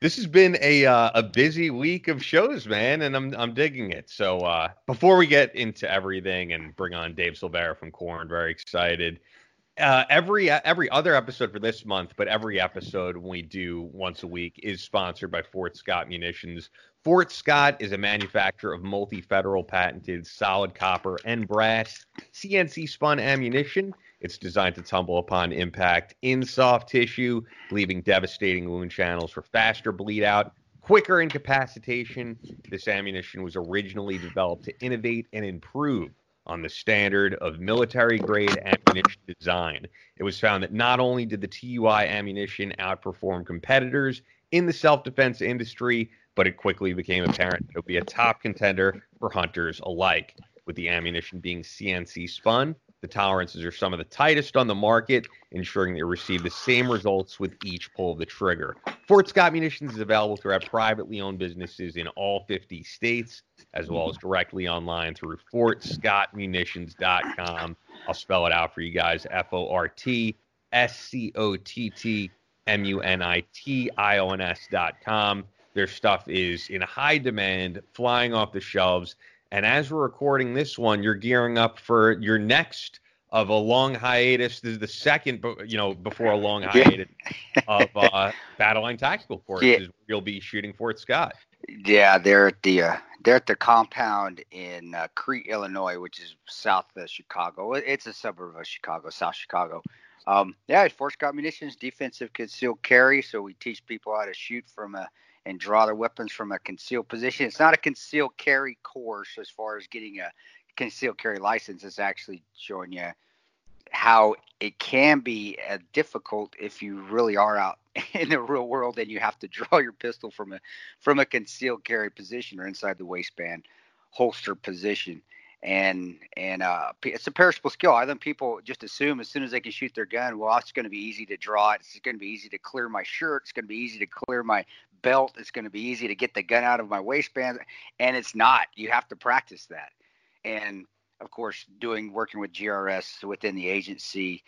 This has been a uh, a busy week of shows, man, and I'm I'm digging it. So uh, before we get into everything and bring on Dave Silveria from Korn, very excited. Uh, every every other episode for this month, but every episode we do once a week is sponsored by Fort Scott Munitions. Fort Scott is a manufacturer of multi-federal patented solid copper and brass CNC spun ammunition. It's designed to tumble upon impact in soft tissue, leaving devastating wound channels for faster bleed out, quicker incapacitation. This ammunition was originally developed to innovate and improve on the standard of military grade ammunition design. It was found that not only did the TUI ammunition outperform competitors in the self defense industry, but it quickly became apparent it would be a top contender for hunters alike. With the ammunition being CNC spun, the tolerances are some of the tightest on the market, ensuring they receive the same results with each pull of the trigger. Fort Scott Munitions is available throughout privately owned businesses in all 50 states, as well as directly online through fortscottmunitions.com. I'll spell it out for you guys F O R T S C O T T M U N I T I O N S.com. Their stuff is in high demand, flying off the shelves. And as we're recording this one, you're gearing up for your next of a long hiatus. This is the second, you know, before a long hiatus of uh, Battle Line Tactical Courses. Yeah. You'll be shooting Fort Scott. Yeah, they're at the uh, they're at the compound in uh, Crete, Illinois, which is south of Chicago. It's a suburb of Chicago, South Chicago. Um, yeah, Fort Scott Munitions defensive concealed carry. So we teach people how to shoot from a and draw their weapons from a concealed position. It's not a concealed carry course as far as getting a concealed carry license. It's actually showing you how it can be uh, difficult if you really are out in the real world and you have to draw your pistol from a from a concealed carry position or inside the waistband holster position and and uh, it's a perishable skill. I think people just assume as soon as they can shoot their gun, well, it's going to be easy to draw it. It's going to be easy to clear my shirt. It's going to be easy to clear my belt. It's going to be easy to get the gun out of my waistband, and it's not. You have to practice that. And of course, doing working with GRS within the agency,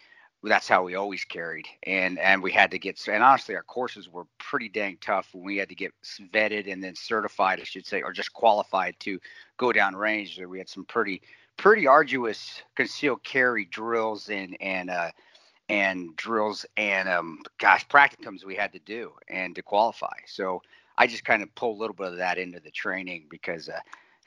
that's how we always carried and and we had to get and honestly our courses were pretty dang tough when we had to get vetted and then certified i should say or just qualified to go down range we had some pretty pretty arduous concealed carry drills and and uh and drills and um gosh practicums we had to do and to qualify so i just kind of pulled a little bit of that into the training because uh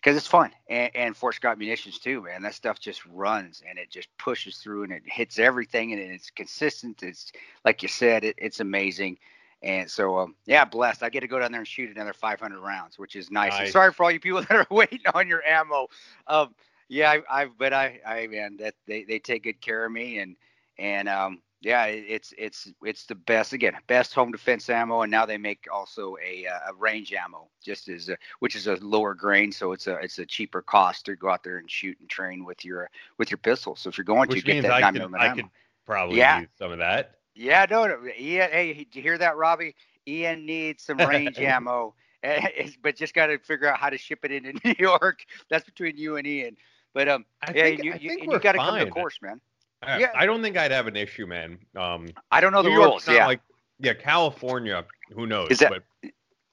because it's fun and, and Fort Scott munitions too, man. That stuff just runs and it just pushes through and it hits everything and it's consistent. It's like you said, it, it's amazing. And so, um, yeah, blessed. I get to go down there and shoot another 500 rounds, which is nice. nice. sorry for all you people that are waiting on your ammo. Um, yeah, I, I've, but I, I, man, that they, they take good care of me and, and, um, yeah, it's it's it's the best again, best home defense ammo, and now they make also a, uh, a range ammo, just as a, which is a lower grain, so it's a it's a cheaper cost to go out there and shoot and train with your with your pistol. So if you're going which to get that I could, I could probably yeah. use some of that. Yeah, no, no, Ian. Hey, did you hear that, Robbie? Ian needs some range ammo, but just got to figure out how to ship it into New York. That's between you and Ian. But um, I yeah, think, you, you, you got to come to the course, man. I, yeah. I don't think I'd have an issue, man. Um, I don't know the rules. Yeah, like yeah, California. Who knows? Is that,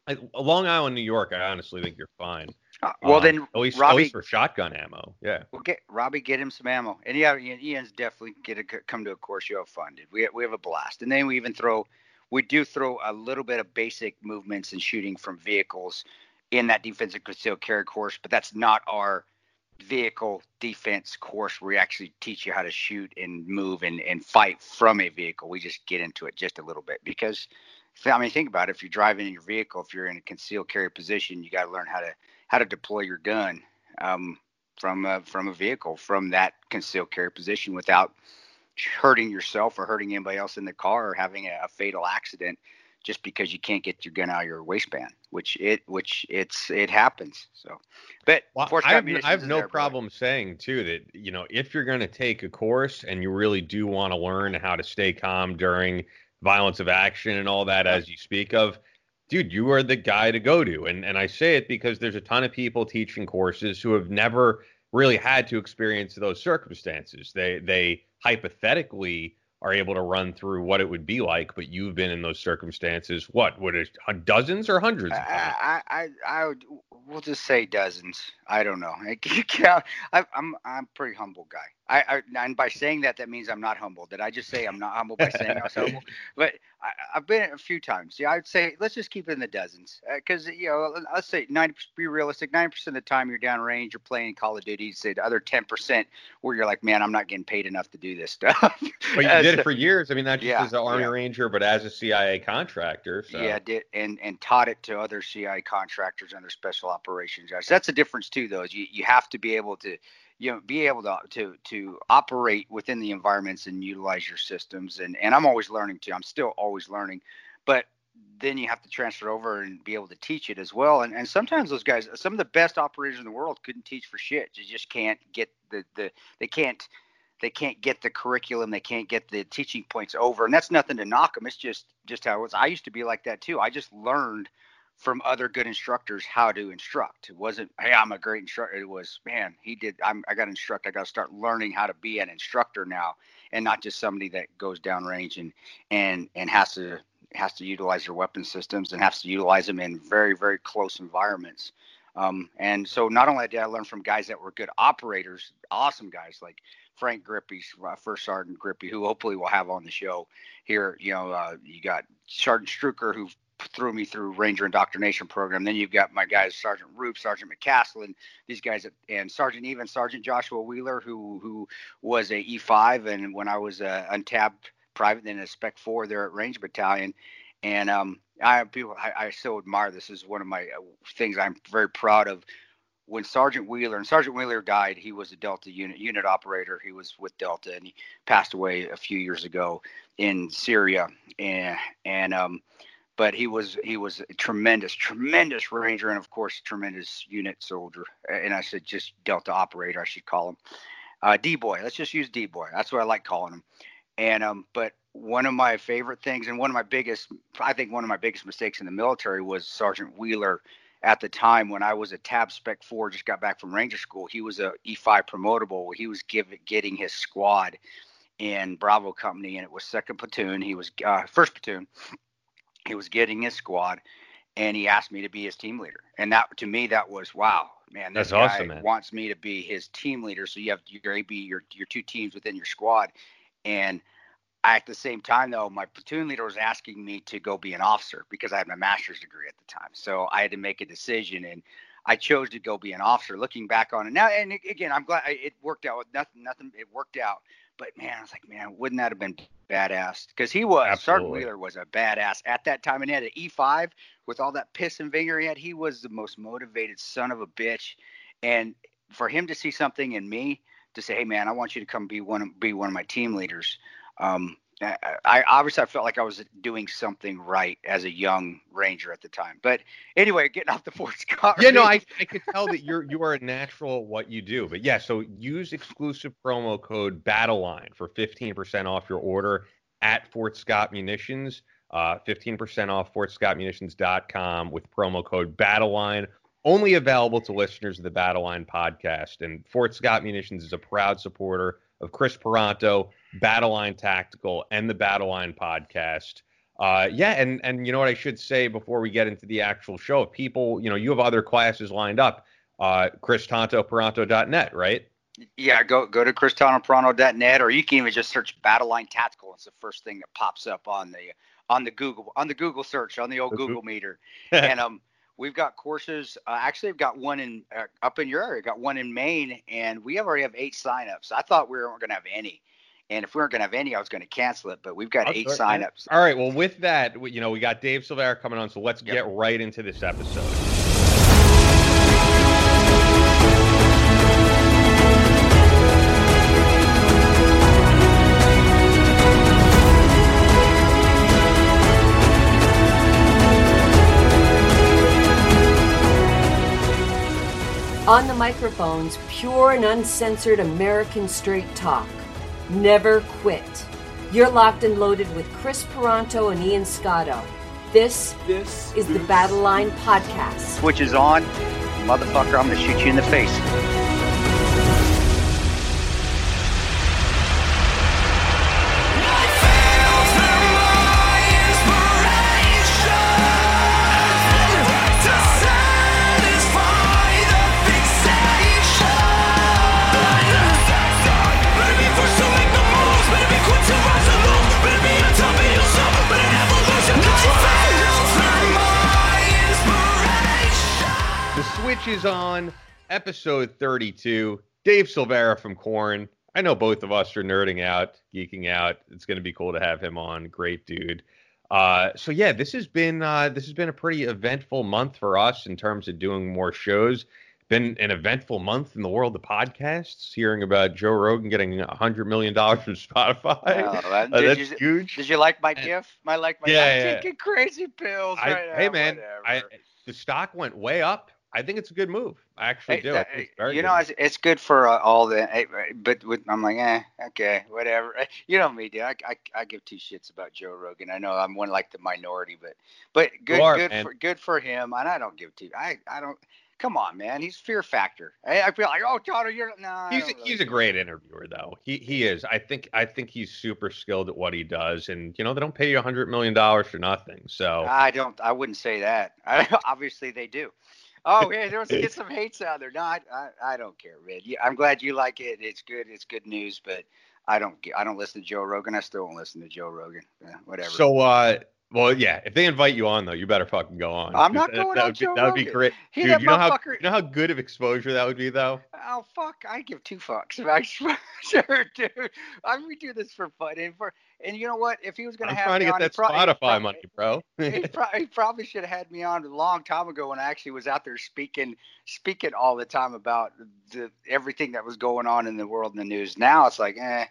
but Long Island, New York. I honestly think you're fine. Uh, well, um, then at least, Robbie, at least for shotgun ammo. Yeah. Well, get Robbie, get him some ammo, and yeah, Ian's definitely get a come to a course you have fun, dude. We we have a blast, and then we even throw, we do throw a little bit of basic movements and shooting from vehicles in that defensive concealed carry course, but that's not our vehicle defense course where we actually teach you how to shoot and move and, and fight from a vehicle. We just get into it just a little bit because I mean think about it. If you're driving in your vehicle, if you're in a concealed carry position, you got to learn how to how to deploy your gun um, from a, from a vehicle from that concealed carry position without hurting yourself or hurting anybody else in the car or having a, a fatal accident just because you can't get your gun out of your waistband, which it which it's it happens. So, but well, I have, I have no problem saying too that you know if you're going to take a course and you really do want to learn how to stay calm during violence of action and all that as you speak of, dude, you are the guy to go to. And and I say it because there's a ton of people teaching courses who have never really had to experience those circumstances. They they hypothetically are able to run through what it would be like, but you've been in those circumstances. What would it uh, dozens or hundreds? I, I, I would we'll just say dozens. I don't know. I, I, I'm I'm a pretty humble guy. I, I and by saying that, that means I'm not humble. Did I just say I'm not humble by saying I was humble? But I, have been a few times. Yeah, I'd say let's just keep it in the dozens because uh, you know let's say 90. Be realistic. 90 percent of the time you're downrange, you're playing Call of Duty. Say the other 10 percent where you're like, man, I'm not getting paid enough to do this stuff. but you did it for years. I mean, not just yeah, as an Army yeah. Ranger, but as a CIA contractor. So. Yeah, did and and taught it to other CIA contractors and their special operations guys. That's the difference too, though. Is you you have to be able to you know be able to to to operate within the environments and utilize your systems. And and I'm always learning too. I'm still always learning but then you have to transfer over and be able to teach it as well. And and sometimes those guys some of the best operators in the world couldn't teach for shit. You just can't get the the they can't they can't get the curriculum. They can't get the teaching points over. And that's nothing to knock them it's just just how it was. I used to be like that too. I just learned from other good instructors how to instruct. It wasn't, hey, I'm a great instructor. It was, man, he did. I'm, I got to instruct. I got to start learning how to be an instructor now, and not just somebody that goes downrange and and and has to has to utilize their weapon systems and has to utilize them in very very close environments. Um, and so not only did I learn from guys that were good operators, awesome guys like Frank Grippe, uh, First Sergeant Grippe, who hopefully we'll have on the show here. You know, uh, you got Sergeant Strucker, who threw me through Ranger indoctrination program. Then you've got my guys, Sergeant Roop, Sergeant McCaslin, and these guys, and Sergeant even Sergeant Joshua Wheeler, who who was a E5, and when I was a untapped private, then a Spec Four there at Ranger Battalion, and um, I people I, I so admire this. this is one of my uh, things I'm very proud of. When Sergeant Wheeler and Sergeant Wheeler died, he was a Delta unit unit operator. He was with Delta, and he passed away a few years ago in Syria, and and um, but he was he was a tremendous, tremendous ranger, and of course, tremendous unit soldier. And I said just Delta operator, I should call him. Uh, D boy, let's just use D boy. That's what I like calling him. And um, but one of my favorite things, and one of my biggest, I think one of my biggest mistakes in the military was Sergeant Wheeler. At the time when I was a Tab Spec Four, just got back from Ranger School, he was a E5 promotable. He was give, getting his squad in Bravo Company, and it was second platoon. He was uh, first platoon he was getting his squad and he asked me to be his team leader. And that to me that was wow, man, this That's guy awesome, man. wants me to be his team leader. So you have your AB your your two teams within your squad. And I, at the same time though, my platoon leader was asking me to go be an officer because I had my master's degree at the time. So I had to make a decision and I chose to go be an officer. Looking back on it now, and again, I'm glad it worked out. Nothing, nothing. It worked out. But man, I was like, man, wouldn't that have been badass? Because he was Absolutely. Sergeant Wheeler was a badass at that time, and he had an E5 with all that piss and vigor he had. He was the most motivated son of a bitch, and for him to see something in me to say, hey man, I want you to come be one be one of my team leaders. Um, I, obviously I felt like I was doing something right as a young ranger at the time. But anyway, getting off the Fort Scott. Yeah, no, I, I could tell that you're you are a natural at what you do. But yeah, so use exclusive promo code BattleLine for 15% off your order at Fort Scott Munitions. Uh, 15% off FortScottMunitions.com with promo code BattleLine. Only available to listeners of the BattleLine podcast. And Fort Scott Munitions is a proud supporter of Kris Paronto, Battleline Tactical, and the Battleline podcast. Uh, yeah, and and you know what I should say before we get into the actual show. If people, you know, you have other classes lined up. Uh, KrisTantoParonto.net, right? Yeah, go go to KrisTantoParonto.net, or you can even just search Battleline Tactical. It's the first thing that pops up on the on the Google on the Google search on the old Google meter. and um, we've got courses. Uh, actually, I've got one in uh, up in your area. Got one in Maine, and we have already have eight signups. I thought we weren't going to have any, and if we weren't going to have any, I was going to cancel it. But we've got eight signups. All right. Well, with that, you know, we got Dave Silveria coming on, so let's yep. get right into this episode. On the microphones, pure and uncensored American straight talk. Never quit. You're locked and loaded with Kris Paronto and Ian Scotto. This, this is the Battle Line Podcast. Which is on. Motherfucker, I'm going to shoot you in the face. Is on, episode 32. Dave Silveria from Korn. I know both of us are nerding out, geeking out. It's going to be cool to have him on. Great dude. Uh, so yeah, this has been uh, this has been a pretty eventful month for us in terms of doing more shows. Been an eventful month in the world of podcasts. Hearing about Joe Rogan getting a hundred million dollars from Spotify. Oh, Uh, did that's you- huge. Did you like my gift? My like my. Yeah, I'm yeah. taking crazy pills I, right now. hey man, I, the stock went way up. I think it's a good move. I actually do. I that- it's you know, it's, it's good for uh, all the, but with, I'm like, eh, okay, whatever. You know me, dude. I, I, I give two shits about Joe Rogan. I know I'm one like the minority, but but good are, good man. for good for him. And I don't give two. I I don't. Come on, man. He's fear factor. I, I feel like, oh, Tyler, you're no. I he's don't really he's a great interviewer though. He he is. I think I think he's super skilled at what he does, and you know they don't pay you a hundred million dollars for nothing. So I don't. I wouldn't say that. I, obviously, they do. Oh, yeah, there was get some hates out there. No, I, I, I don't care, man. Yeah, I'm glad you like it. It's good. It's good news. But I don't. I don't listen to Joe Rogan. I still don't listen to Joe Rogan. Yeah, whatever. so uh well yeah, if they invite you on though, you better fucking go on. I'm not going that on would be, Joe That would be Rogan. great. Dude, you know how you know how good of exposure that would be though. Oh fuck! I give two fucks. I sure, dude. I we do this for fun and for and you know what? If he was gonna I'm have trying to get on, that pro- Spotify money, bro. he, pro- he probably should have had me on a long time ago when I actually was out there speaking speaking all the time about the everything that was going on in the world in the news. Now it's like, eh,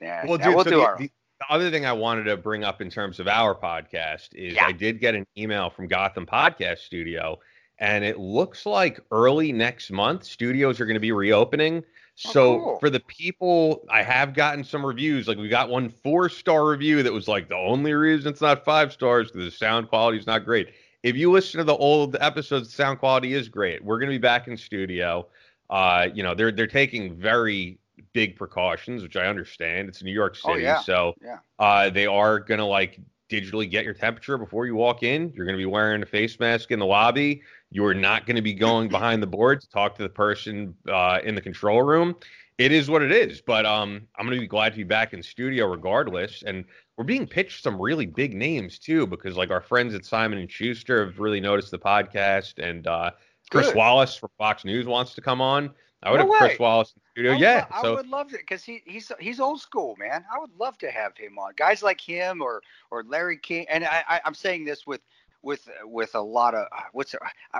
yeah, Well, dude, we'll so do the, our. the, the other thing I wanted to bring up in terms of our podcast is Yeah. I did get an email from Gotham Podcast Studio, and it looks like early next month studios are going to be reopening. Oh, So cool. for the people, I have gotten some reviews. Like we got one four star review that was like the only reason it's not five stars because the sound quality is not great. If you listen to the old episodes, the sound quality is great. We're going to be back in studio. Uh, you know, they're they're taking very big precautions, which I understand. It's New York Oh, City, yeah. so Yeah. uh, they are gonna like digitally get your temperature before you walk in. You're gonna be wearing a face mask in the lobby. You are not gonna be going behind the board to talk to the person uh, in the control room. It is what it is, but um, I'm gonna be glad to be back in studio regardless. And we're being pitched some really big names too, because like our friends at Simon and Schuster have really noticed the podcast, and uh, Chris Wallace from Fox News wants to come on. I would No have Chris. Wallace in the studio. I yeah, lo- I would love it because he he's he's old school, man. I would love to have him on. Guys like him or or Larry King, and I, I I'm saying this with with with a lot of what's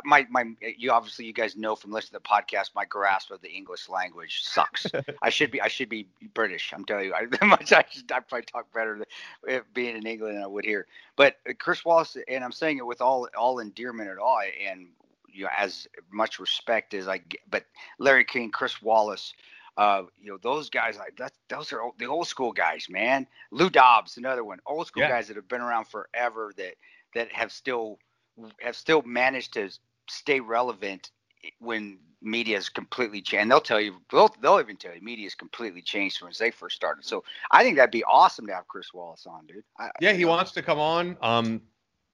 my my you obviously you guys know from listening to the podcast my grasp of the English language sucks. I should be I should be British. I'm telling you, I much I should I probably talk better than, being in England than I would here. But uh, Chris Wallace, and I'm saying it with all all endearment at all, and you know as much respect as I get, but Larry King, Chris Wallace. Uh, you know those guys like that. Those are old, the old school guys, man. Lou Dobbs, another one. Old school Yeah. guys that have been around forever that that have still have still managed to stay relevant when media has completely changed. They'll tell you, they'll, they'll even tell you, media has completely changed since they first started. So I think that'd be awesome to have Chris Wallace on, dude. I, Yeah, he wants to come on. Um,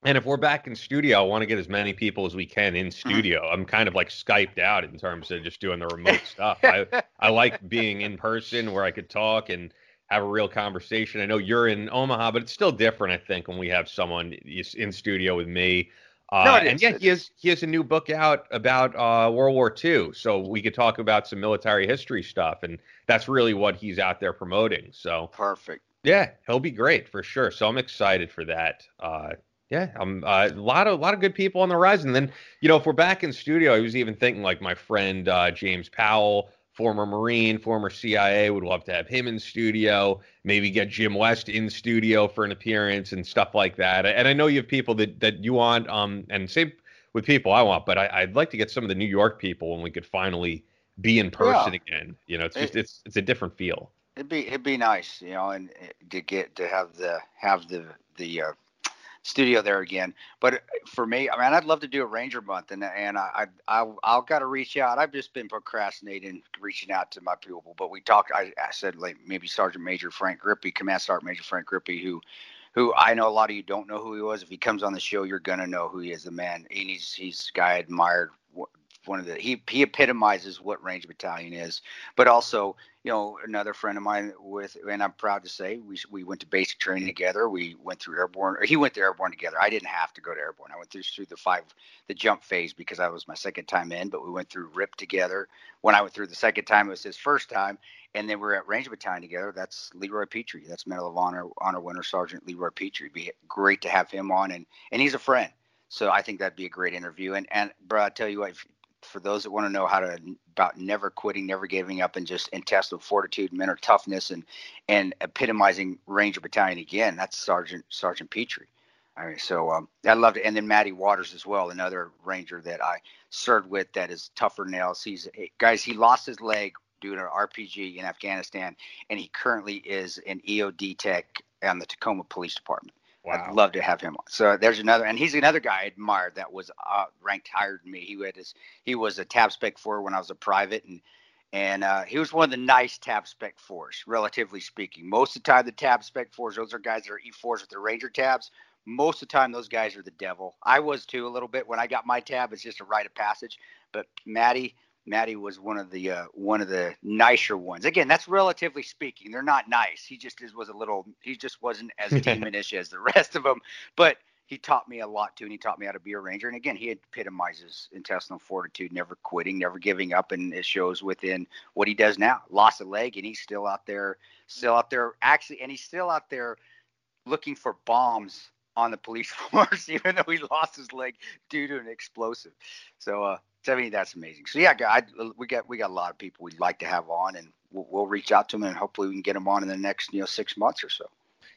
and if we're back in studio, I want to get as many people as we can in Mm-hmm. studio. I'm kind of like Skyped out in terms of just doing the remote stuff. I, I like being in person where I could talk and have a real conversation. I know you're in Omaha, but it's still different, I think, when we have someone in studio with me. Uh, No, and yeah, he has he has a new book out about uh, World War II, so we could talk about some military history stuff, and that's really what he's out there promoting. So Perfect. yeah, he'll be great for sure. So I'm excited for that. Uh, yeah, I'm uh, a lot of a lot of good people on the rise. And then you know, if we're back in studio, I was even thinking like my friend uh, James Powell, former Marine, former CIA, would love to have him in studio. Maybe get Jim West in studio for an appearance and stuff like that. And I know you have people that that you want, um, and same with people I want, but I, I'd like to get some of the New York people when we could finally be in person again. You know, it's just it's it's a different feel. It'd be it'd be nice, you know, and uh, to get to have the have the the uh, studio there again. But for me, I mean, I'd love to do a Ranger month, and and I I I I'll got to reach out. I've just been procrastinating reaching out to my people, but we talked. I, I said like maybe Sergeant Major Frank Grippe, Command Sergeant Major Frank Grippe, who. Who I know a lot of you don't know who he was. If he comes on the show, you're gonna know who he is. The man, and he's he's a guy I admired one of the he he epitomizes what Ranger Battalion is. But also, you know, another friend of mine with, and I'm proud to say, we we went to basic training together. We went through airborne, or he went to airborne together. I didn't have to go to airborne. I went through through the five the jump phase because I was my second time in. But we went through RIP together. When I went through the second time, it was his first time, and then we're at Ranger Battalion together. That's Leroy Petry. That's Medal of Honor honor winner Sergeant Leroy Petry. It'd be great to have him on, and and he's a friend. So I think that'd be a great interview. And and bro, I tell you what, if, for those that want to know how to about never quitting, never giving up, and just intestinal fortitude, mental toughness, and and epitomizing Ranger Battalion again, that's Sergeant Sergeant Petry. All right, so um, I loved it. And then Matty Waters as well, another Ranger that I served with that is tougher nails. He's a guys, he lost his leg doing an RPG in Afghanistan, and he currently is an EOD tech on the Tacoma Police Department. Wow. I'd love to have him on. So there's another, and he's another guy I admired that was uh, ranked higher than me. He had his, he was a tab spec four when I was a private, and and uh, he was one of the nice tab spec fours, relatively speaking. Most of the time, the tab spec fours, those are guys that are E4s with their Ranger tabs. Most of the time, those guys are the devil. I was too a little bit when I got my tab. It's just a rite of passage. But Maddie, Matty was one of the uh, one of the nicer ones. Again, that's relatively speaking. They're not nice. He just is, was a little. He just wasn't as demonish as the rest of them. But he taught me a lot too, and he taught me how to be a ranger. And again, he epitomizes intestinal fortitude, never quitting, never giving up, and it shows within what he does now. Lost a leg, and he's still out there, still out there. Actually, and he's still out there looking for bombs on the police force, even though he lost his leg due to an explosive. So, uh, I mean, that's amazing. So yeah, I, we got we got a lot of people we'd like to have on, and we'll, we'll reach out to them, and hopefully we can get them on in the next you know six months or so.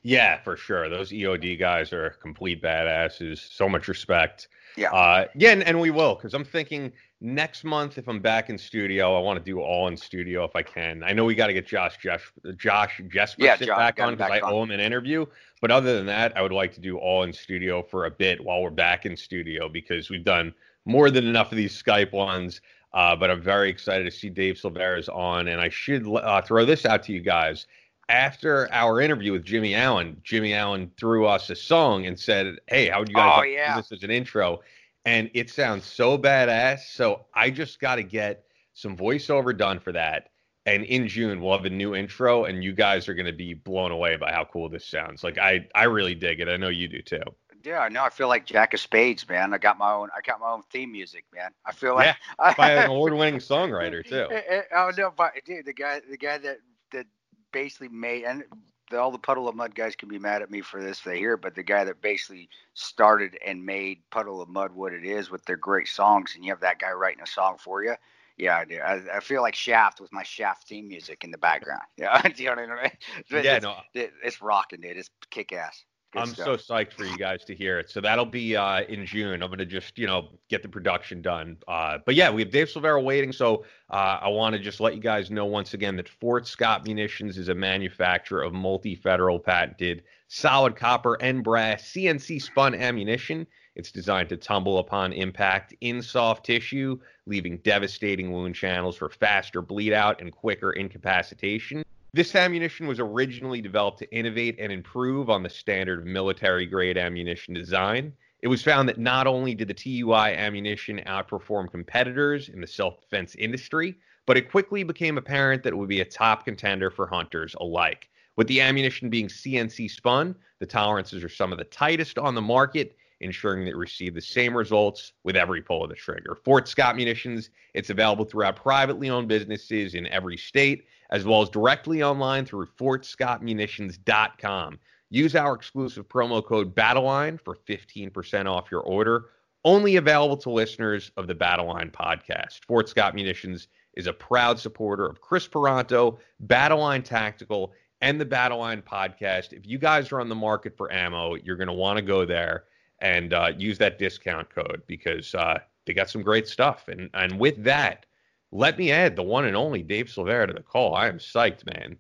Yeah, for sure. Those EOD guys are complete badasses. So much respect. Yeah. Uh, yeah, and, and we will because I'm thinking next month if I'm back in studio, I want to do all in studio if I can. I know we got to get Josh Jeff, Josh Jesperson yeah, John, back on because I on. owe him an interview. But other than that, I would like to do all in studio for a bit while we're back in studio because we've done more than enough of these Skype ones. Uh, but I'm very excited to see Dave Silveria's on, and I should uh, throw this out to you guys. After our interview with Jimmy Allen, Jimmy Allen threw us a song and said, "Hey, how would you guys oh, like yeah. this as an intro?" And it sounds so badass. So I just got to get some voiceover done for that. And in June, we'll have a new intro, and you guys are going to be blown away by how cool this sounds. Like I, I really dig it. I know you do too. Yeah, no, I feel like Jack of Spades, man. I got my own. I got my own theme music, man. I feel like yeah, by an award-winning songwriter too. Eh, eh, oh no, but dude, the guy, the guy that that basically made and the, all the Puddle of Mudd guys can be mad at me for this they hear, but the guy that basically started and made Puddle of Mudd what it is with their great songs, and you have that guy writing a song for you. Yeah, I do. I, I feel like Shaft with my Shaft theme music in the background. Yeah, do you know what I mean? Yeah, it's, no, it, it's rocking, dude. It's kick ass. Good I'm stuff. so psyched for you guys to hear it. So that'll be uh, in June. I'm gonna just you know get the production done. Uh, but yeah, we have Dave Silveria waiting. So uh, I want to just let you guys know once again that Fort Scott Munitions is a manufacturer of multi-federal patented solid copper and brass CNC spun ammunition. It's designed to tumble upon impact in soft tissue, leaving devastating wound channels for faster bleed out and quicker incapacitation. This ammunition was originally developed to innovate and improve on the standard of military grade ammunition design. It was found that not only did the TUI ammunition outperform competitors in the self defense industry, but it quickly became apparent that it would be a top contender for hunters alike. With the ammunition being CNC spun, the tolerances are some of the tightest on the market, ensuring that you receive the same results with every pull of the trigger. Fort Scott Munitions, it's available throughout privately owned businesses in every state as well as directly online through fortscottmunitions.com. Use our exclusive promo code BATTLELINE for 15% off your order. Only available to listeners of the Battleline podcast. Fort Scott Munitions is a proud supporter of Kris Paronto, Battleline Tactical, and the Battleline podcast. If you guys are on the market for ammo, you're going to want to go there and uh, use that discount code because uh, they got some great stuff. And and with that, let me add the one and only Dave Silveria to the call. I am psyched, man.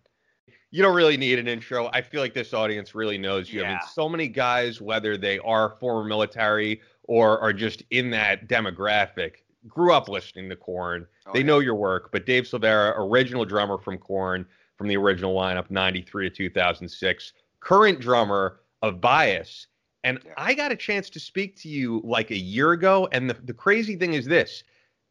You don't really need an intro. I feel like this audience really knows you. Yeah. I mean, so many guys, whether they are former military or are just in that demographic, grew up listening to Korn. Oh, they yeah. know your work. But Dave Silveria, original drummer from Korn, from the original lineup, 93 to 2006, current drummer of Bias. And yeah. I got a chance to speak to you like a year ago. And the, the crazy thing is this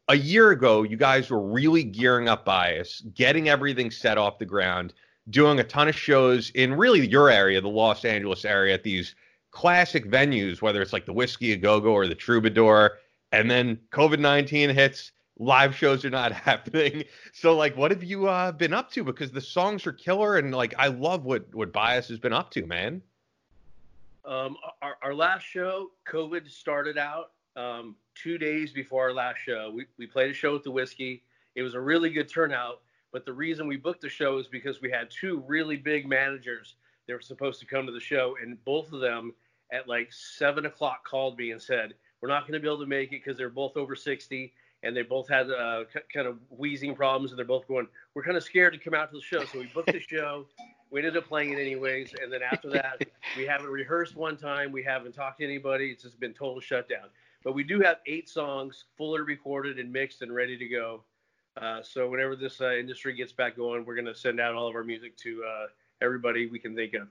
a year ago, you guys were really gearing up Bias, getting everything set off the ground, doing a ton of shows in really your area, the Los Angeles area, at these classic venues, whether it's like the Whiskey a Go Go or the Troubadour. And then COVID 19 hits, live shows are not happening. So, like, what have you uh, been up to? Because the songs are killer, and like, I love what what Bias has been up to, man. Um, our, our last show, COVID started out um, two days before our last show. We, we played a show with the Whiskey. It was a really good turnout. But the reason we booked the show is because we had two really big managers that were supposed to come to the show, and both of them at like seven o'clock called me and said, "We're not going to be able to make it because they're both over 60 and they both had uh, c- kind of wheezing problems, and they're both going, "We're kind of scared to come out to the show." So we booked the show. We ended up playing it anyways, and then after that, we haven't rehearsed one time. We haven't talked to anybody. It's just been total shutdown. But we do have eight songs fully recorded and mixed and ready to go. Uh, so whenever this uh, industry gets back going, we're going to send out all of our music to uh, everybody we can think of.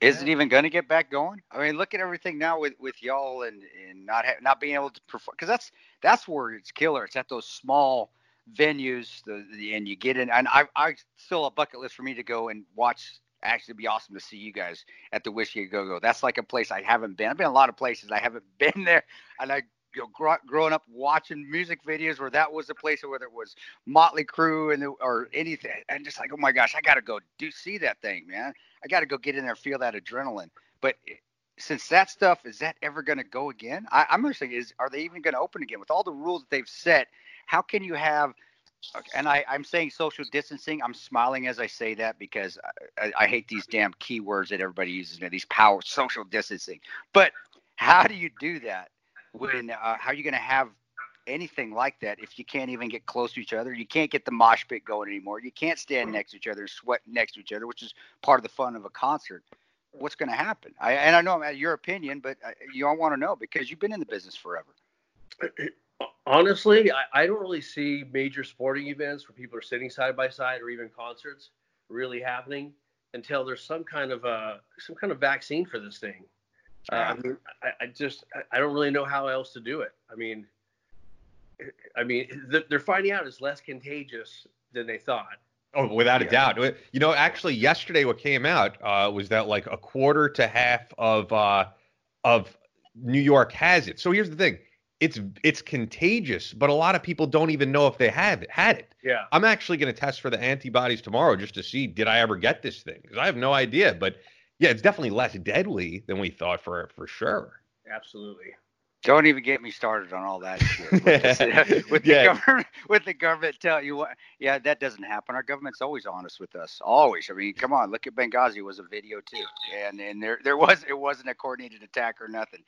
Is it even going to get back going? I mean, look at everything now with, with y'all and, and not ha- not being able to perform because that's that's where it's killer. It's at those small venues, the, the and you get in. And I I still a bucket list for me to go and watch. Actually, be awesome to see you guys at the Whiskey Go Go. That's like a place I haven't been. I've been a lot of places I haven't been there, and I you know, gr- growing up watching music videos where that was the place, whether it was Motley Crue and the, or anything, and just like, oh my gosh, I got to go do see that thing, man. I got to go get in there, feel that adrenaline. But since that stuff is that ever going to go again? I, I'm just saying, is are they even going to open again with all the rules that they've set? How can you have and I, I'm saying social distancing. I'm smiling as I say that because I, I, I hate these damn keywords that everybody uses now. These power social distancing. But how do you do that when uh, how are you going to have anything like that if you can't even get close to each other? You can't get the mosh pit going anymore. You can't stand next to each other and sweat next to each other, which is part of the fun of a concert. What's going to happen? I, and I know your opinion, but uh, you all want to know because you've been in the business forever. Honestly, I, I don't really see major sporting events where people are sitting side by side or even concerts really happening until there's some kind of uh, some kind of vaccine for this thing. Uh, I mean, I, I just I don't really know how else to do it. I mean, I mean, they're finding out it's less contagious than they thought. Oh, without a doubt. You know, actually, yesterday what came out uh, was that like a quarter to half of uh, of New York has it. So here's the thing: it's it's contagious, but a lot of people don't even know if they have it, had it. Yeah. I'm actually going to test for the antibodies tomorrow just to see did I ever get this thing because I have no idea. But yeah, it's definitely less deadly than we thought for for sure. Absolutely. Don't even get me started on all that shit. With, the, with the Yeah. government, with the government tell you what, yeah, that doesn't happen. Our government's always honest with us. Always. I mean, come on, look at Benghazi it was a video too, and and there there was it wasn't a coordinated attack or nothing.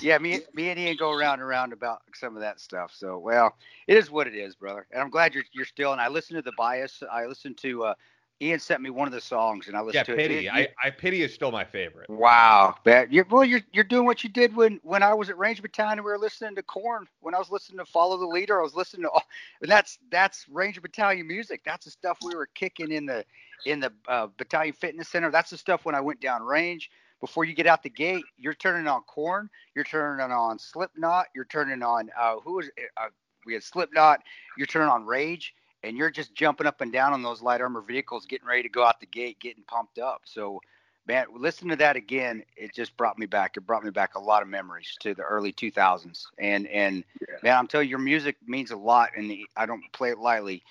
Yeah, me me and Ian go around and around about some of that stuff. So well, it is what it is, brother. And I'm glad you're you're still. And I listen to the bias. I listen to. uh Ian sent me one of the songs, and I Yeah, listened to pity. it. It- I, I pity is still my favorite. Wow, man. You're, well, you're you're doing what you did when when I was at Range Battalion and we were listening to Korn. When I was listening to Follow the Leader, I was listening to, all, and that's that's Ranger Battalion music. That's the stuff we were kicking in the in the uh, Battalion Fitness Center. That's the stuff when I went down range. Before you get out the gate, you're turning on Korn. You're turning on Slipknot. You're turning on uh, who was? Uh, we had Slipknot. You're turning on Rage and you're just jumping up and down on those light armor vehicles, getting ready to go out the gate, getting pumped up. So, man, listen to that again. It just brought me back. It brought me back a lot of memories to the early 2000s. And and Yeah. man, I'm telling you, your music means a lot, and I don't play it lightly.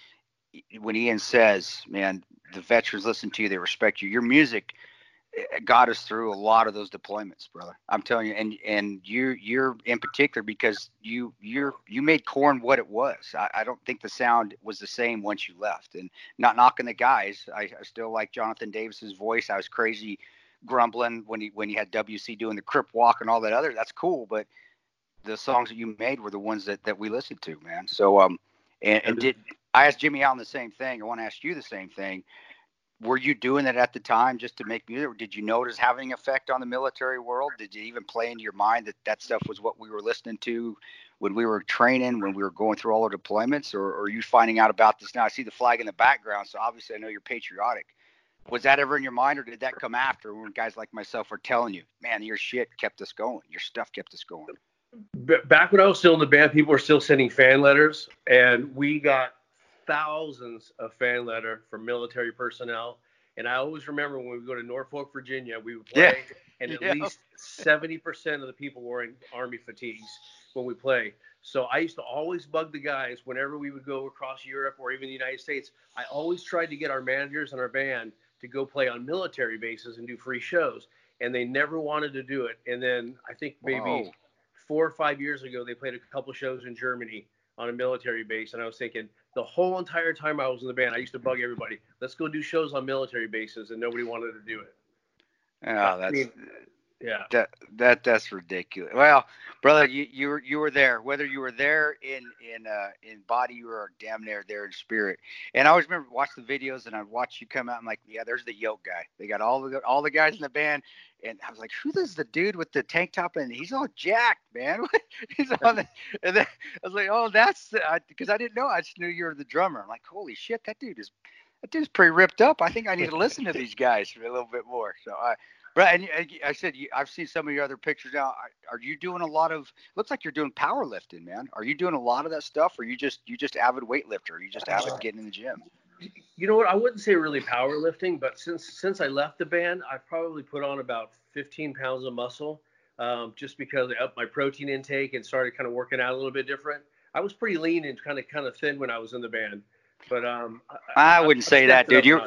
When Ian says, "Man, the veterans listen to you, they respect you," your music got us through a lot of those deployments, brother. I'm telling you, and and you you're in particular because you you're you made Korn what it was. I, I don't think the sound was the same once you left. And not knocking the guys, I, I still like Jonathan Davis's voice. I was crazy grumbling when he when he had WC doing the crip walk and all that other. That's cool, but the songs that you made were the ones that that we listened to, man. So um, and, and did I asked Jimmy Allen the same thing? I want to ask you the same thing were you doing that at the time just to make music? Did you notice having effect on the military world? Did you even play into your mind that that stuff was what we were listening to when we were training, when we were going through all our deployments? Or, or are you finding out about this now? I see the flag in the background, so obviously I know you're patriotic. Was that ever in your mind, or did that come after when guys like myself were telling you, man, your shit kept us going, your stuff kept us going? back when I was still in the band, people were still sending fan letters, and we got thousands of fan letter from military personnel. And I always remember when we go to Norfolk, Virginia, we would play, Yeah. and at Yeah. least seventy percent of the people were in army fatigues when we play. So I used to always bug the guys whenever we would go across Europe or even the United States. I always tried to get our managers and our band to go play on military bases and do free shows, and they never wanted to do it. And then I think maybe Whoa. four or five years ago, they played a couple shows in Germany on a military base, and I was thinking the whole entire time I was in the band, I used to bug everybody, let's go do shows on military bases, and nobody wanted to do it. Oh, I that's mean, Yeah. that that that's ridiculous. Well, brother, you you were you were there. Whether you were there in in uh, in body or damn near there in spirit. And I always remember watch the videos and I'd watch you come out. I'm like, yeah, there's the yoke guy. They got all the all the guys in the band. And I was like, who is the dude with the tank top and he's all jacked, man. he's on the, and then I was like, oh, that's because I, I didn't know. I just knew you were the drummer. I'm like, holy shit, that dude is that dude's pretty ripped up. I think I need to listen to these guys a little bit more. So I. Right, and I said you, I've seen some of your other pictures now. Are, are you doing a lot of? Looks like you're doing powerlifting, man. Are you doing a lot of that stuff, or you just you just avid weightlifter? Or you just avid getting in the gym? You know what? I wouldn't say really powerlifting, but since since I left the band, I've probably put on about 15 pounds of muscle, um, just because I upped my protein intake and started kind of working out a little bit different. I was pretty lean and kind of kind of thin when I was in the band, but um, I wouldn't I've say that, stepped it up dude. You're.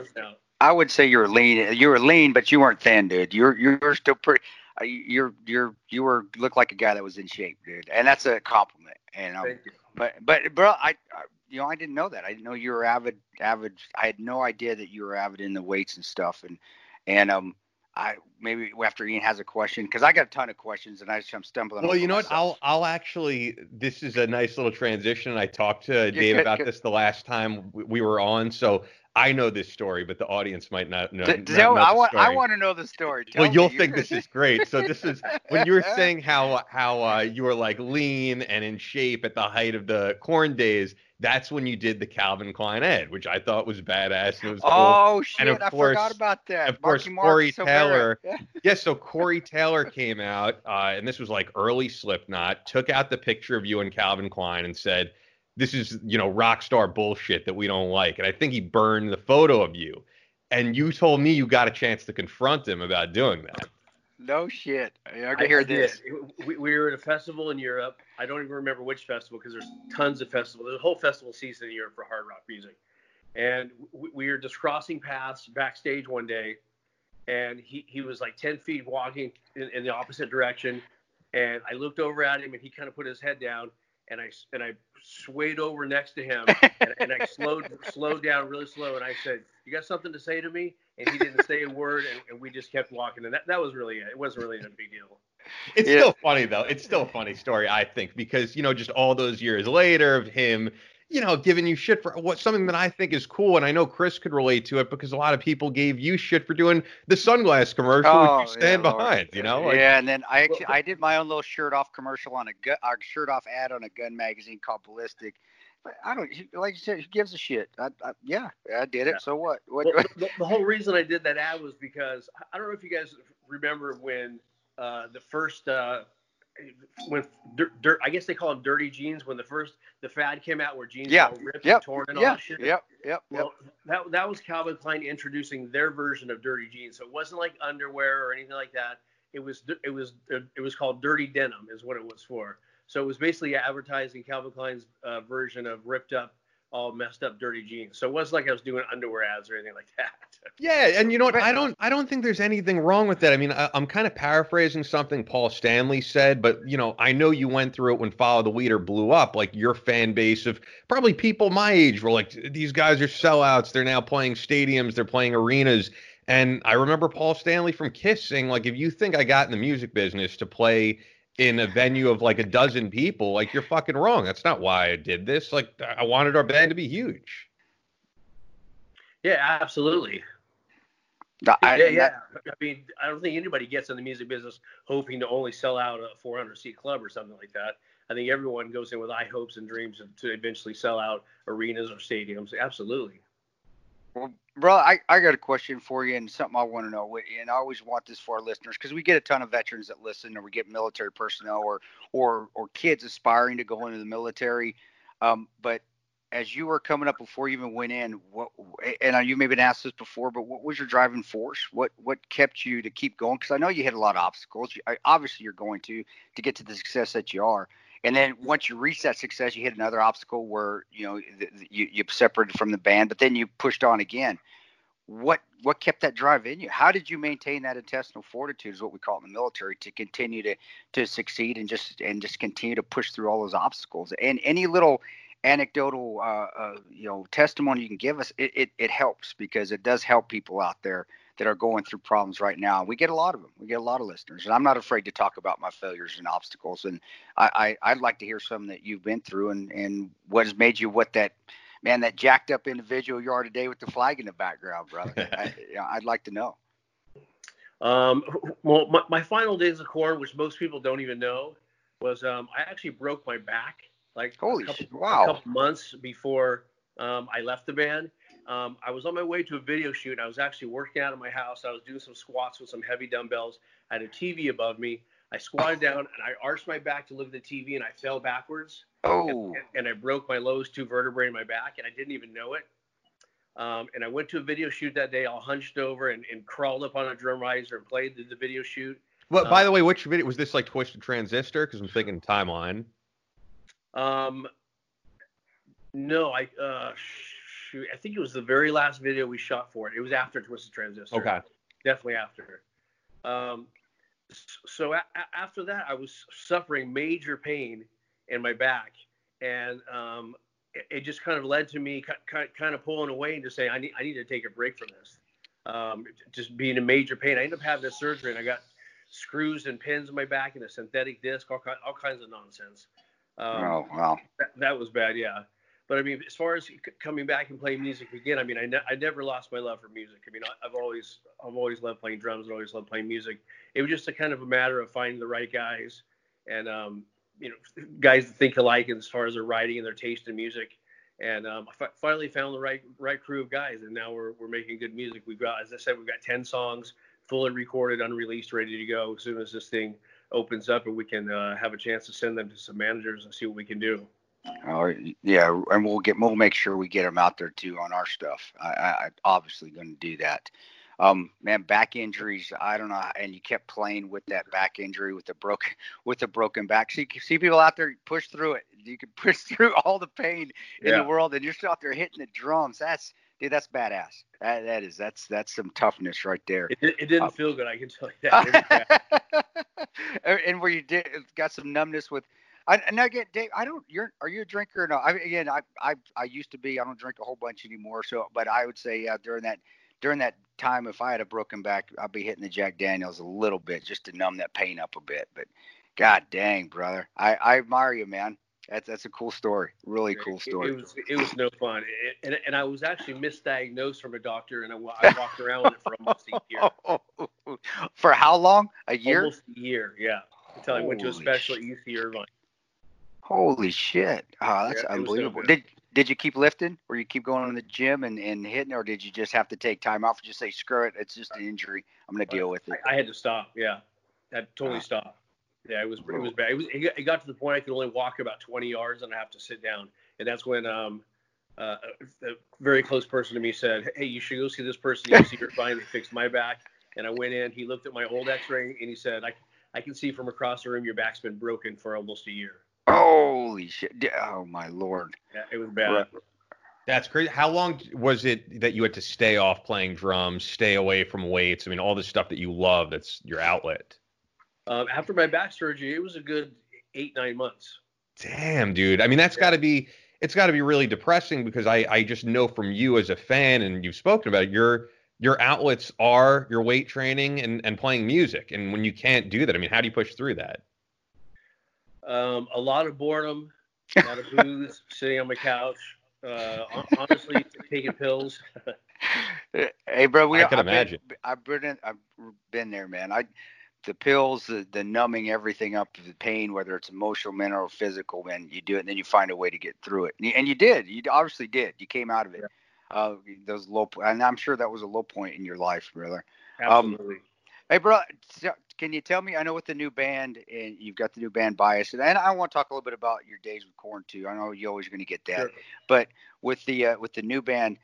I would say you're lean. You were lean, but you weren't thin, dude. You're you're still pretty. uh, You're you're you were look like a guy that was in shape, dude, and that's a compliment. And um, Thank you. but but bro, I, I you know I didn't know that. I didn't know you were avid avid. I had no idea that you were avid in the weights and stuff. And and um I maybe after Ian has a question because I got a ton of questions and I just I'm stumbling. Well, you know what? I'll I'll actually. This is a nice little transition. I talked to Dave good, about good. this the last time we- we were on, so I know this story, but the audience might not know. D- not know I want I want to know the story. Tell Well, you'll You- think this is great. So this is when you were saying how how uh, you were like lean and in shape at the height of the Korn days. That's when you did the Calvin Klein ad, which I thought was badass. And it was cool. Oh shit! of I course- forgot about that. of course, Mark Corey Silvera. Taylor Yeah. yeah, so Corey Taylor came out, uh, and this was like early Slipknot, took out the picture of you and Calvin Klein and said, This is, you know, rock star bullshit that we don't like. And I think he burned the photo of you. And you told me you got a chance to confront him about doing that. No shit. I I hear this. We, we were at a festival in Europe. I don't even remember which festival because there's tons of festivals. There's a whole festival season in Europe for hard rock music. And we, we were just crossing paths backstage one day, and he, he was like 10 feet walking in, in the opposite direction. And I looked over at him, and he kind of put his head down, and I and I swayed over next to him, and, and I slowed slowed down really slow, and I said, "You got something to say to me?" And he didn't say a word, and, and we just kept walking, and that, that was really it. It wasn't really a big deal. It's Yeah. still funny though. It's still a funny story, I think, because you know, just all those years later of him, you know, giving you shit for what something that I think is cool, and I know Chris could relate to it because a lot of people gave you shit for doing the sunglass commercial, Oh, which you stand yeah, behind. You know, Like, yeah, and then I actually I did my own little shirt off commercial on a gun, a shirt off ad on a gun magazine called Ballistic. But I don't like you said. Who gives a shit? I, I, yeah, I did it. Yeah. So what? What? Well, the, the whole reason I did that ad was because I don't know if you guys remember when uh, the first uh, when dirt, dirt, I guess they call them dirty jeans when the first the fad came out where jeans Yeah. were ripped Yep. and torn and all yeah. that shit. Yep. Yep. Yep. Well, that that was Calvin Klein introducing their version of dirty jeans. So it wasn't like underwear or anything like that. It was it was it was called dirty denim is what it was for. So it was basically advertising Calvin Klein's uh, version of ripped up, all messed up, dirty jeans. So it wasn't like I was doing underwear ads or anything like that. Yeah, and you know what? I don't I don't think there's anything wrong with that. I mean, I, I'm kind of paraphrasing something Paul Stanley said, but you know, I know you went through it when Follow the Leader blew up. Like your fan base of probably people my age were like, these guys are sellouts. They're now playing stadiums. They're playing arenas. And I remember Paul Stanley from Kiss saying, like, if you think I got in the music business to play in a venue of like a dozen people, like you're fucking wrong. That's not why I did this. Like I wanted our band to be huge. Yeah, absolutely. I, yeah, yeah. that- I mean, I don't think anybody gets in the music business hoping to only sell out a 400 seat club or something like that. I think everyone goes in with high hopes and dreams to eventually sell out arenas or stadiums. Absolutely. Well, bro, I, I got a question for you and something I want to know. And I always want this for our listeners because we get a ton of veterans that listen, or we get military personnel, or or or kids aspiring to go into the military. Um, but as you were coming up before you even went in, what and you may have been asked this before, but what was your driving force? What what kept you to keep going? Because I know you hit a lot of obstacles. obviously, you're going to to get to the success that you are. And then once you reach that success, you hit another obstacle where you know you you separated from the band, but then you pushed on again. What what kept that drive in you? How did you maintain that intestinal fortitude, is what we call it in the military, to continue to to succeed and just and just continue to push through all those obstacles? And any little anecdotal uh, uh, you know testimony you can give us it, it, it helps because it does help people out there that are going through problems right now we get a lot of them we get a lot of listeners and i'm not afraid to talk about my failures and obstacles and i, I would like to hear some that you've been through and and what has made you what that man that jacked up individual you are today with the flag in the background brother I, i'd like to know um, well my, my final days of Korn which most people don't even know was um, i actually broke my back like Holy a couple, wow. a couple months before um, I left the band. Um, I was on my way to a video shoot. I was actually working out of my house. I was doing some squats with some heavy dumbbells. I had a TV above me. I squatted down and I arched my back to look at the TV and I fell backwards. Oh. And, and I broke my lowest two vertebrae in my back and I didn't even know it. Um, and I went to a video shoot that day, all hunched over and, and crawled up on a drum riser and played the, the video shoot. Well, by the way, which video was this like Twisted Transistor? Because I'm thinking timeline. Um, no, I uh, shoot, I think it was the very last video we shot for it. It was after Twisted Transistor. Okay. Definitely after. Um, so a- after that, I was suffering major pain in my back, and um, it, it, just kind of led to me kind of pulling away and just saying, I need, I need to take a break from this. Um, just being in major pain. I ended up having a surgery, and I got screws and pins in my back and a synthetic disc, all, all kinds of nonsense. Um, oh wow, that, that, was bad. Yeah, but I mean, as far as coming back and playing music again, I mean, I, ne- I never lost my love for music. I mean, I, have always I've always loved playing drums and always loved playing music. It was just a kind of a matter of finding the right guys and um, you know guys that think alike as far as their writing and their taste in music. And um, finally found the right right crew of guys, and now we're we're making good music. We've got, as I said, we've got ten songs fully recorded, unreleased, ready to go as soon as this thing opens up and we can uh, have a chance to send them to some managers and see what we can do. Oh yeah, and we'll get we'll make sure we get them out there too on our stuff. I, I obviously going to do that. Um, man, back injuries. I don't know, and you kept playing with that back injury with the broken with the broken back. See, see people out there push through it. You can push through all the pain in yeah. the world, and you're still out there hitting the drums. That's dude, that's badass. That, that is that's that's some toughness right there. It, it didn't uh, feel good, I can tell you that. and where you did got some numbness with. I, and I get Dave. I don't. You're are you a drinker? No. I again, I I I used to be. I don't drink a whole bunch anymore. So, but I would say yeah, during that during that time, if I had a broken back, I'd be hitting the Jack Daniels a little bit just to numb that pain up a bit. But God dang, brother, I I admire you, man. That's that's a cool story. Really cool story. It, it was it was no fun, it, and and I was actually misdiagnosed from a doctor, and I, I walked around with it for almost a year. for how long? A year? Almost a year, yeah. Until Holy I went to a special. UC Irvine. Holy shit! Oh, that's yeah, unbelievable. did did you keep lifting, or you keep going to the gym and, and hitting, or did you just have to take time off and just say, "Screw it, it's just an injury. I'm going to deal with it." I, I, had to stop. Yeah, I totally uh, stop. Yeah, it was it was bad. It was it got to the point I could only walk about 20 yards and I have to sit down. And that's when um uh, a very close person to me said, "Hey, you should go see this person. You see. They fixed my back." And I went in. He looked at my old X-ray and he said, "I I can see from across the room your back's been broken for almost a year." Holy shit! Oh my lord! Yeah, it was bad. That's crazy. How long was it that you had to stay off playing drums, stay away from weights? I mean, all the stuff that you love. That's your outlet. Um, after my back surgery, it was a good eight nine months. Damn, dude. I mean, that's got to be it's got to be really depressing because I I just know from you as a fan and you've spoken about it, your your outlets are your weight training and and playing music. And when you can't do that, I mean, how do you push through that? Um, a lot of boredom, a lot of booze, sitting on my couch. Uh, honestly, taking pills. hey, bro, we I can I've imagine. Been, I've been I've been there, man. I the pills, the, the numbing everything up, the pain, whether it's emotional, mental, or physical, and you do it, and then you find a way to get through it. And you, and you did. You obviously did. You came out of it. Uh, those low, and I'm sure that was a low point in your life, brother. Absolutely. Um, hey, bro, can you tell me? I know with the new band, and you've got the new band bias, and I want to talk a little bit about your days with Korn too. I know you're always going to get that, sure. but with the uh, with the new band,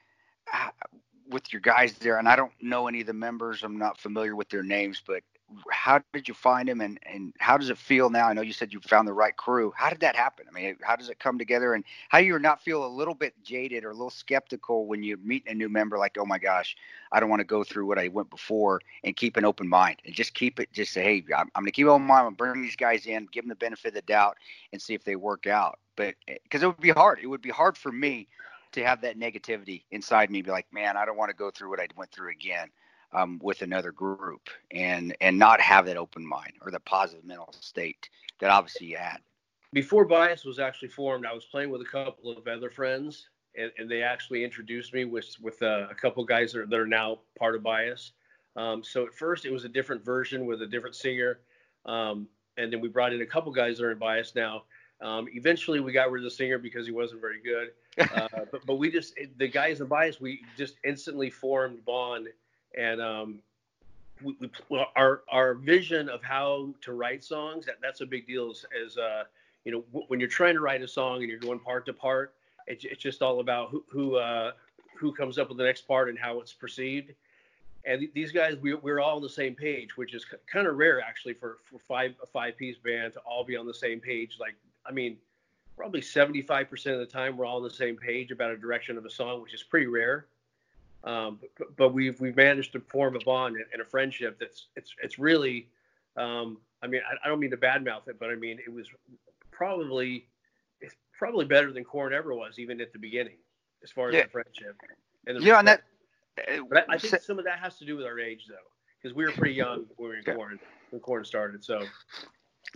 with your guys there, and I don't know any of the members. I'm not familiar with their names, but how did you find him and, and how does it feel now? I know you said you found the right crew. How did that happen? I mean, how does it come together and how do you not feel a little bit jaded or a little skeptical when you meet a new member like, oh my gosh, I don't want to go through what I went before and keep an open mind and just keep it, just say, hey, I'm, I'm going to keep an open mind. I'm bring these guys in, give them the benefit of the doubt and see if they work out. But because eh, it would be hard. It would be hard for me to have that negativity inside me, be like, man, I don't want to go through what I went through again um, with another group and and not have that open mind or the positive mental state that obviously you had. Before Bias was actually formed, I was playing with a couple of other friends, and, and they actually introduced me with with uh, a couple guys that are, that are, now part of Bias. Um, so at first it was a different version with a different singer, um, and then we brought in a couple guys that are in Bias now. Um, eventually, we got rid of the singer because he wasn't very good. Uh, but, but we just the guys in Bias, we just instantly formed bond and um, we, we, our our vision of how to write songs that that's a big deal. Is, is uh, you know w- when you're trying to write a song and you're going part to part, it's, it's just all about who who uh, who comes up with the next part and how it's perceived. And th- these guys, we, we're all on the same page, which is c- kind of rare actually for for five a five piece band to all be on the same page. Like I mean, probably 75% of the time we're all on the same page about a direction of a song, which is pretty rare. Um, but, but, we've we've managed to form a bond and, a friendship that's it's it's really. Um, I mean, I, I, don't mean to badmouth it, but I mean it was probably it's probably better than Korn ever was, even at the beginning, as far as yeah. the friendship. And the yeah, and that. But I, I think some of that has to do with our age, though, because we were pretty young when we were in Korn when Korn started. So,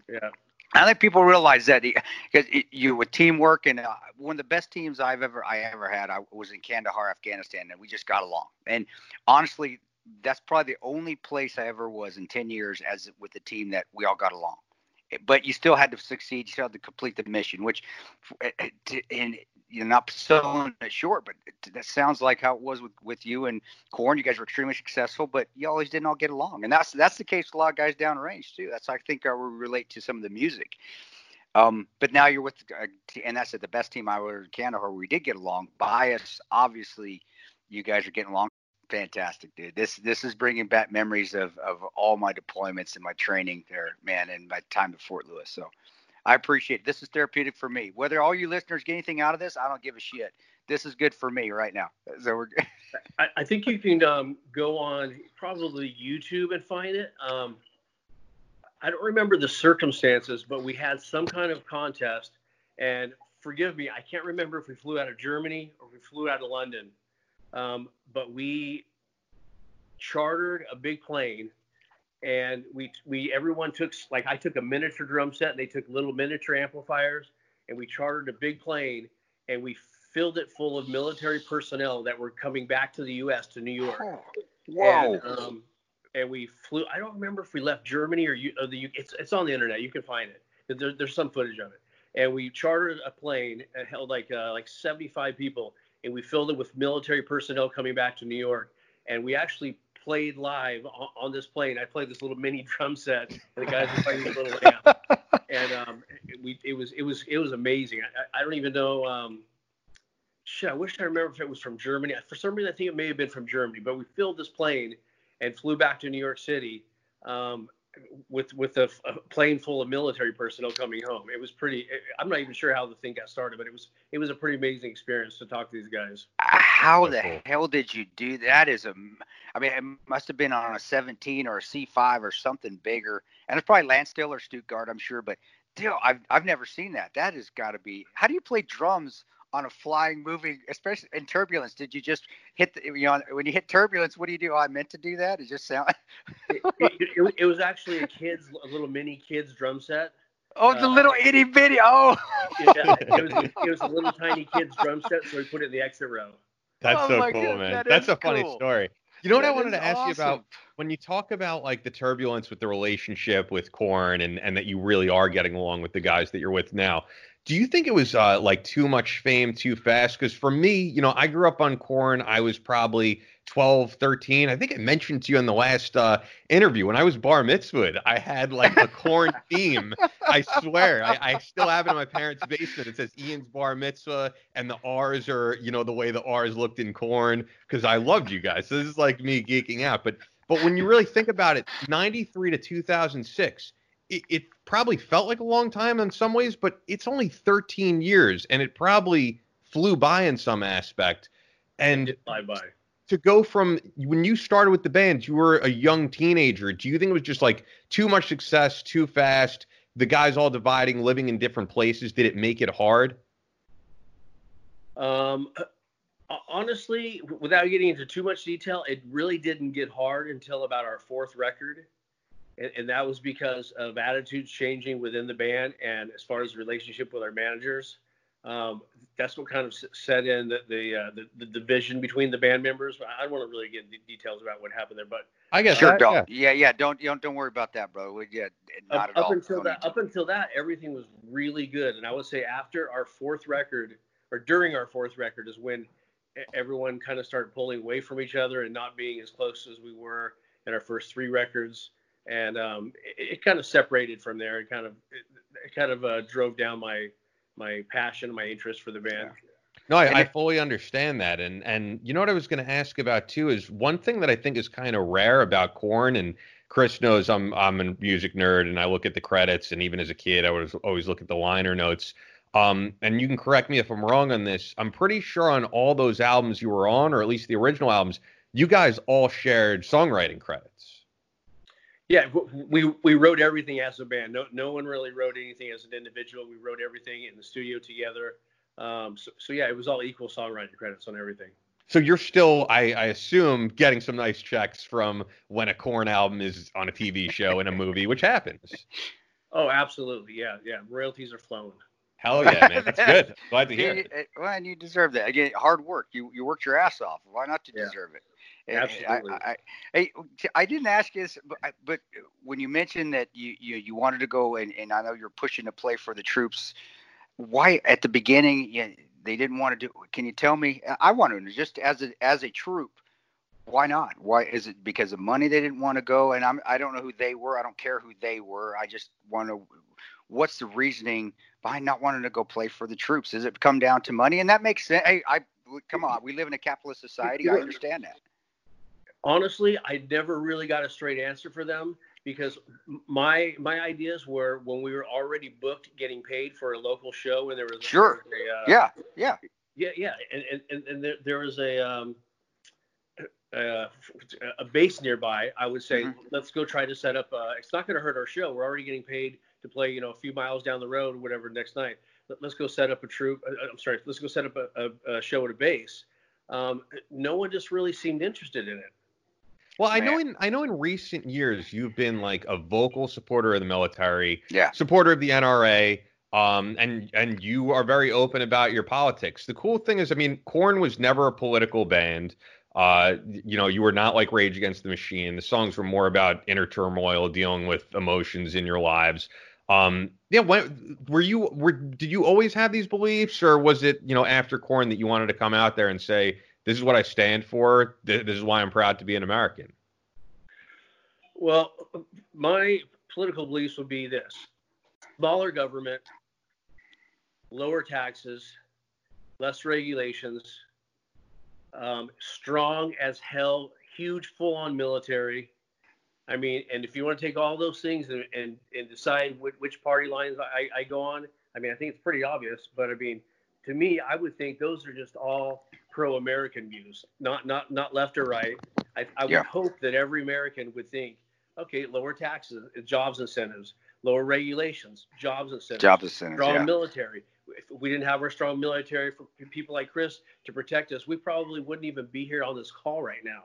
yeah. I think people realize that because you with teamwork and uh, one of the best teams I've ever I ever had I was in Kandahar, Afghanistan, and we just got along. And honestly, that's probably the only place I ever was in ten years as with the team that we all got along. But you still had to succeed. You still had to complete the mission, which, and you're not selling it short, but that sounds like how it was with, with you and Korn. You guys were extremely successful, but you always didn't all get along, and that's that's the case with a lot of guys down range too. That's I think I would relate to some of the music. Um, but now you're with, uh, and that's the best team I were in Kandahar where we did get along. Bias, obviously, you guys are getting along. Fantastic, dude. This this is bringing back memories of of all my deployments and my training there, man, and my time at Fort Lewis. So I appreciate it. This is therapeutic for me. Whether all you listeners get anything out of this, I don't give a shit. This is good for me right now. So we're. I, I, think you can um, go on probably YouTube and find it. Um, I don't remember the circumstances, but we had some kind of contest, and forgive me, I can't remember if we flew out of Germany or we flew out of London, um, but we chartered a big plane and we we everyone took like I took a miniature drum set and they took little miniature amplifiers and we chartered a big plane and we filled it full of military personnel that were coming back to the U.S. to New York. Oh, whoa. And, um, and we flew. I don't remember if we left Germany or, you, or the. It's it's on the internet. You can find it. There, there's some footage of it. And we chartered a plane and held like uh, like 75 people, and we filled it with military personnel coming back to New York. And we actually played live on, on, this plane. I played this little mini drum set, and the guys were playing this little amp, and um, it, we it was it was it was amazing. I, I don't even know. Um, shit, I wish I remember if it was from Germany. For some reason, I think it may have been from Germany. But we filled this plane and flew back to New York City. Um, with with a, a, plane full of military personnel coming home. It was pretty. I'm not even sure how the thing got started, but it was it was a pretty amazing experience to talk to these guys. How the hell did you do that? Is a, I mean, it must have been on a 17 or a C5 or something bigger, and it's probably Landstuhl or Stuttgart, I'm sure. But still, I've I've never seen that. That has got to be. How do you play drums on a flying, moving, especially in turbulence? Did you just hit the, you know, when you hit turbulence, what do you do? Oh, I meant to do that. It just sound. it, it, it, was actually a kid's, a little mini kid's drum set. Oh, the uh, little itty bitty. Oh. yeah, it was, it was a little tiny kid's drum set, so we put it in the exit row. That's oh so cool, God, man. That That's a funny story. You know what that I wanted to ask awesome. you about? when you talk about like the turbulence with the relationship with Korn and and that you really are getting along with the guys that you're with now, do you think it was uh, like too much fame too fast? Because for me, you know, I grew up on Korn I was probably 12, 13. I think I mentioned to you in the last uh, interview when I was bar mitzvahed, I had like a Korn theme. I swear, I, I, still have it in my parents' basement. It says Ian's bar mitzvah, and the R's are, you know, the way the R's looked in Korn because I loved you guys. So this is like me geeking out. But but when you really think about it, 93 to 2006, it, it probably felt like a long time in some ways, but it's only 13 years, and it probably flew by in some aspect. And fly by. To go from when you started with the band, you were a young teenager. Do you think it was just like too much success, too fast? The guys all dividing, living in different places. Did it make it hard? Um, honestly, without getting into too much detail, it really didn't get hard until about our fourth record and, and, that was because of attitudes changing within the band and as far as relationship with our managers. Um, that's what kind of set in the the, uh, the, the division between the band members. I don't want to really get into details about what happened there but i guess sure that, don't. yeah. yeah yeah don't don't don't worry about that bro we, yeah not up, at all. up until that up until that everything was really good. And i would say after our fourth record or during our fourth record is when everyone kind of started pulling away from each other and not being as close as we were in our first three records and um, it, it, kind of separated from there. It kind of it, it kind of uh, drove down my my passion, my interest for the band. No, I, I, fully understand that, and and you know what I was going to ask about too is one thing that I think is kind of rare about Korn, and Kris knows I'm I'm a music nerd, and I look at the credits, and even as a kid, I was always look at the liner notes. Um, and you can correct me if I'm wrong on this. I'm pretty sure on all those albums you were on, or at least the original albums, you guys all shared songwriting credits. Yeah, we we wrote everything as a band. No no one really wrote anything as an individual. We wrote everything in the studio together. Um, so, so yeah, it was all equal songwriting credits on everything. So you're still, I, I assume, getting some nice checks from when a Korn album is on a TV show and a movie, which happens. Oh, absolutely. Yeah, yeah. Royalties are flowing. Hell yeah, man. That's good. Glad to hear it. Well, and you deserve that. Again, hard work. You you worked your ass off. Why not to yeah. deserve it? Absolutely. I, I, I, I, didn't ask you this, but, but when you mentioned that you, you, you wanted to go and, and I know you're pushing to play for the troops, why at the beginning you, they didn't want to do? Can you tell me? I want to just as a as a troop, why not? Why is it because of money they didn't want to go? And I'm I don't know who they were. I don't care who they were. I just want to. What's the reasoning behind not wanting to go play for the troops? Does it come down to money? And that makes sense. Hey, I come on. We live in a capitalist society. I understand that honestly, I never really got a straight answer for them because my my ideas were when we were already booked, getting paid for a local show, and there was sure, a, uh, yeah, yeah, yeah, yeah, and and, and there, there was a um, uh, a base nearby. I would say mm-hmm. let's go try to set up. Uh, it's not going to hurt our show. We're already getting paid to play, you know, a few miles down the road, whatever, next night. Let, us go set up a troop. Uh, I'm sorry, let's go set up a, a, a show at a base. Um, no one just really seemed interested in it. Well, I know in I know in recent years you've been like a vocal supporter of the military, yeah, supporter of the NRA, um, and and you are very open about your politics. The cool thing is, I mean, Korn was never a political band. Uh, you know, you were not like Rage Against the Machine. The songs were more about inner turmoil, dealing with emotions in your lives. Um, yeah, when were you were did you always have these beliefs, or was it you know after Korn that you wanted to come out there and say, this is what I stand for. This is why I'm proud to be an American. Well, my political beliefs would be this smaller government, lower taxes, less regulations, um, strong as hell, huge full on military. I mean, and if you want to take all those things and, and, and decide which, which party lines I, I go on, I mean, I think it's pretty obvious, but I mean, to me, I would think those are just all pro-American views, not not not left or right. I, I would yeah. hope that every American would think, okay, lower taxes, jobs incentives, lower regulations, jobs incentives, jobs incentives, strong yeah. military. If we didn't have our strong military for people like Kris to protect us, we probably wouldn't even be here on this call right now.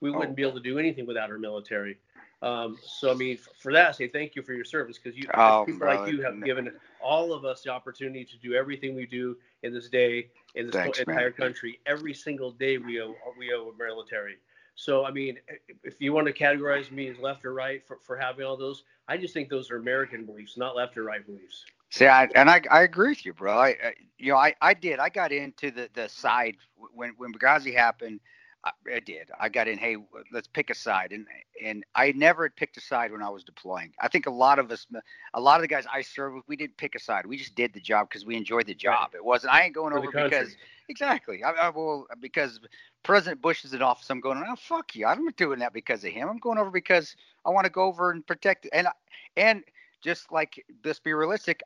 We wouldn't oh. be able to do anything without our military. Um, so I mean, for that, I say thank you for your service because you oh, people brother. like you have given all of us the opportunity to do everything we do in this day in this Thanks, entire man. country. Every single day we owe we owe a military. So I mean, if you want to categorize me as left or right for, for having all those, I just think those are American beliefs, not left or right beliefs. See, I, and I, I agree with you, bro. I, I, you know, I, I did. I got into the, the side when when Benghazi happened. I, did. I got in. Hey, let's pick a side, and and I never had picked a side when I was deploying. I think a lot of us, a lot of the guys I served with, we didn't pick a side. We just did the job because we enjoyed the job. Right. It wasn't. I ain't going For over because exactly. I, I will because President Bush is in office. I'm going. Oh fuck you. I'm not doing that because of him. I'm going over because I want to go over and protect. And and just like let's be realistic.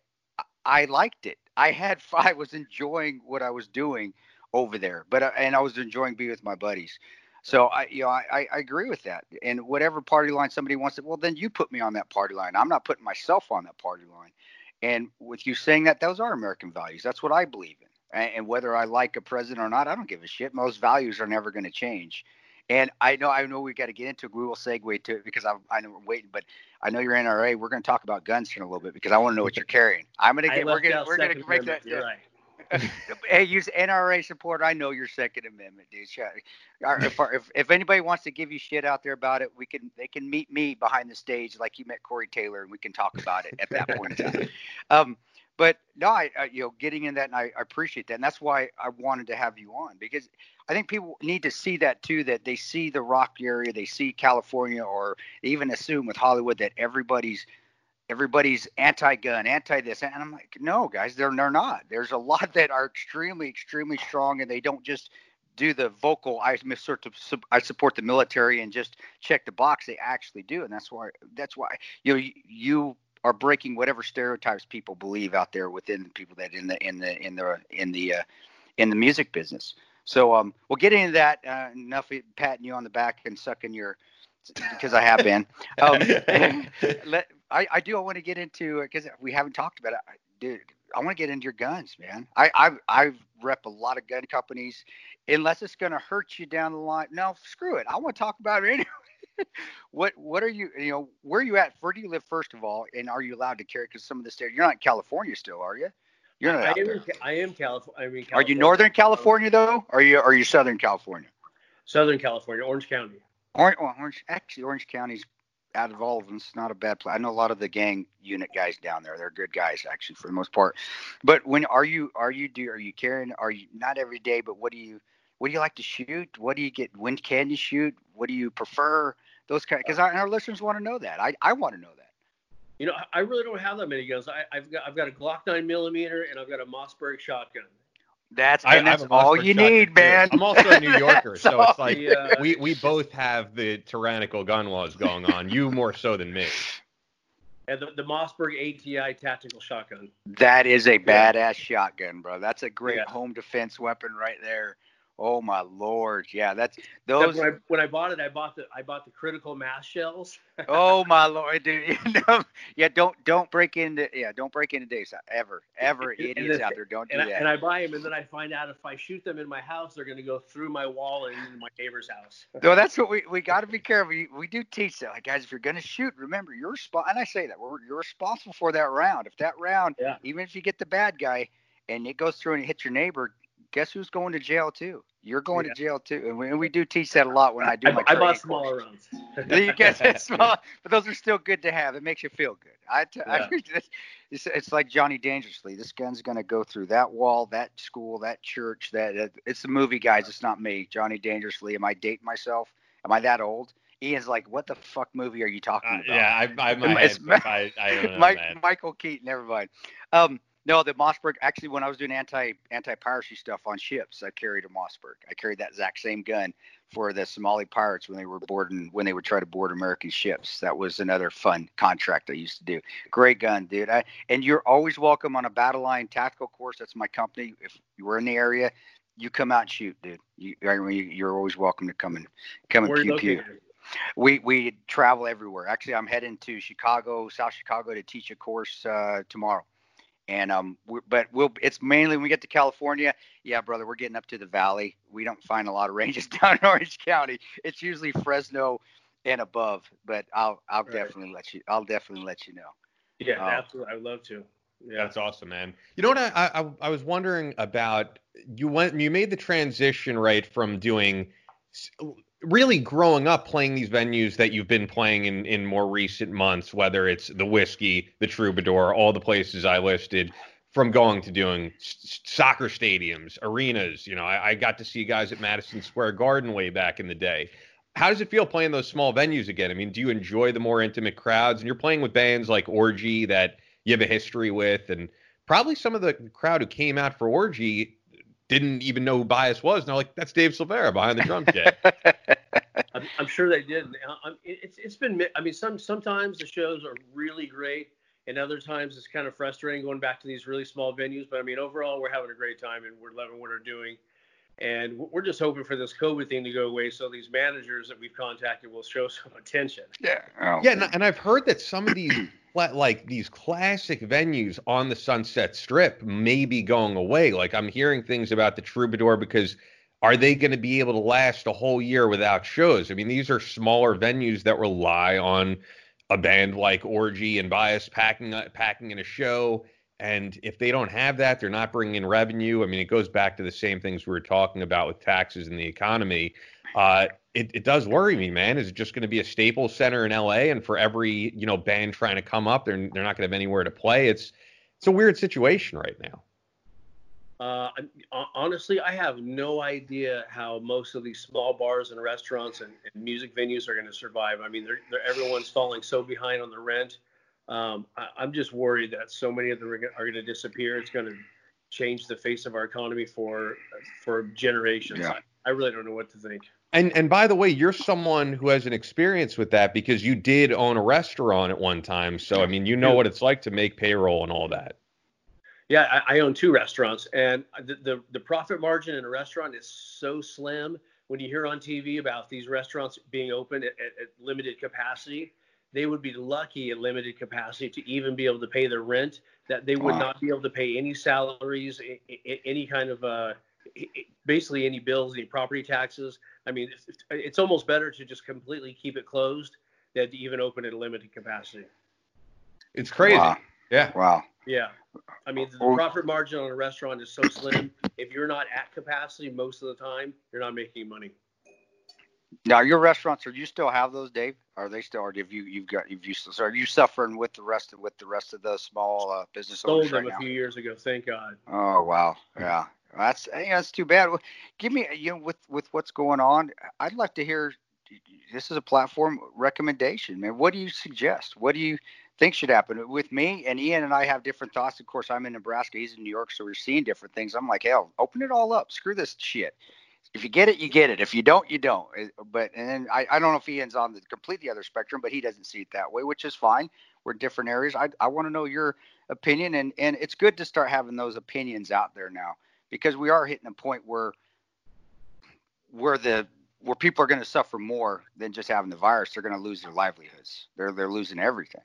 I liked it. I had I was enjoying what I was doing over there, but uh, and I was enjoying being with my buddies. So I, you know, I, I agree with that. And whatever party line somebody wants it, well, then you put me on that party line. I'm not putting myself on that party line. And with you saying that, those are American values. That's what I believe in. And whether I like a president or not, I don't give a shit. Most values are never going to change. And I know, I know we got to get into. We will segue to it because I'm, I know we're waiting, but I know you're NRA. We're going to talk about guns here in a little bit because I want to know what you're carrying. I'm going to get. We're going to. We're going to break that. You're right. Hey, use NRA supporter. I know your Second Amendment, dude. If, if, if anybody wants to give you shit out there about it, we can. They can meet me behind the stage, like you met Corey Taylor, and we can talk about it at that point in time. Um, but no, I, I, you know, getting in that, and I, I appreciate that, and that's why I wanted to have you on because I think people need to see that too. That they see the rock area, they see California, or even assume with Hollywood that everybody's everybody's anti-gun, anti-this, and I'm like, no, guys, they're they're not. There's a lot that are extremely, extremely strong, and they don't just do the vocal. I sort of I support the military and just check the box. They actually do, and that's why that's why you know you are breaking whatever stereotypes people believe out there within the people that in the in the in the in the uh, in the music business. So um, we'll get into that. Uh, enough patting you on the back and sucking your because I have been. Um, let, I, I do. I want to get into because we haven't talked about it, dude. I want to get into your guns, man. I I I rep a lot of gun companies, unless it's going to hurt you down the line. No, screw it. I want to talk about it anyway. what what are you you know where are you at? Where do you live first of all, and are you allowed to carry? Because some of the states you're not in California still, are you? You're not. I, am, in, I am California. I mean, California. Are you Northern California though? Or are you are you Southern California? Southern California, Orange County. Orange, Orange actually Orange County's out of all of them, it's not a bad place. I know a lot of the gang unit guys down there. They're good guys actually for the most part. But when are you are you do are you carrying are you not every day, but what do you what do you like to shoot? What do you get when can you shoot? What do you prefer? Those kind because our, our listeners want to know that. I, I want to know that. You know, I really don't have that many guns. I, have got I've got a Glock nine millimeter and I've got a Mossberg shotgun. That's I, that's all you need, man. I'm also a New Yorker, so it's like yeah. we we both have the tyrannical gun laws going on. You more so than me. And the, the Mossberg ATI tactical shotgun. That is a badass yeah. shotgun, bro. That's a great yeah. home defense weapon right there. Oh my lord, yeah, that's those. when, I, when I bought it, I bought the I bought the critical mass shells. oh my lord, dude! yeah, don't don't break into yeah, don't break into days ever ever idiots then, out there. Don't do and that. I, and I buy them, and then I find out if I shoot them in my house, they're going to go through my wall and into my neighbor's house. no, that's what we we got to be careful. We, we do teach that, like guys, if you're going to shoot, remember you're responsible. And I say that we're, you're responsible for that round. If that round, yeah. even if you get the bad guy and it goes through and it hits your neighbor, guess who's going to jail too? You're going yeah. to jail too, and we, and we, do teach that a lot when I do my. I, I bought smaller rounds. you get small, but those are still good to have. It makes you feel good. I, t- yeah. I it's, it's like Johnny Dangerously. This gun's going to go through that wall, that school, that church. That it's the movie guys. It's not me. Johnny Dangerously. Am I dating myself? Am I that old? Ian's like, "What the fuck movie are you talking uh, about?" Uh, yeah, I, I, my I, I don't know, Mike, Michael Keaton. Never mind. Um, no, the Mossberg. Actually, when I was doing anti anti piracy stuff on ships, I carried a Mossberg. I carried that exact same gun for the Somali pirates when they were boarding when they would try to board American ships. That was another fun contract I used to do. Great gun, dude. I, and you're always welcome on a battle line tactical course. That's my company. If you were in the area, you come out and shoot, dude. You, you're always welcome to come and come and pew pew. We we travel everywhere. Actually, I'm heading to Chicago, South Chicago, to teach a course uh, tomorrow. And um, but we'll it's mainly when we get to California. Yeah, brother, we're getting up to the valley. We don't find a lot of ranges down in Orange County. It's usually Fresno and above. But I'll I'll right. definitely let you I'll definitely let you know. Yeah, um, absolutely. I'd love to. Yeah, that's awesome, man. You know what? I, I I was wondering about you went you made the transition right from doing really growing up playing these venues that you've been playing in in more recent months, whether it's the Whisky, the Troubadour, all the places I listed, from going to doing s- soccer stadiums, arenas. You know, I, I got to see guys at Madison Square Garden way back in the day. How does it feel playing those small venues again? I mean, do you enjoy the more intimate crowds? And you're playing with bands like Orgy that you have a history with, and probably some of the crowd who came out for Orgy didn't even know who Bias was. And they're like, that's Dave Silveria behind the drum kit. I'm, I'm sure they did. Uh, it's it's been. I mean, some sometimes the shows are really great, and other times it's kind of frustrating going back to these really small venues. But I mean, overall, we're having a great time, and we're loving what we're doing. And we're just hoping for this COVID thing to go away, so these managers that we've contacted will show some attention. Yeah. Yeah, and, and I've heard that some of these like these classic venues on the Sunset Strip may be going away. Like I'm hearing things about the Troubadour because are they going to be able to last a whole year without shows? I mean, these are smaller venues that rely on a band like Orgy and Bias packing packing in a show. And if they don't have that, they're not bringing in revenue. I mean, it goes back to the same things we were talking about with taxes and the economy. Uh, it, it does worry me, man. Is it just going to be a Staples Center in LA, and for every you know band trying to come up, they're they're not going to have anywhere to play? It's it's a weird situation right now. Uh, honestly, I have no idea how most of these small bars and restaurants and, and music venues are going to survive. I mean, they're, they're, everyone's falling so behind on the rent. Um, I, am just worried that so many of them are going to disappear. It's going to change the face of our economy for for generations. Yeah. I, I really don't know what to think. And and by the way, you're someone who has an experience with that because you did own a restaurant at one time. So I mean, you know what it's like to make payroll and all that. Yeah, I, I own two restaurants, and the, the, the profit margin in a restaurant is so slim. When you hear on TV about these restaurants being open at, at, at limited capacity, they would be lucky at limited capacity to even be able to pay their rent. That they would wow. not be able to pay any salaries, any kind of uh, basically any bills, any property taxes. I mean, it's almost better to just completely keep it closed than to even open at a limited capacity. It's crazy. Wow. Yeah. Wow. Yeah. I mean, the profit margin on a restaurant is so slim. if you're not at capacity most of the time, you're not making money. Now, your restaurants, are you still have those, Dave? Are they still, or have you, you've got, you've used, so are you suffering with the rest of, with the rest of the small uh, business Sold owners them right a now? few years ago. Thank God. Oh, wow. Yeah. That's, yeah, that's too bad. Give me, you know, with, with what's going on, I'd like to hear, this is a platform recommendation, man. What do you suggest? What do you, think should happen. With me and Ian and I have different thoughts. Of course, I'm in Nebraska, he's in New York, so we're seeing different things. I'm like, hell, open it all up. Screw this shit. If you get it, you get it. If you don't, you don't. Eh, but and then I, I don't know if Ian's on the completely other spectrum, but he doesn't see it that way, which is fine. We're different areas. I, I want to know your opinion, and and it's good to start having those opinions out there now because we are hitting a point where where the where people are going to suffer more than just having the virus. They're going to lose their livelihoods. They're they're losing everything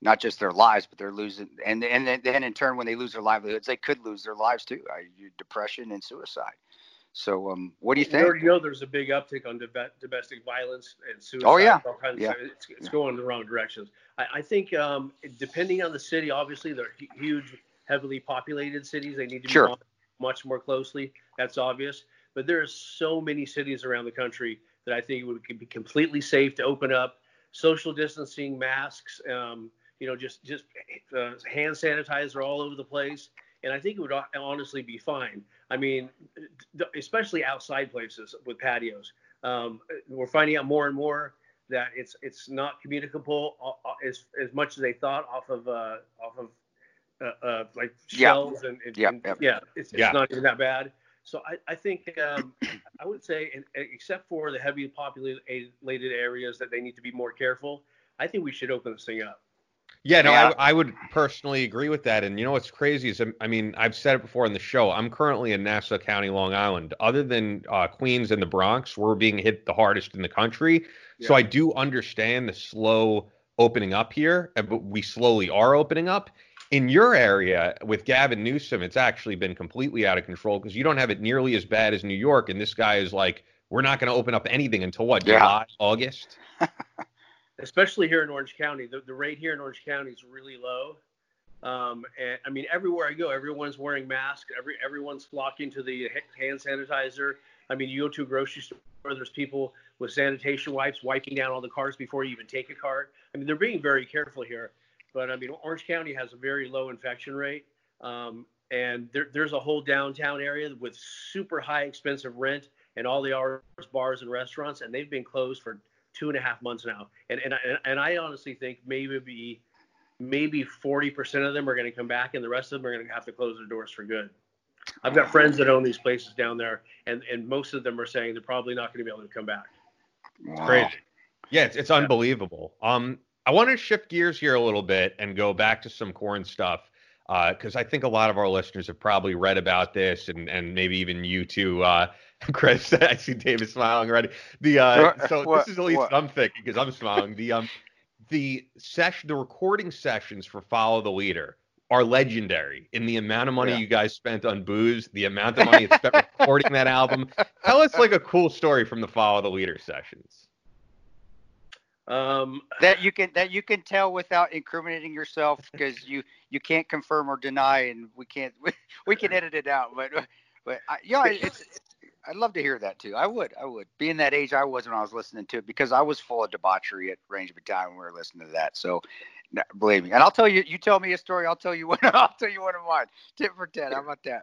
not just their lives, but they're losing, and and then in turn, when they lose their livelihoods, they could lose their lives too. depression and suicide. So, um, what do you think? You already know there's a big uptick on domestic violence and suicide. Oh yeah, yeah. It's, it's yeah. going in the wrong directions. I, I think um, depending on the city, obviously they're huge, heavily populated cities. They need to be sure. Much more closely. That's obvious. But there are so many cities around the country that I think it would be completely safe to open up. Social distancing, masks, um, you know, just just uh, hand sanitizer all over the place, and I think it would honestly be fine. I mean, especially outside places with patios. Um, we're finding out more and more that it's it's not communicable uh, uh, as as much as they thought off of uh, off of uh, uh, like shells yeah. and, and, yeah, and yeah, yeah, it's, it's not even that bad. So I, I think um, I would say, except for the heavily populated areas that they need to be more careful, I think we should open this thing up. Yeah, no, yeah. I, I, would personally agree with that. And you know what's crazy is, I mean, I've said it before in the show. I'm currently in Nassau County, Long Island. Other than uh, Queens and the Bronx, we're being hit the hardest in the country. Yeah. So I do understand the slow opening up here, but we slowly are opening up. In your area with Gavin Newsom, it's actually been completely out of control because you don't have it nearly as bad as New York. And this guy is like, we're not going to open up anything until what, yeah. July, August? especially here in Orange County. The, the rate here in Orange County is really low. Um, and I mean, everywhere I go, everyone's wearing masks. Every everyone's flocking to the hand sanitizer. I mean, you go to a grocery store, there's people with sanitation wipes wiping down all the cars before you even take a cart. I mean, they're being very careful here. But I mean, Orange County has a very low infection rate. Um, and there, there's a whole downtown area with super high expensive rent and all the hours bars and restaurants, and they've been closed for two and a half months now. And and and I honestly think maybe maybe 40% of them are going to come back, and the rest of them are going to have to close their doors for good. I've got friends that own these places down there, and and most of them are saying they're probably not going to be able to come back. Wow. Crazy. Yeah, it's, it's unbelievable. Um, I want to shift gears here a little bit and go back to some Korn stuff because uh, I think a lot of our listeners have probably read about this, and and maybe even you too, uh, Kris. I see David smiling already. The uh, so what, this is at least what? I'm thinking because I'm smiling. The um the session, the recording sessions for Follow the Leader are legendary in the amount of money yeah. you guys spent on booze, the amount of money you spent recording that album. Tell us like a cool story from the Follow the Leader sessions. Um, that you can that you can tell without incriminating yourself because you you can't confirm or deny, and we can't we, we can edit it out. But but I, yeah, it's, it's I'd love to hear that too. I would, I would. Being that age I was when I was listening to it, because I was full of debauchery at Ranger Battalion when we were listening to that. So, believe me. And I'll tell you, you tell me a story, I'll tell you one. I'll tell you one of mine. Tip for ten. How about that?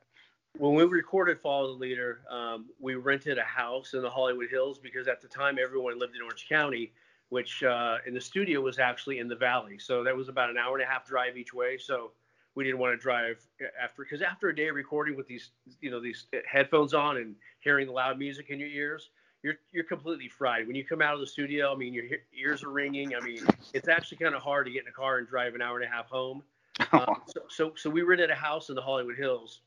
When we recorded Follow the Leader, um, we rented a house in the Hollywood Hills because at the time everyone lived in Orange County, which uh, in the studio was actually in the Valley. So that was about an hour and a half drive each way. So we didn't want to drive after because after a day of recording with these you know these headphones on and hearing the loud music in your ears you're you're completely fried when you come out of the studio i mean your ears are ringing i mean it's actually kind of hard to get in a car and drive an hour and a half home um, so, so, so we rented a house in the hollywood hills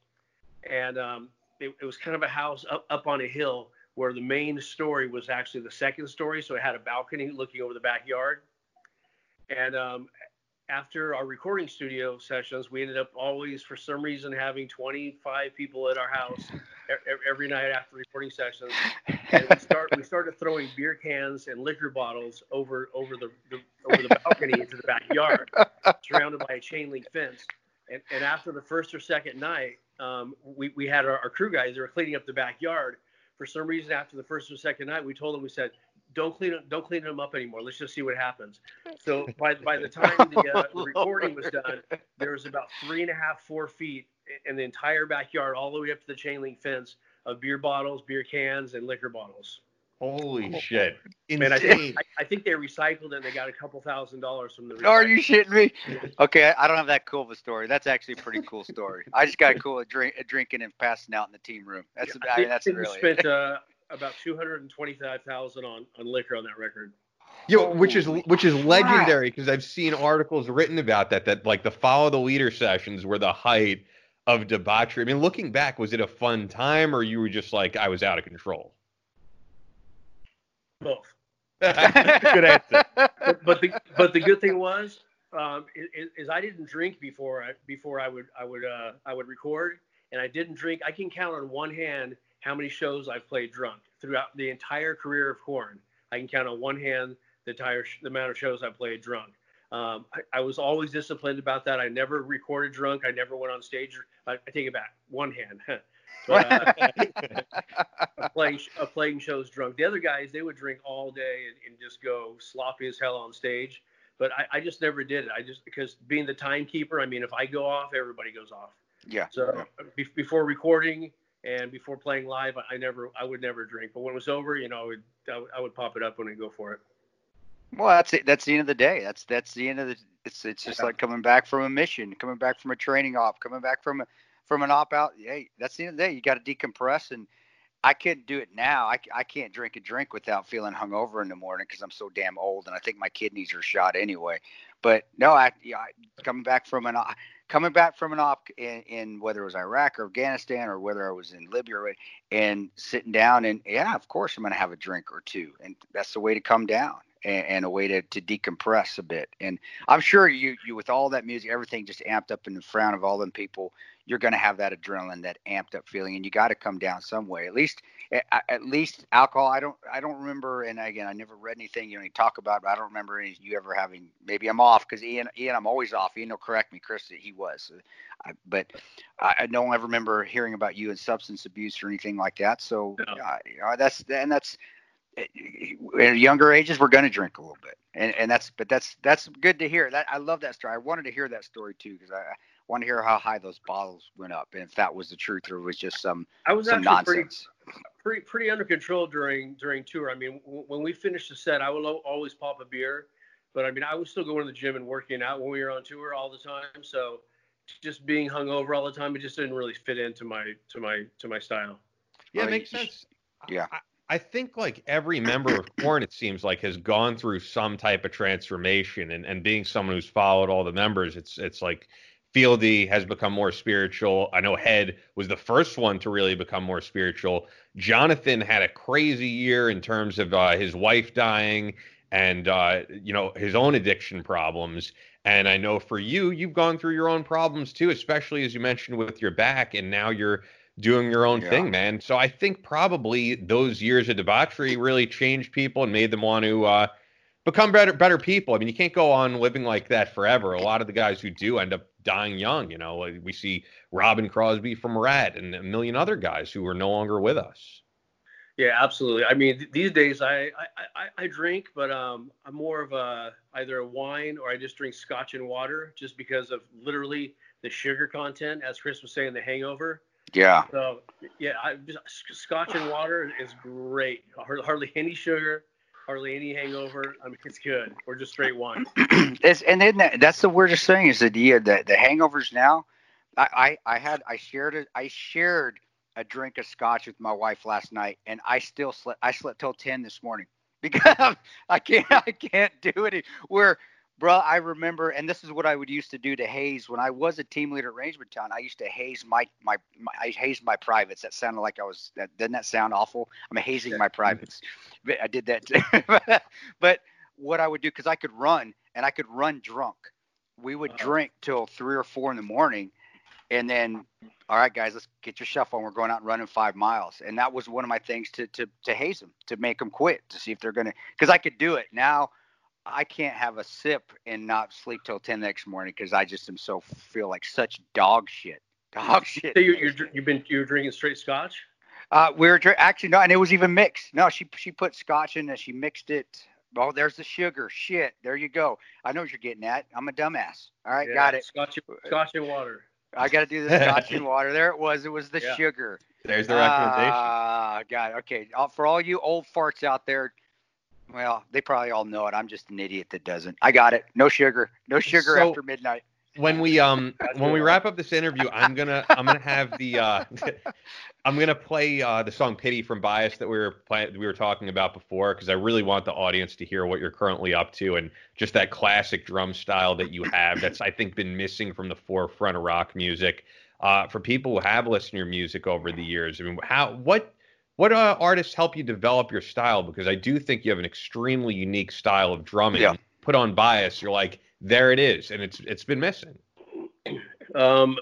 and um, it, it was kind of a house up, up on a hill where the main story was actually the second story so it had a balcony looking over the backyard and um, after our recording studio sessions, we ended up always, for some reason, having 25 people at our house every night after recording sessions. And we start we started throwing beer cans and liquor bottles over over the, the over the balcony into the backyard, surrounded by a chain link fence. And, and after the first or second night, um, we, we had our, our crew guys that were cleaning up the backyard. For some reason, after the first or second night, we told them, we said, don't clean them, don't clean them up anymore. Let's just see what happens. So by by the time the uh, recording was done, there was about three and a half, four feet in the entire backyard, all the way up to the chain link fence of beer bottles, beer cans, and liquor bottles. Holy oh, shit! Man, I think, I, I think they recycled it and they got a couple thousand dollars from the. Are you shitting me? Okay, I don't have that cool of a story. That's actually a pretty cool story. I just got cool at, drink, at drinking and passing out in the team room. That's yeah, I mean, that's really. Spent uh, about two hundred and twenty-five thousand on on liquor on that record. Yo, which is which is legendary because I've seen articles written about that. That like the follow the leader sessions were the height of debauchery. I mean, looking back, was it a fun time or you were just like I was out of control? Both. good answer. But, but, the but the good thing was um, is, is, I didn't drink before I before I would I would uh, I would record, and I didn't drink. I can count on one hand how many shows I've played drunk throughout the entire career of Korn. I can count on one hand the entire sh- the amount of shows I played drunk. Um, I, I, was always disciplined about that. I never recorded drunk. I never went on stage. I, I take it back, one hand. but, uh, playing uh, playing shows drunk. The other guys they would drink all day and, and just go sloppy as hell on stage. But I, I, just never did it. I just because being the timekeeper. I mean, if I go off, everybody goes off. Yeah. So yeah. Be, before recording, and before playing live, I never, I would never drink. But when it was over, you know, I would, I would pop it up when I go for it. Well, that's it. That's the end of the day. That's that's the end of the. It's it's just yeah. like coming back from a mission, coming back from a training op, coming back from a, from an op out. Hey, that's the end of the day. You got to decompress, and I couldn't do it now. I, I can't drink a drink without feeling hungover in the morning because I'm so damn old, and I think my kidneys are shot anyway. But no, I, yeah, coming back from an coming back from an op in, in, whether it was Iraq or Afghanistan or whether I was in Libya and sitting down and yeah, of course I'm going to have a drink or two, and that's the way to come down and, and, a way to, to decompress a bit. And I'm sure you you with all that music, everything just amped up in the front of all them people. You're going to have that adrenaline, that amped up feeling, and you got to come down some way. At least, at least alcohol. I don't, I don't remember. And again, I never read anything you know talk about, but I don't remember any you ever having. Maybe I'm off because Ian, Ian, I'm always off. Ian will correct me, Kris. He was, I, but I, don't ever remember hearing about you and substance abuse or anything like that. So no. uh, that's and that's at younger ages we're going to drink a little bit and and that's but that's that's good to hear that i love that story i wanted to hear that story too because i want to hear how high those bottles went up and if that was the truth or it was just some i was some actually nonsense. pretty, pretty pretty under control during during tour i mean w- when we finished the set i would always pop a beer but i mean i was still going to the gym and working out when we were on tour all the time so just being hungover all the time it just didn't really fit into my to my to my style yeah, it makes sense. Yeah. I think like every member of Korn, it seems like, has gone through some type of transformation, and and being someone who's followed all the members, it's it's like Fieldy has become more spiritual. I know Head was the first one to really become more spiritual. Jonathan had a crazy year in terms of uh, his wife dying and uh, you know his own addiction problems. And I know for you, you've gone through your own problems too, especially as you mentioned with your back, and now you're doing your own yeah. thing, man. So I think probably those years of debauchery really changed people and made them want to uh, become better better people. I mean, you can't go on living like that forever. A lot of the guys who do end up dying young. You know, we see Robin Crosby from Ratt and a million other guys who are no longer with us. Yeah, absolutely. I mean, th- these days I, I, I, I drink, but um, I'm more of a either a wine or I just drink scotch and water, just because of literally the sugar content, as Kris was saying, the hangover. Yeah. So yeah, I, scotch and water is great. Hardly any sugar, hardly any hangover. I mean, it's good. Or just straight wine. it's, and then that, that's the weirdest thing is that the the, the hangovers now. I, I, I had I shared it. I shared a drink of scotch with my wife last night, and I still slept. I slept till ten this morning because I can't I can't do it. Where bro, I remember, and this is what I would used to do to haze when I was a team leader at Town. I used to haze my, my, my I hazed my privates. That sounded like I was. That doesn't that sound awful? I'm hazing my privates. I did that. But what I would do because I could run and I could run drunk. We would uh-huh. drink till three or four in the morning, and then all right guys let's get your shuffle on we're going out and running five miles and that was one of my things to to to haze them to make them quit to see if they're gonna because i could do it now I can't have a sip and not sleep till ten next morning because I just am so feel like such dog shit. Dog shit. So you, you're, you've been you're drinking straight scotch. Uh, we were actually no, and it was even mixed. No, she she put scotch in and she mixed it. Oh, there's the sugar. Shit, there you go. I know what you're getting at. I'm a dumbass. All right, yeah, got it. Scotch, scotch and water. I got to do the scotch and water. There it was. It was the yeah. sugar. There's the recommendation. Ah, uh, got it. Okay, for all you old farts out there, well, they probably all know it. I'm just an idiot that doesn't. I got it. No sugar. No sugar so, after midnight. When we um when we wrap up this interview, I'm gonna I'm gonna have the uh I'm gonna play uh the song "Pity" from Bias that we were playing we were talking about before because I really want the audience to hear what you're currently up to and just that classic drum style that you have that's I think been missing from the forefront of rock music. Uh, for people who have listened to your music over the years, I mean, how what what uh, artists help you develop your style? Because I do think you have an extremely unique style of drumming. Yeah. Put on bias, you're like, there it is, and it's it's been missing. Um,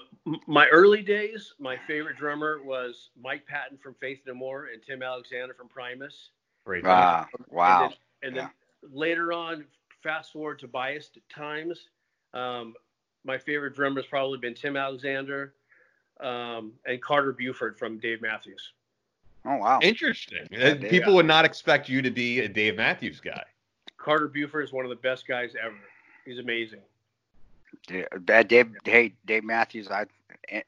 my early days, my favorite drummer was Mike Patton from Faith No More and Tim Alexander from Primus. Great. Wow. wow. And then, and then later on, fast forward to biased times, um, my favorite drummer has probably been Tim Alexander um, and Carter Beauford from Dave Matthews. Oh wow, interesting. Yeah, People uh, would not expect you to be a Dave Matthews guy. Carter Beauford is one of the best guys ever. He's amazing. Bad uh, Dave, hey Dave Matthews. I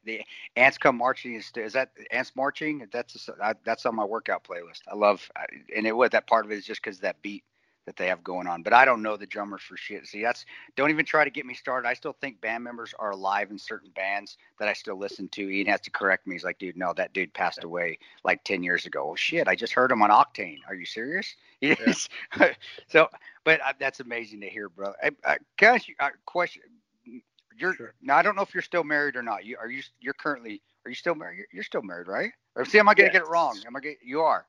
the ants come marching is, is that ants marching? That's a, that's on my workout playlist. I love and it was that part of it is just because that beat that they have going on. But I don't know the drummers for shit. See, that's don't even try to get me started. I still think band members are alive in certain bands that I still listen to. Ian has to correct me. He's like, dude, no, that dude passed away like ten years ago. Oh shit, I just heard him on Octane. Are you serious? Yes. Yeah. so, but uh, that's amazing to hear, bro. I, I, you a question. You're sure. now. I don't know if you're still married or not. You are you? You're currently. Are you still married? You're, you're still married, right? Or see, am I gonna yes. get it wrong? Am I get? You are.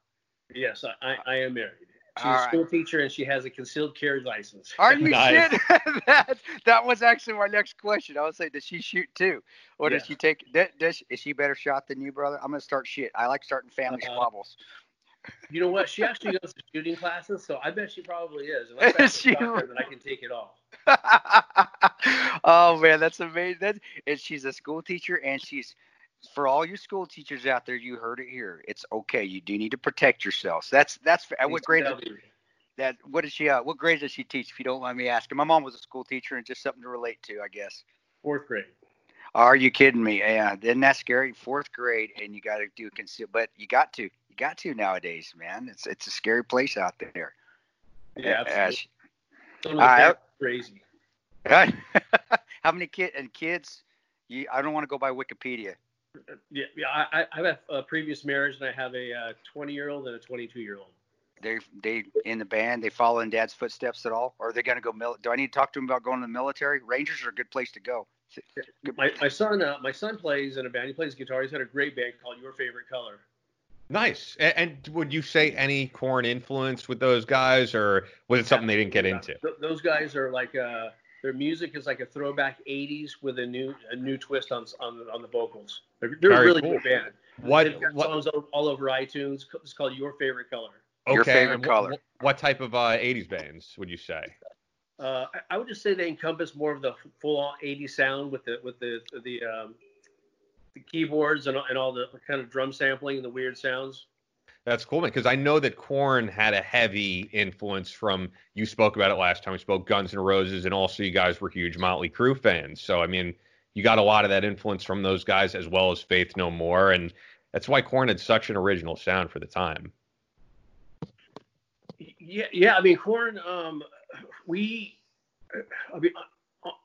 Yes, I, I, I am married. She's All a right. school teacher and she has a concealed carry license. Are you Nice. shit? that that was actually my next question. I was say, does she shoot too, or does she take? Does, does is she better shot than you, brother? I'm gonna start shit. I like starting family Uh, squabbles. You know what? She actually goes to shooting classes, so I bet she probably is. Unless I Is she can then I can take it all. oh man, that's amazing. That and she's a school teacher, and she's for all you school teachers out there. You heard it here. It's okay. You do need to protect yourselves. That's that's at what grade? That what is she? Uh, what grade does she teach? If you don't mind me asking, my mom was a school teacher, and just something to relate to, I guess. Fourth grade. Are you kidding me? Yeah, isn't that scary? Fourth grade, and you got to do a conceal, but you got to, you got to nowadays, man. It's it's a scary place out there. Yeah, absolutely. Some I- crazy. How many kids and kids? You, I don't want to go by Wikipedia. Yeah, yeah. I, I I have a previous marriage, and I have a uh, 20 year old and a 22 year old. They they in the band. They follow in Dad's footsteps at all, or are they going to go? Mil- do I need to talk to them about going to the military? Rangers are a good place to go. My, my son uh, my son plays in a band. He plays guitar. He's had a great band called Your Favorite Color. Nice. And, and would you say any Korn influence with those guys, or was it something they didn't get into? Th- those guys are like uh, their music is like a throwback '80s with a new a new twist on on, on the vocals. They're, they're a really cool. good band. What? They've got What? songs all, all over iTunes. It's called Your Favorite Color. Your favorite and color. wh- What type of uh, '80s bands would you say? Uh, I, I would just say they encompass more of the full-on '80s sound with the with the the um, the keyboards and, and all the kind of drum sampling and the weird sounds. That's cool, man. Because I know that Korn had a heavy influence from. You spoke about it last time. We spoke Guns N' Roses, and also you guys were huge Motley Crue fans. So I mean, you got a lot of that influence from those guys, as well as Faith No More, and that's why Korn had such an original sound for the time. Yeah, yeah. I mean, Korn. Um, we, I mean,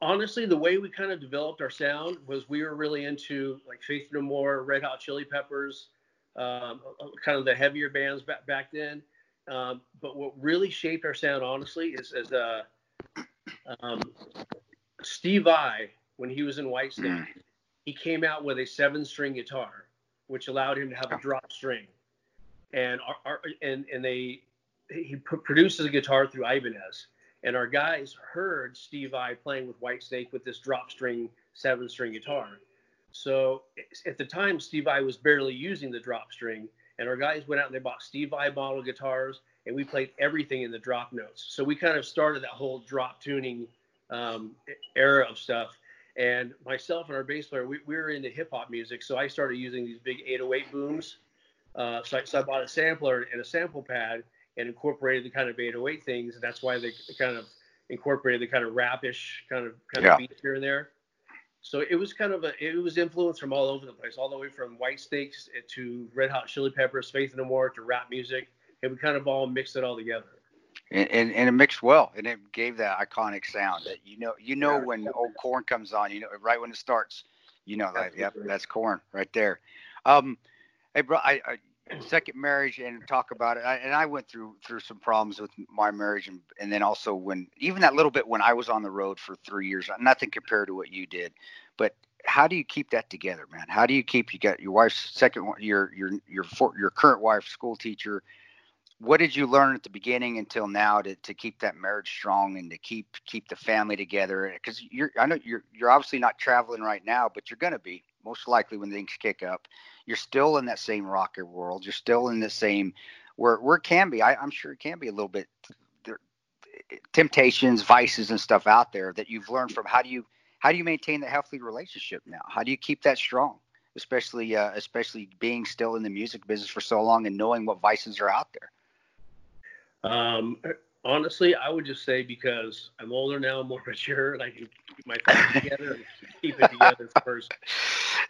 honestly, the way we kind of developed our sound was we were really into like Faith No More, Red Hot Chili Peppers, um, uh, kind of the heavier bands back back then. Um, but what really shaped our sound, honestly, is as uh, um, Steve Vai when he was in Whitesnake, Mm. he came out with a seven-string guitar, which allowed him to have a drop string, and our, our and and they he pr- produces a guitar through Ibanez, and our guys heard Steve Vai playing with Whitesnake with this drop string seven string guitar. So at the time, Steve I was barely using the drop string, and our guys went out and they bought Steve Vai model guitars, and we played everything in the drop notes. So we kind of started that whole drop tuning um, era of stuff. And myself and our bass player, we, we were into hip hop music, so I started using these big 808 booms. Uh, so, I, so I bought a sampler and a sample pad and incorporated the kind of 808 things. And that's why they kind of incorporated the kind of rapish kind of kind Yeah. of beats here and there. So it was kind of a it was influenced from all over the place, all the way from White Snakes to Red Hot Chili Peppers, Faith No More to rap music, and we kind of all mixed it all together. and, and, and it mixed well, and it gave that iconic sound that you know you know Yeah. when old Korn comes on, you know right when it starts, you know that yep that's Korn right there. Um, hey bro, I, I second marriage and talk about it, I, and I went through through some problems with my marriage, and and then also when even that little bit when I was on the road for three years, uh, nothing compared to what you did, but how do you keep that together, man? How do you keep you got your wife's second your your your your current wife, school teacher, what did you learn at the beginning until now to, to keep that marriage strong and to keep keep the family together? Because you're i know you're you're obviously not traveling right now but you're to be most likely when things kick up. You're still in that same rocker world. You're still in the same where where it can be I, i'm sure it can be a little bit there, temptations vices and stuff out there that you've learned from. How do you how do you maintain that healthy relationship now? How do you keep that strong? Especially uh, especially being still in the music business for so long and knowing what vices are out there. Um, honestly, I would just say because I'm older now, more mature, and I can keep my thoughts together and keep it together first.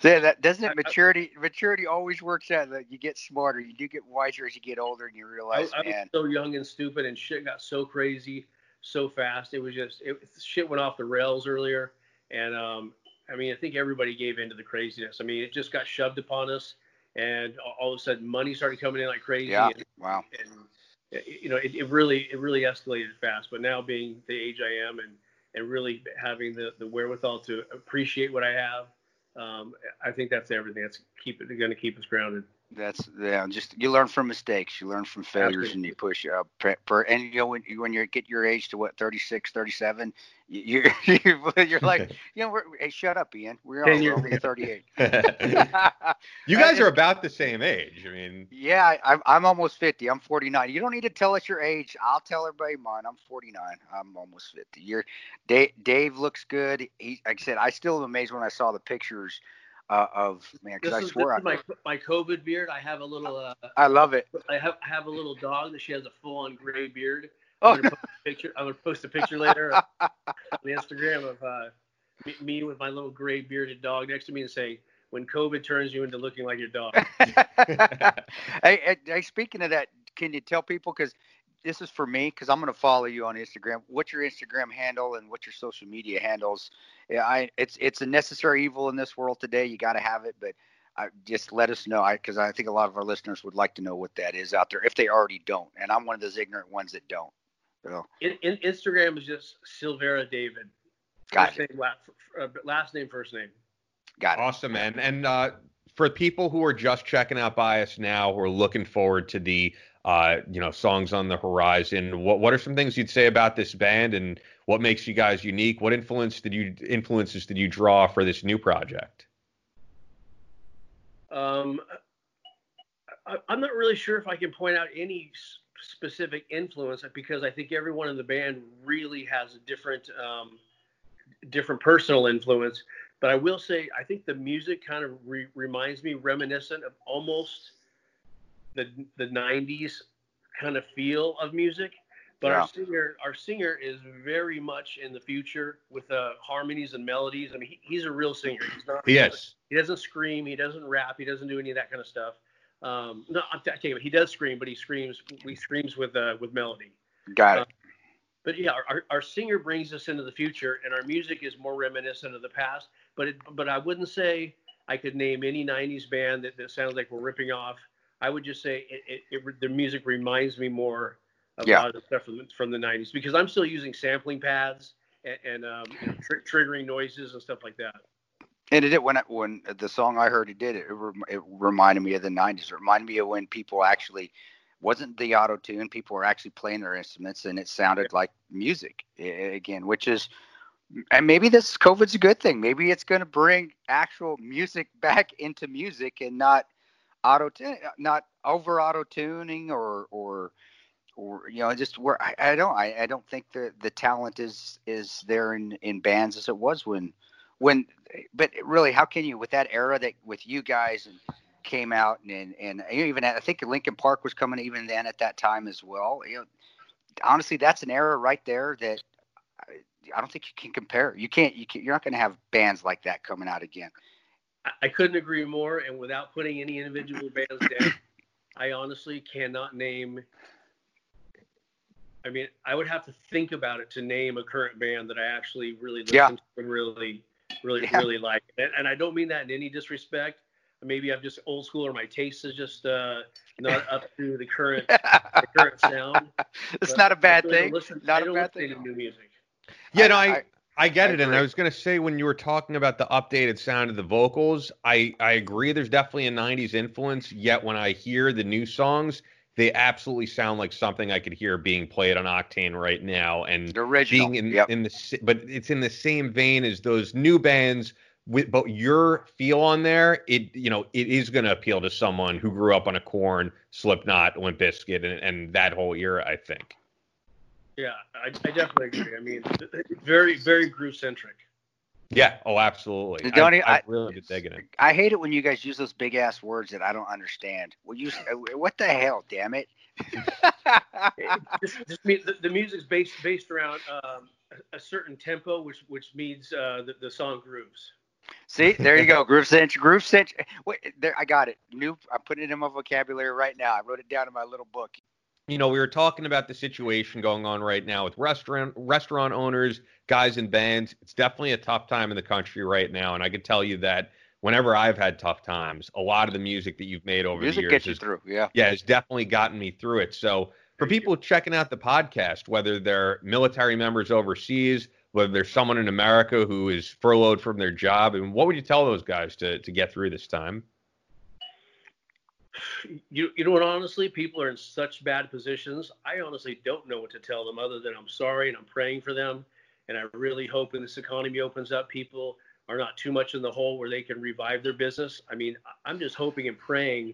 Yeah, that doesn't I- I- it maturity maturity always works out that you get smarter you do get wiser as you get older and you realize I was man so young and stupid, and shit got so crazy so fast. It was just it, shit went off the rails earlier, and um, I mean, I think everybody gave into the craziness. I mean, it just got shoved upon us, and all- all of a sudden, money started coming in like crazy. yeah And, wow and you know, it, it really it really escalated fast. But now, being the age I am, and and really having the the wherewithal to appreciate what I have, um, I think that's everything. That's keep it going to keep us grounded. That's yeah. Just you learn from mistakes. You learn from failures, Absolutely. and you push uh, up. Per, and you know when you when you get your age to what 36, 37, you, you're you're like you know hey shut up Ian we're, all, we're only 38. you guys are about the same age. I mean. Yeah, I'm I'm almost 50. I'm 49. You don't need to tell us your age. I'll tell everybody mine. I'm 49. I'm almost 50. You're Dave. Dave looks good. He like I said I still am amazed when I saw the pictures uh, of man because I swear I, my my COVID beard. I have a little. Uh, I love it. I have have a little dog that she has a full on gray beard. I'm oh. gonna post a picture. I'm gonna post a picture later on the Instagram of uh, me, me, with my little gray bearded dog next to me and say, "When COVID turns you into looking like your dog." hey, hey, speaking of that, can you tell people because this is for me because I'm going to follow you on Instagram. What's your Instagram handle and what's your social media handles? Yeah, I it's it's a necessary evil in this world today. You got to have it, but I, just let us know because I, I, think a lot of our listeners would like to know what that is out there if they already don't. And I'm one of those ignorant ones that don't. So. In, in Instagram is just Silveria David. Got first it. Name, last, uh, last name, first name. Got it. Awesome, man. And uh, for people who are just checking out Bias now, who are looking forward to the uh, you know songs on the horizon, what what are some things you'd say about this band and what makes you guys unique? What influence did you influences did you draw for this new project? Um, I, am not really sure if I can point out any specific influence because I think everyone in the band really has a different um, different personal influence. But I will say I think the music kind of re- reminds me reminiscent of almost the the 90s kind of feel of music. But yeah. our singer, our singer is very much in the future with uh, harmonies and melodies. I mean, he, he's a real singer. He's not. Yes. He doesn't scream. He doesn't rap. He doesn't do any of that kind of stuff. Um, no, I'm taking it. He does scream, but he screams. We screams with uh, with melody. Got it. Um, but yeah, our, our singer brings us into the future, and our music is more reminiscent of the past. But it, but I wouldn't say I could name any '90s band that, that sounds like we're ripping off. I would just say it, it, it the music reminds me more of yeah. a lot of the stuff from, from the '90s because I'm still using sampling pads and, and um, tr- triggering noises and stuff like that. And it did when when the song I heard it did it, it reminded me of the '90s. It reminded me of when people actually wasn't the auto tune. People were actually playing their instruments, and it sounded like music again, which is. And maybe this COVID's a good thing. Maybe it's going to bring actual music back into music and not auto uh, not over auto tuning or or or you know just where I, I don't I, I don't think the the talent is is there in in bands as it was when when but really how can you with that era that with you guys and came out and and, even I think Linkin Park was coming even then at that time as well you know honestly that's an era right there that I, I don't think you can compare. You can't you can, you're not going to have bands like that coming out again I couldn't agree more. And without putting any individual bands down, I honestly cannot name. I mean, I would have to think about it to name a current band that I actually really listen yeah. to and really, really, yeah. really like. And, and, I don't mean that in any disrespect. Maybe I'm just old school, or my taste is just uh, not up to the current the current sound. It's but not a bad thing. Listen, not a bad thing. To new music. Yeah, no, I, I get I it, and I was going to say when you were talking about the updated sound of the vocals, I I agree. There's definitely a '90s influence. Yet when I hear the new songs, they absolutely sound like something I could hear being played on Octane right now, and original. being in yep. in the but it's in the same vein as those new bands. With but your feel on there, it you know it is going to appeal to someone who grew up on a Korn, Slipknot, Limp Bizkit, and, and that whole era. I think. Yeah, I, I definitely agree. I mean, very, very groove centric. Yeah. Oh, absolutely. Don't I, I, I really been digging it. I hate it when you guys use those big ass words that I don't understand. Well, you, uh, what the hell? Damn it. just, just the, the music's based based around um, a, a, certain tempo, which which means uh, the, the song grooves. See, there you go, groove centric. Groove centric. Wait, there, I got it. New. I'm putting it in my vocabulary right now. I wrote it down in my little book you know, we were talking about the situation going on right now with restaurant restaurant owners, guys in bands. It's definitely a tough time in the country right now, and I can tell you that whenever I've had tough times, a lot of the music that you've made over music the years gets you through. Yeah, yeah, has definitely gotten me through it. So for people checking out the podcast, whether they're military members overseas, whether there's someone in America who is furloughed from their job, and what would you tell those guys to to get through this time? You you know what? Honestly, people are in such bad positions. I honestly don't know what to tell them other than I'm sorry and I'm praying for them. And I really hope when this economy opens up, people are not too much in the hole where they can revive their business. I mean, I'm just hoping and praying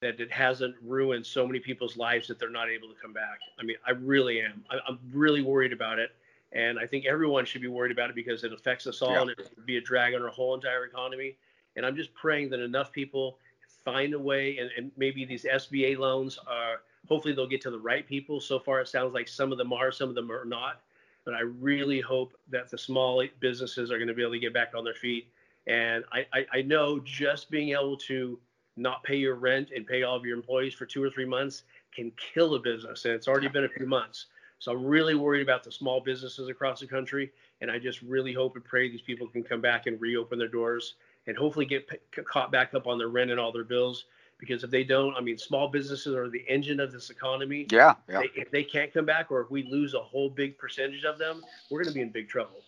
that it hasn't ruined so many people's lives that they're not able to come back. I mean, I really am. I, am really worried about it. And I think everyone should be worried about it because it affects us all yeah. and it would be a drag on our whole entire economy. And I'm just praying that enough people find a way and, and maybe these SBA loans are hopefully they'll get to the right people. So far it sounds like some of them are, some of them are not. But I really hope that the small businesses are going to be able to get back on their feet. And I, I, I know just being able to not pay your rent and pay all of your employees for two or three months can kill a business. And it's already been a few months. So I'm really worried about the small businesses across the country. And I just really hope and pray these people can come back and reopen their doors and hopefully get p- caught back up on their rent and all their bills. Because if they don't, I mean, small businesses are the engine of this economy. Yeah. yeah. They, if they can't come back, or if we lose a whole big percentage of them, we're going to be in big trouble.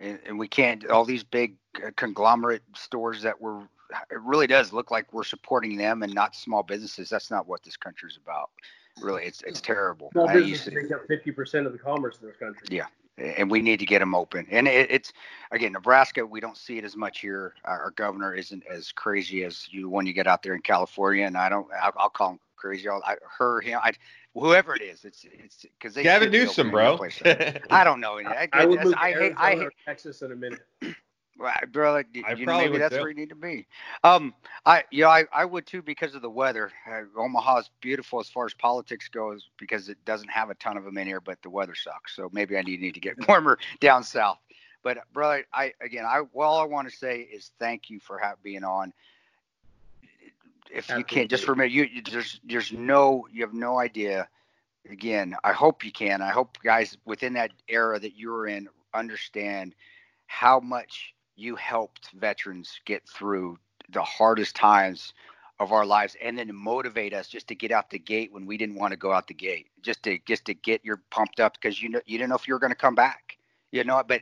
And, and we can't. All these big uh, conglomerate stores that we're it really does look like we're supporting them and not small businesses. That's not what this country's about. Really, it's it's terrible. Small businesses make up fifty percent of the commerce in this country. Yeah, and we need to get them open. And it, it's again, Nebraska. We don't see it as much here. Our governor isn't as crazy as you when you get out there in California. And I don't. I'll, I'll call him crazy. I'll, I, her, him, I, whoever it is. It's it's because they. Gavin Newsom, bro. I don't know. I, I, I would move I, I hate Texas in a minute. Right, brother. I you know, maybe that's where you need to be. Um, I, you know, I, I would too because of the weather. Uh, Omaha is beautiful as far as politics goes because it doesn't have a ton of them in here, but the weather sucks. So maybe I need, need to get warmer down south. But brother, I again, I well, all I want to say is thank you for have, being on. If Absolutely. you can't, just remember, you, you there's there's no, you have no idea. Again, I hope you can. I hope guys within that era that you were in understand how much you helped veterans get through the hardest times of our lives and then to motivate us just to get out the gate when we didn't want to go out the gate just to just to get your pumped up because you know you didn't know if you were going to come back you know but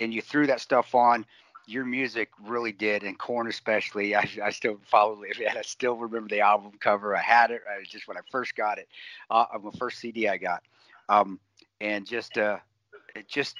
and you threw that stuff on. Your music really did and Korn especially i, I still follow it i still remember the album cover. I had it I, just when i first got it uh, my first cd i got um, and just uh it just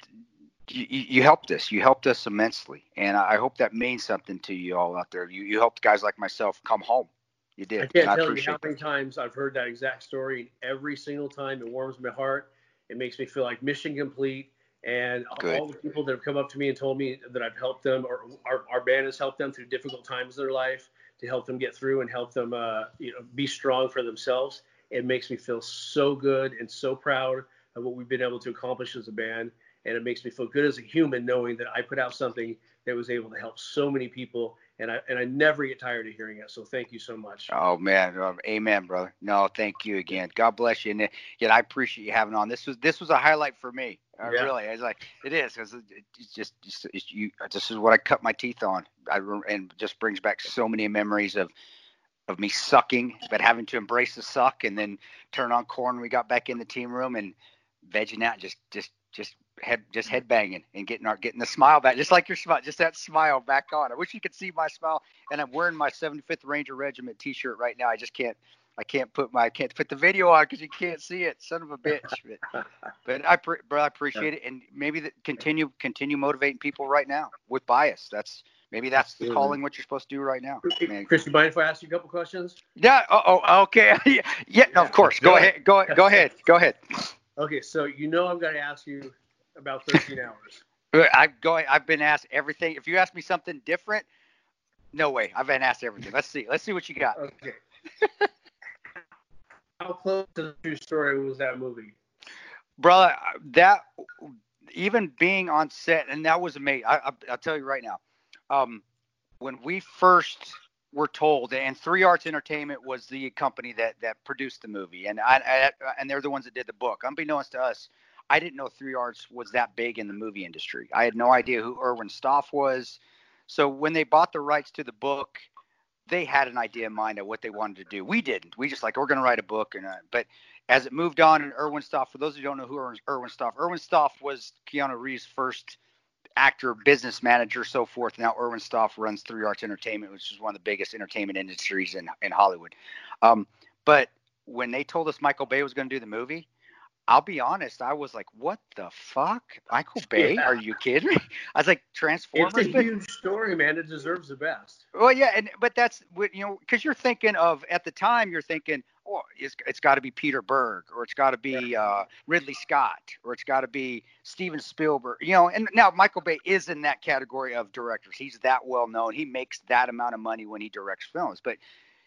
you, you helped us. You helped us immensely, and I hope that means something to you all out there. You you helped guys like myself come home. You did. I can't I tell you how many times I've heard that exact story. Every single time, it warms my heart. It makes me feel like mission complete. And Good. all the people that have come up to me and told me that I've helped them, or our, our band has helped them through difficult times in their life, to help them get through and help them, uh, you know, be strong for themselves. It makes me feel so good and so proud of what we've been able to accomplish as a band and it makes me feel good as a human knowing that I put out something that was able to help so many people and I and I never get tired of hearing it. So thank you so much. Oh man, uh, amen, brother. No, thank you again. God bless you. And yet I appreciate you having on. This was this was a highlight for me. Uh, yeah. Really, it's like it is because it's just it's, it's, you. This is what I cut my teeth on. I and just brings back so many memories of of me sucking, but having to embrace the suck and then turn on Korn. We got back in the team room and vegging out, just just just head just head banging and getting our getting the smile back, just like your smile, just that smile back on. I wish you could see my smile. And I'm wearing my 75th Ranger Regiment T-shirt right now. I just can't. I can't put my I can't put the video on because you can't see it. Son of a bitch. But, but I bro, I appreciate it, and maybe that continue continue motivating people right now with bias. That's maybe that's the calling what you're supposed to do right now. Man. Kris, you mind if I ask you a couple questions? Yeah. Oh. okay. yeah. No. Of course. Go ahead. Go. Go ahead. Go ahead. Okay. So you know I'm going to ask you about 13 hours. I've going. I've been asked everything. If you ask me something different, no way. I've been asked everything. Let's see. Let's see what you got. Okay. How close to the true story was that movie? Brother, that even being on set, and that was amazing. I, will tell you right now. Um, when we first were told, and Three Arts Entertainment was the company that that produced the movie, and I, I and they're the ones that did the book. Unbeknownst to us, I didn't know Three Arts was that big in the movie industry. I had no idea who Erwin Stoff was. So when they bought the rights to the book, they had an idea in mind of what they wanted to do. We didn't. We just like we're going to write a book, and uh, but as it moved on, and Erwin Stoff. For those who don't know who Erwin, Erwin Stoff, Erwin Stoff was Keanu Reeves' first actor, business manager, so forth. Now Erwin Stoff runs Three Arts Entertainment, which is one of the biggest entertainment industries in in Hollywood. Um, but when they told us Michael Bay was going to do the movie, I'll be honest, I was like, "What the fuck, Michael Bay? Yeah. Are you kidding me?" I was like, "Transformers." It's a but- huge story, man. It deserves the best. well, yeah, and but that's what you know, because you're thinking of at the time, you're thinking, oh, it's, it's got to be Peter Berg, or it's got to be uh, Ridley Scott, or it's got to be Steven Spielberg, you know. And now Michael Bay is in that category of directors. He's that well known. He makes that amount of money when he directs films. But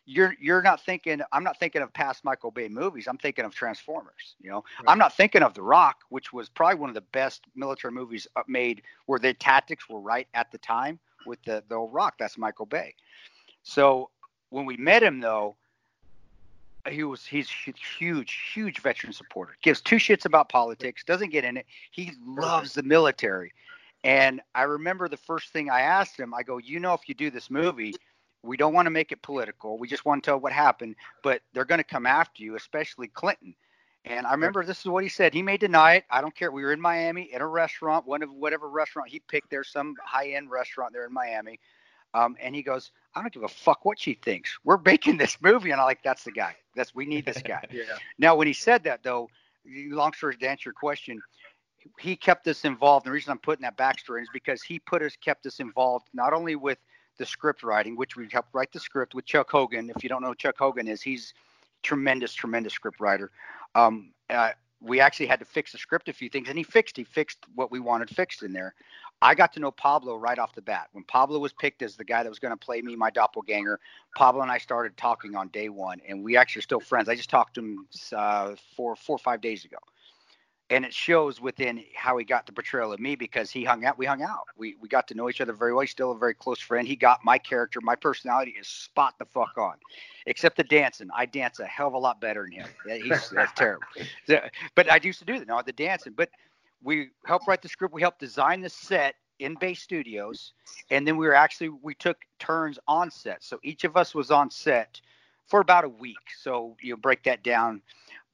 you're you're not thinking. I'm not thinking of past Michael Bay movies. I'm thinking of Transformers. You know, Right. I'm not thinking of The Rock, which was probably one of the best military movies uh, made, where the tactics were right at the time with the the old Rock. That's Michael Bay. So when we met him, though, he was he's huge, huge veteran supporter. Gives two shits about politics. Doesn't get in it. He loves the military. And I remember the first thing I asked him. I go, you know, if you do this movie, we don't want to make it political. We just want to tell what happened. But they're going to come after you, especially Clinton. And I remember this is what he said. He may deny it. I don't care. We were in Miami in a restaurant, one of whatever restaurant he picked. There's some high end restaurant there in Miami. Um, and he goes, I don't give a fuck what she thinks. We're making this movie. And I'm like, that's the guy. That's we need this guy. Yeah. Now, when he said that, though, long story to answer your question, he kept us involved. The reason I'm putting that backstory is because he put us, kept us involved not only with the script writing, which we helped write the script with Chuck Hogan. If you don't know Chuck Hogan is, he's tremendous, tremendous script writer. Um, uh, we actually had to fix the script a few things, and he fixed. He fixed what we wanted fixed in there. I got to know Pablo right off the bat. When Pablo was picked as the guy that was going to play me, my doppelganger, Pablo and I started talking on day one, and we actually are still friends. I just talked to him uh, four, four or five days ago, and it shows within how he got the portrayal of me because he hung out. We hung out. We we got to know each other very well. He's still a very close friend. He got my character, my personality is spot the fuck on, except the dancing. I dance a hell of a lot better than him. He's that's terrible. So- But I used to do that. No, the dancing. But we helped write the script. We helped design the set in Bay Studios, and then we were actually we took turns on set. So each of us was on set for about a week. So you break that down.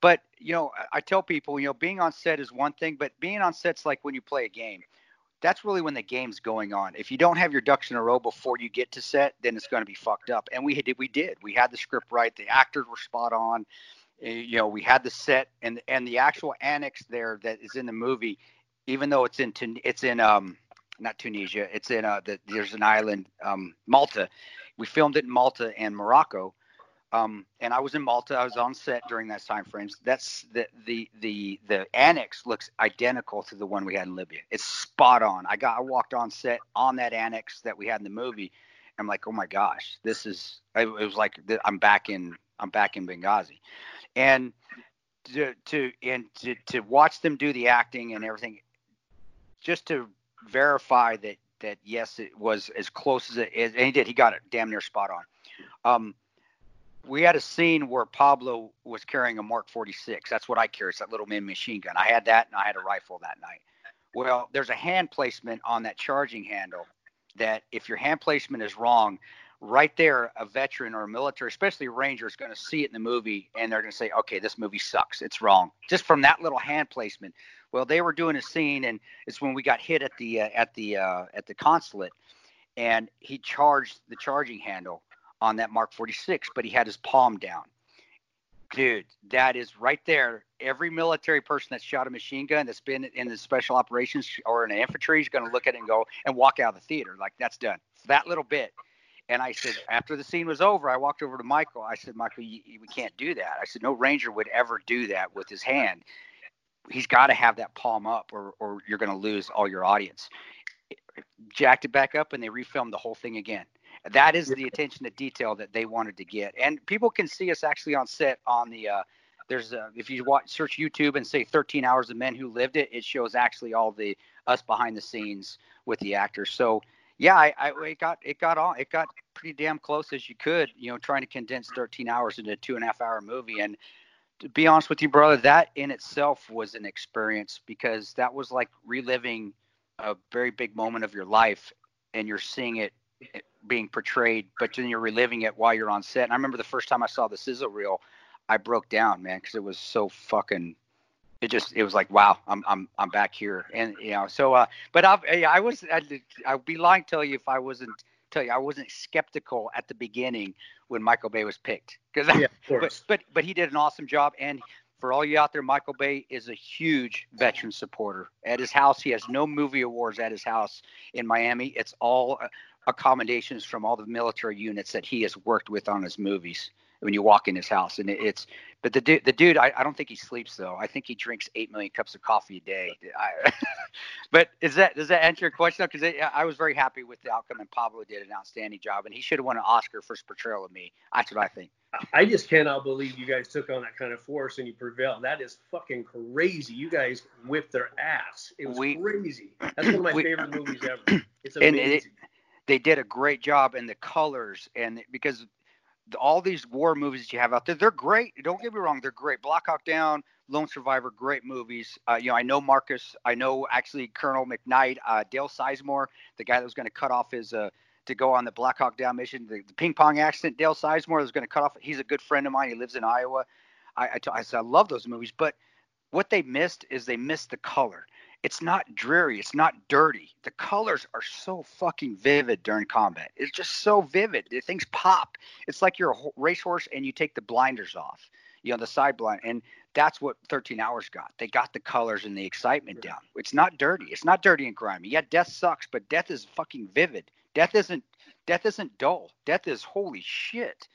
But you know, I- tell people, you know, being on set is one thing, but being on set's like when you play a game. That's really when the game's going on. If you don't have your ducks in a row before you get to set, then it's going to be fucked up. And we did. We did. We had the script right. The actors were spot on. Uh, You know, we had the set and and the actual annex there that is in the movie, even though it's in it's in um not Tunisia. It's in uh the, there's an island um Malta. We filmed it in Malta and Morocco. Um, and I was in Malta. I was on set during that time frames. That's the the the the annex looks identical to the one we had in Libya. It's spot on. I got I walked on set on that annex that we had in the movie. I'm like, oh my gosh, this is. It was like I'm back in I'm back in Benghazi, and to to and to to watch them do the acting and everything, just to verify that that yes, it was as close as it is, and he did. He got it damn near spot on. Um, we had a scene where Pablo was carrying a Mark 46. That's what I carry. It's that little mini machine gun. I had that, and I had a rifle that night. Well, there's a hand placement on that charging handle that if your hand placement is wrong, right there, a veteran or a military, especially a ranger, is going to see it in the movie, and they're going to say, "Okay, this movie sucks. It's wrong." Just from that little hand placement. Well, they were doing a scene, and it's when we got hit at the uh, at the uh, at the consulate, and he charged the charging handle on that Mark 46, but he had his palm down. Dude, that is right there. Every military person that's shot a machine gun that's been in the special operations or in the infantry is going to look at it and go and walk out of the theater like that's done. That little bit. And I said, after the scene was over, I walked over to Michael. I said, Michael, you, we can't do that. I said, no ranger would ever do that with his hand. He's got to have that palm up, or, or you're going to lose all your audience. Jacked it back up, and they refilmed the whole thing again. That is the attention to detail that they wanted to get, and people can see us actually on set on the. Uh, there's a, if you watch search YouTube and say 13 hours of men who lived it, it shows actually all the us behind the scenes with the actors. So yeah, I, I it got it got all it got pretty damn close as you could, you know, trying to condense 13 hours into a two and a half hour movie. And to be honest with you, brother, that in itself was an experience because that was like reliving a very big moment of your life, and you're seeing it being portrayed, but then you're reliving it while you're on set. And I remember the first time I saw the sizzle reel, I broke down, man, because it was so fucking it just it was like wow i'm i'm i'm back here. And you know so uh but I've, i was I'd, I'd be lying to tell you if i wasn't tell you i wasn't skeptical at the beginning when michael bay was picked. Because Yeah, but, but but he did an awesome job. And for all you out there michael bay is a huge veteran supporter. At his house he has no movie awards at his house in miami. It's all uh, accommodations from all the military units that he has worked with on his movies when you walk in his house and it, it's but the dude the dude I, I don't think he sleeps though i think he drinks 8 million cups of coffee a day I, but is that does that answer your question because i was very happy with the outcome and pablo did an outstanding job and he should have won an oscar for his portrayal of me that's what i think I just cannot believe you guys took on that kind of force and you prevailed. That is fucking crazy. You guys whipped their ass. It was We- crazy. That's one of my we- favorite movies ever. It's amazing. They did a great job in the colors and because all these war movies you have out there they're great. Don't get me wrong they're great. Black hawk down lone survivor great movies. Uh, you know i know marcus i know actually colonel mcknight uh, dale sizemore the guy that was going to cut off his uh, to go on the black hawk down mission the, the ping pong accident dale sizemore was going to cut off he's a good friend of mine he lives in iowa. I, I, I said i love those movies but what they missed is they missed the color it's not dreary. It's not dirty. The colors are so fucking vivid during combat. It's just so vivid. The things pop. It's like you're a racehorse and you take the blinders off, you know, the side blind. And that's what 13 Hours got. They got the colors and the excitement down. It's not dirty. It's not dirty and grimy. Yeah, death sucks, but death is fucking vivid. Death isn't. Death isn't dull. Death is holy shit.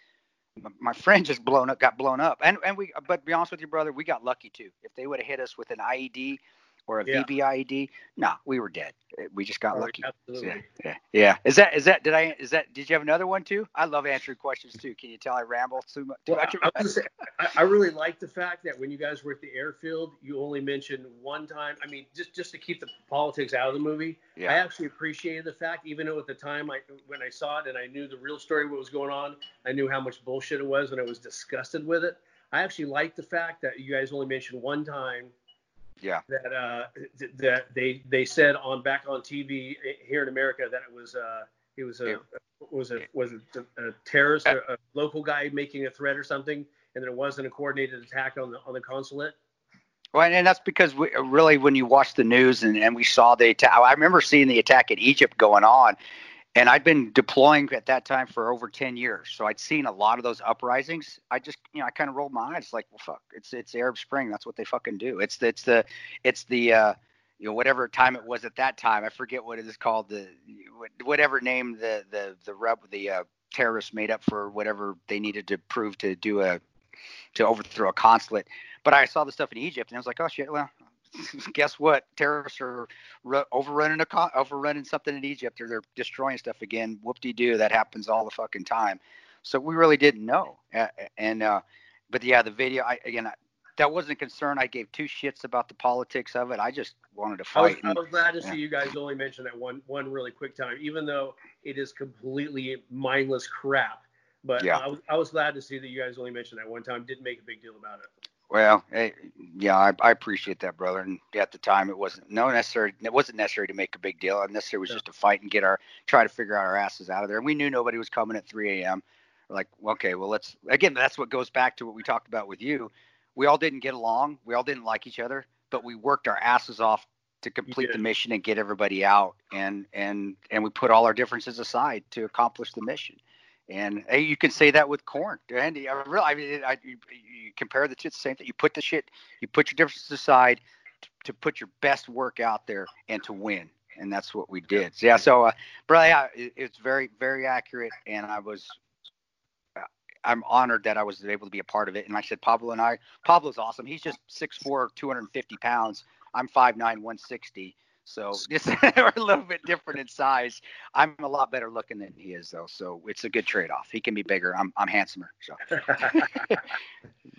My friend just blown up, got blown up, and and we. But be honest with you, brother, we got lucky too. If they would have hit us with an IED or a Yeah. VBIED, nah, we were dead. Uh, We just got Oh, lucky. Absolutely. Yeah, yeah. Is that is that did I is that did you have another one too? I love answering questions too. Can you tell I ramble too much? Too Well, much I, I, say, I, I really like the fact that when you guys were at the airfield, you only mentioned one time. I mean, just just to keep the politics out of the movie. Yeah. I actually appreciated the fact, even though at the time I when I saw it and I knew the real story, what was going on, I knew how much bullshit it was, and I was disgusted with it. I actually liked the fact that you guys only mentioned one time yeah, that uh, th- that they they said on back on TV here in America that it was uh, it was a Yeah. was a was a, a terrorist a, a local guy making a threat or something, and that it wasn't a coordinated attack on the on the consulate. Well, and- and that's because we, really, when you watch the news and, and we saw the attack, I remember seeing the attack in Egypt going on, and I'd been deploying at that time for over ten years, so I'd seen a lot of those uprisings. I just, you know, I kind of rolled my eyes, like, well, fuck, it's it's Arab Spring. That's what they fucking do. It's it's the it's the uh, you know whatever time it was at that time. I forget what it is called. The whatever name the the the rep the uh, terrorists made up for whatever they needed to prove to do a to overthrow a consulate. But I saw the stuff in Egypt, and I was like, oh shit. Well, guess what? Terrorists are overrunning a overrunning something in Egypt, or they're destroying stuff again. Whoop de doo. That happens all the fucking time. So we really didn't know. And uh, but yeah, the video. I again. I, that wasn't a concern. I gave two shits about the politics of it. I just wanted to I was, fight. I was glad to yeah. see you guys only mention that one one really quick time, even though it is completely mindless crap. But Yeah. I was I was glad to see that you guys only mentioned that one time. Didn't make a big deal about it. Well, eh, yeah, I, I appreciate that, brother. And at the time, it wasn't no necessary. It wasn't necessary to make a big deal. Unnecessary was Yeah. just to fight and get our try to figure out our asses out of there. And we knew nobody was coming at 3 a.m. We're like, okay, well, let's again. That's what goes back to what we talked about with you. We all didn't get along. We all didn't like each other, but we worked our asses off to complete the mission and get everybody out. And and and we put all our differences aside to accomplish the mission. And hey, you can say that with Korn, Andy. I really, I mean, I, you, you compare the two. The same thing. You put the shit, you put your differences aside to, to put your best work out there and to win. And that's what we did. Yeah. So, uh, bro, yeah, it, it's very, very accurate. And I was, uh, I'm honored that I was able to be a part of it. And I said, Pablo and I, Pablo's awesome. He's just 6'4", 250 pounds. I'm 5'9", 160. So just we're a little bit different in size. I'm a lot better looking than he is, though. So it's a good trade off. He can be bigger. I'm I'm handsomer. So,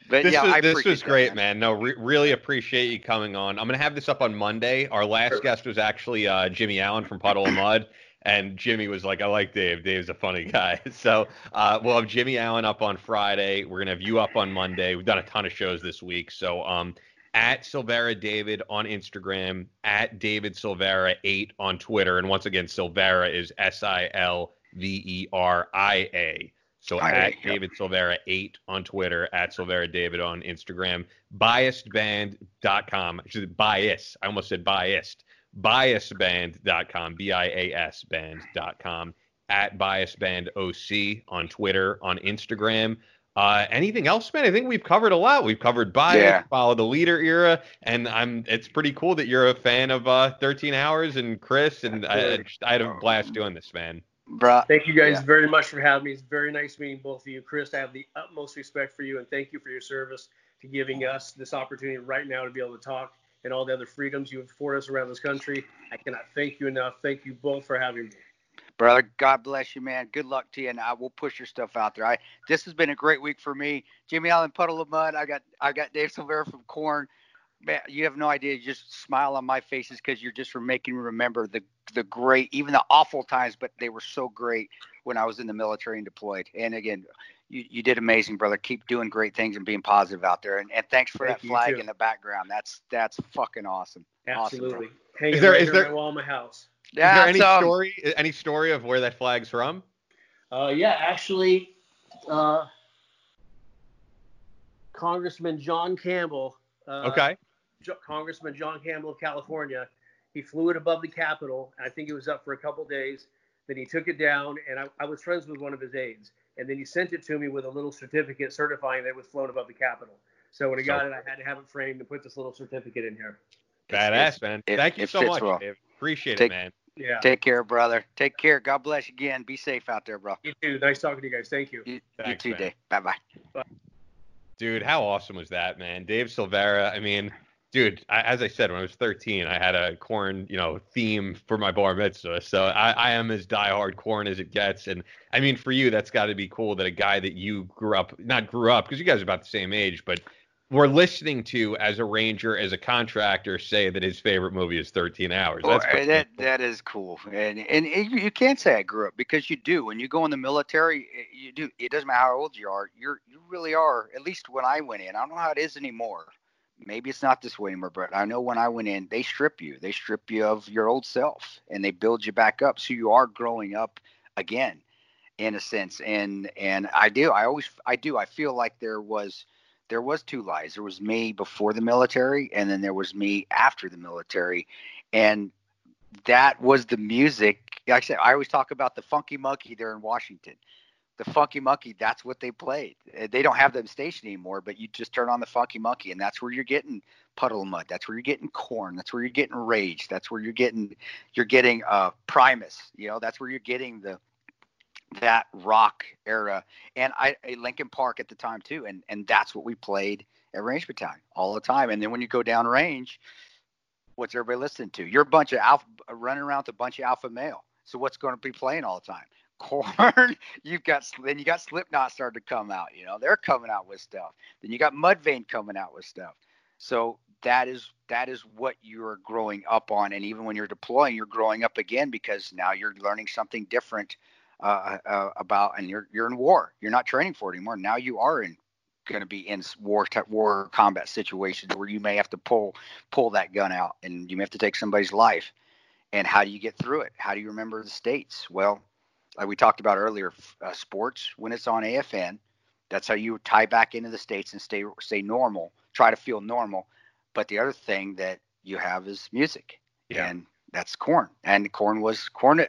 but This yeah, was, I this appreciate was that, great, man. No, re- really appreciate you coming on. I'm gonna have this up on Monday. Our last Sure. guest was actually uh, Jimmy Allen from Puddle of Mudd, and Jimmy was like, "I like Dave. Dave's a funny guy." So uh, we'll have Jimmy Allen up on Friday. We're gonna have you up on Monday. We've done a ton of shows this week, so um, at Silveria David on Instagram, at David Silveria eight on Twitter, and once again, Silveria is S I L V E R I A. So All at. David Silveria eight on Twitter, at Silveria David on Instagram, biasedband.com. Actually, bias. I almost said biased. Biasband.com, B-I-A-S band.com, at biasbandoc on Twitter, on Instagram. Uh, anything else, man? I think we've covered a lot. We've covered bias, Yeah. follow the leader era, and I'm. It's pretty cool that you're a fan of uh, 13 Hours and Kris, and I, Absolutely. I had a blast doing this, man. Bruh. Thank you guys Yeah. very much for having me. It's very nice meeting both of you. Kris, I have the utmost respect for you and thank you for your service to giving us this opportunity right now to be able to talk and all the other freedoms you afford us around this country. I cannot thank you enough. Thank you both for having me. Brother, God bless you, man. Good luck to you, and I will push your stuff out there. I this has been a great week for me. Jimmy Allen, Puddle of Mudd. I got I got Dave Silveria from Korn. Man, you have no idea. You just smile on my faces because you're just making me remember the the great, even the awful times, but they were so great when I was in the military and deployed. And again, you, you did amazing, brother. Keep doing great things and being positive out there. And, and thanks for Thank that flag too. in the background. That's that's fucking awesome. Awesome, bro. Absolutely. Hanging Is there- right is here there- on my wall in my house. Is there any That's, um, story? Any story of where that flag's from? Uh, yeah, actually, uh, Congressman John Campbell. Uh, Okay. Jo- Congressman John Campbell of California. He flew it above the Capitol. I think it was up for a couple days. Then he took it down, and I, I was friends with one of his aides. And then he sent it to me with a little certificate certifying that it was flown above the Capitol. So when I got So- it, I had to have it framed and put this little certificate in here. Badass, man. it- Thank you it so much, well. Dave. Appreciate Take- it, man. Yeah. Take care, brother. Take care. God bless you again. Be safe out there, bro. You too. Nice talking to you guys. Thank you. You, you too, man. Dave. Bye bye. Dude, how awesome was that, man? Dave Silveria. I mean, dude, I, as I said, when I was 13, I had a Korn, you know, theme for my bar mitzvah. So I, I am as diehard Korn as it gets. And I mean, for you, that's got to be cool that a guy that you grew up, not grew up, because you guys are about the same age, but we're listening to as a ranger, as a contractor, say that his favorite movie is 13 Hours. That's that cool. that is cool, and and it, you can't say I grew up because you do. When you go in the military, it- you do. It doesn't matter how old you are. You're you really are. At least when I went in, I don't know how it is anymore. Maybe it's not this way anymore, but I know when I went in, they strip you. They strip you of your old self, and they build you back up. So you are growing up again, in a sense. And and I do. I always I do. I feel like there was there was two lives. There was me before the military, and then there was me after the military, and that was the music. Like I said, I always talk about the Funky Monkey there in Washington. The Funky Monkey, that's what they played. Uh, They don't have them station anymore, but you just turn on the Funky Monkey, and that's where you're getting Puddle Mudd. That's where you're getting Korn. That's where you're getting Rage. That's where you're getting you're getting uh, Primus. You know, that's where you're getting the that rock era, and I a Linkin Park at the time too, and and that's what we played at Ranger Battalion all the time. And then when you go down range, what's everybody listening to? You're a bunch of alpha running around with a bunch of alpha male. So what's going to be playing all the time? Korn. You've got then you got Slipknot starting to come out. You know they're coming out with stuff. Then you got Mudvayne coming out with stuff. So that is that is what you're growing up on, and even when you're deploying, you're growing up again because now you're learning something different uh, uh, about, and you're you're in war. You're not training for it anymore. Now you are in going to be in war t- war combat situations where you may have to pull pull that gun out, and you may have to take somebody's life. And how do you get through it? How do you remember the states? Well, like we talked about earlier, uh, sports when it's on AFN, that's how you tie back into the states and stay stay normal. Try to feel normal. But the other thing that you have is music, Yeah. and that's Korn. And Korn was Korn.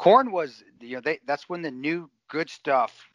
Korn was you know they that's when the new good stuff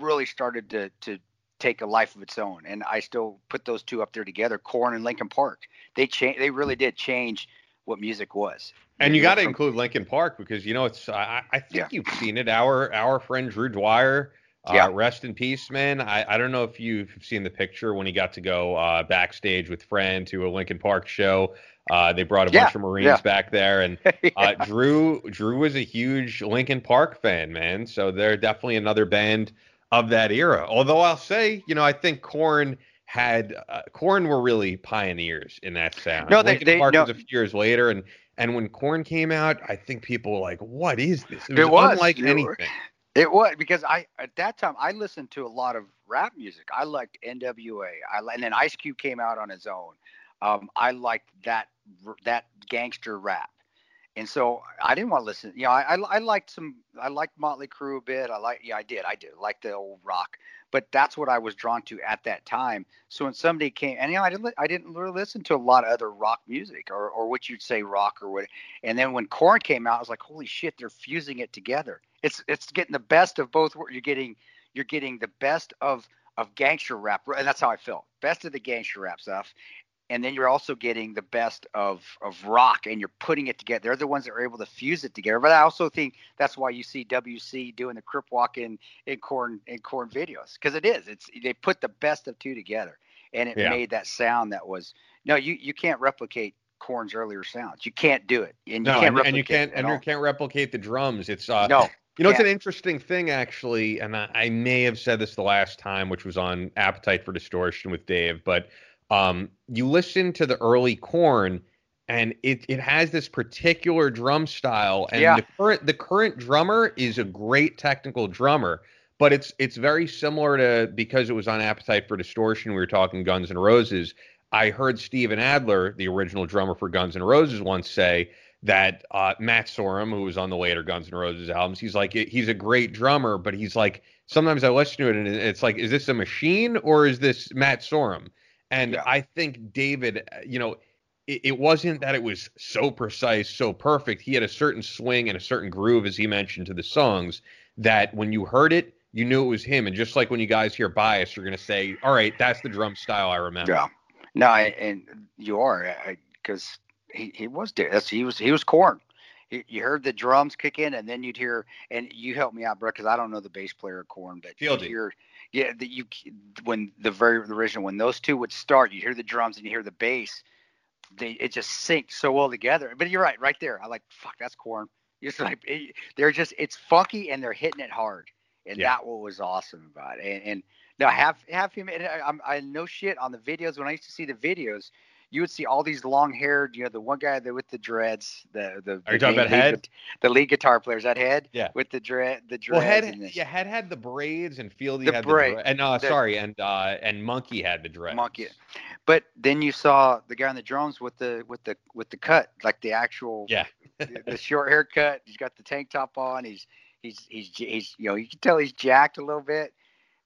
really started to to take a life of its own. And I still put those two up there together, Korn and Linkin Park. They change. They really did change what music was. And you got to from- include Linkin Park because you know it's. I, I think Yeah. you've seen it. Our our friend Drew Dwyer. Uh, Yeah. Rest in peace, man. I, I don't know if you've seen the picture when he got to go uh, backstage with Friend to a Linkin Park show. Uh, they brought a Yeah, bunch of Marines yeah. back there, and uh, Drew Drew was a huge Linkin Park fan, man. So they're definitely another band of that era. Although I'll say, you know, I think Korn had uh, Korn were really pioneers in that sound. No, they- Linkin they- Park no. was a few years later, and and when Korn came out, I think people were like, "What is this?" It was, It was. unlike anything. It was because I at that time I listened to a lot of rap music. I liked NWA. I and then Ice Cube came out on his own. Um, I liked that that gangster rap, and so I didn't want to listen. You know, I, I, I liked some, I liked Motley Crue a bit. I like, yeah, I did, I did like the old rock, but that's what I was drawn to at that time. So when somebody came, and you know, I didn't, I didn't really listen to a lot of other rock music or, or what you'd say rock or what. And then when Korn came out, I was like, holy shit, they're fusing it together. It's, it's getting the best of both. You're getting, you're getting the best of of gangster rap, and that's how I felt. Best of the gangster rap stuff, and then you're also getting the best of of rock and you're putting it together they're the ones that are able to fuse it together but i also think that's why you see wc doing the crip walk in in Korn in Korn videos because it is it's they put the best of two together and it yeah. made that sound that was no you you can't replicate Korn's earlier sounds you can't do it and you no, can't and, and you can't and all. you can't replicate the drums it's uh no you know, it's an interesting thing, actually, and I, I, may have said this the last time, which was on Appetite for Distortion with Dave, but um, you listen to the early Korn, and it it has this particular drum style, and yeah. the current the current drummer is a great technical drummer, but it's it's very similar to because it was on Appetite for Distortion. We were talking Guns N' Roses. I heard Steven Adler, the original drummer for Guns N' Roses, once say that uh, Matt Sorum, who was on the later Guns N' Roses albums, he's like he's a great drummer, but he's like sometimes I listen to it and it's like, is this a machine or is this Matt Sorum? And yeah. I think David, uh, you know, it, it, wasn't that it was so precise, so perfect. He had a certain swing and a certain groove, as he mentioned to the songs, that when you heard it, you knew it was him. And just like when you guys hear Bias, you're going to say, all right, that's the drum style I remember. Yeah. No, I, and you are because he, he was there. That's he was he was Korn. you heard the drums kick in, and then you'd hear. And you help me out, bro, because I don't know the bass player of Korn, but you hear yeah, that you when the very original when those two would start, you hear the drums and you hear the bass. They it just syncs so well together. But you're right, right there. I like fuck that's Korn. It's like it, they're just it's funky and they're hitting it hard, and yeah. that what was awesome about it. And, and now have have him. Uh, I, I know shit on the videos when I used to see the videos you would see all these long haired, you know, the one guy that with the dreads, the the, Are you talking about head? The lead guitar players, that head, yeah, with the dread, the dreads. Well, head, the, yeah, head had the braids, and Fieldy the had braid, the and uh, the, sorry, and uh, and Munky had the dreads. Munky, but then you saw the guy on the drums with the with the with the cut, like the actual, yeah, the, the short haircut. He's got the tank top on. He's he's he's he's you know you can tell he's jacked a little bit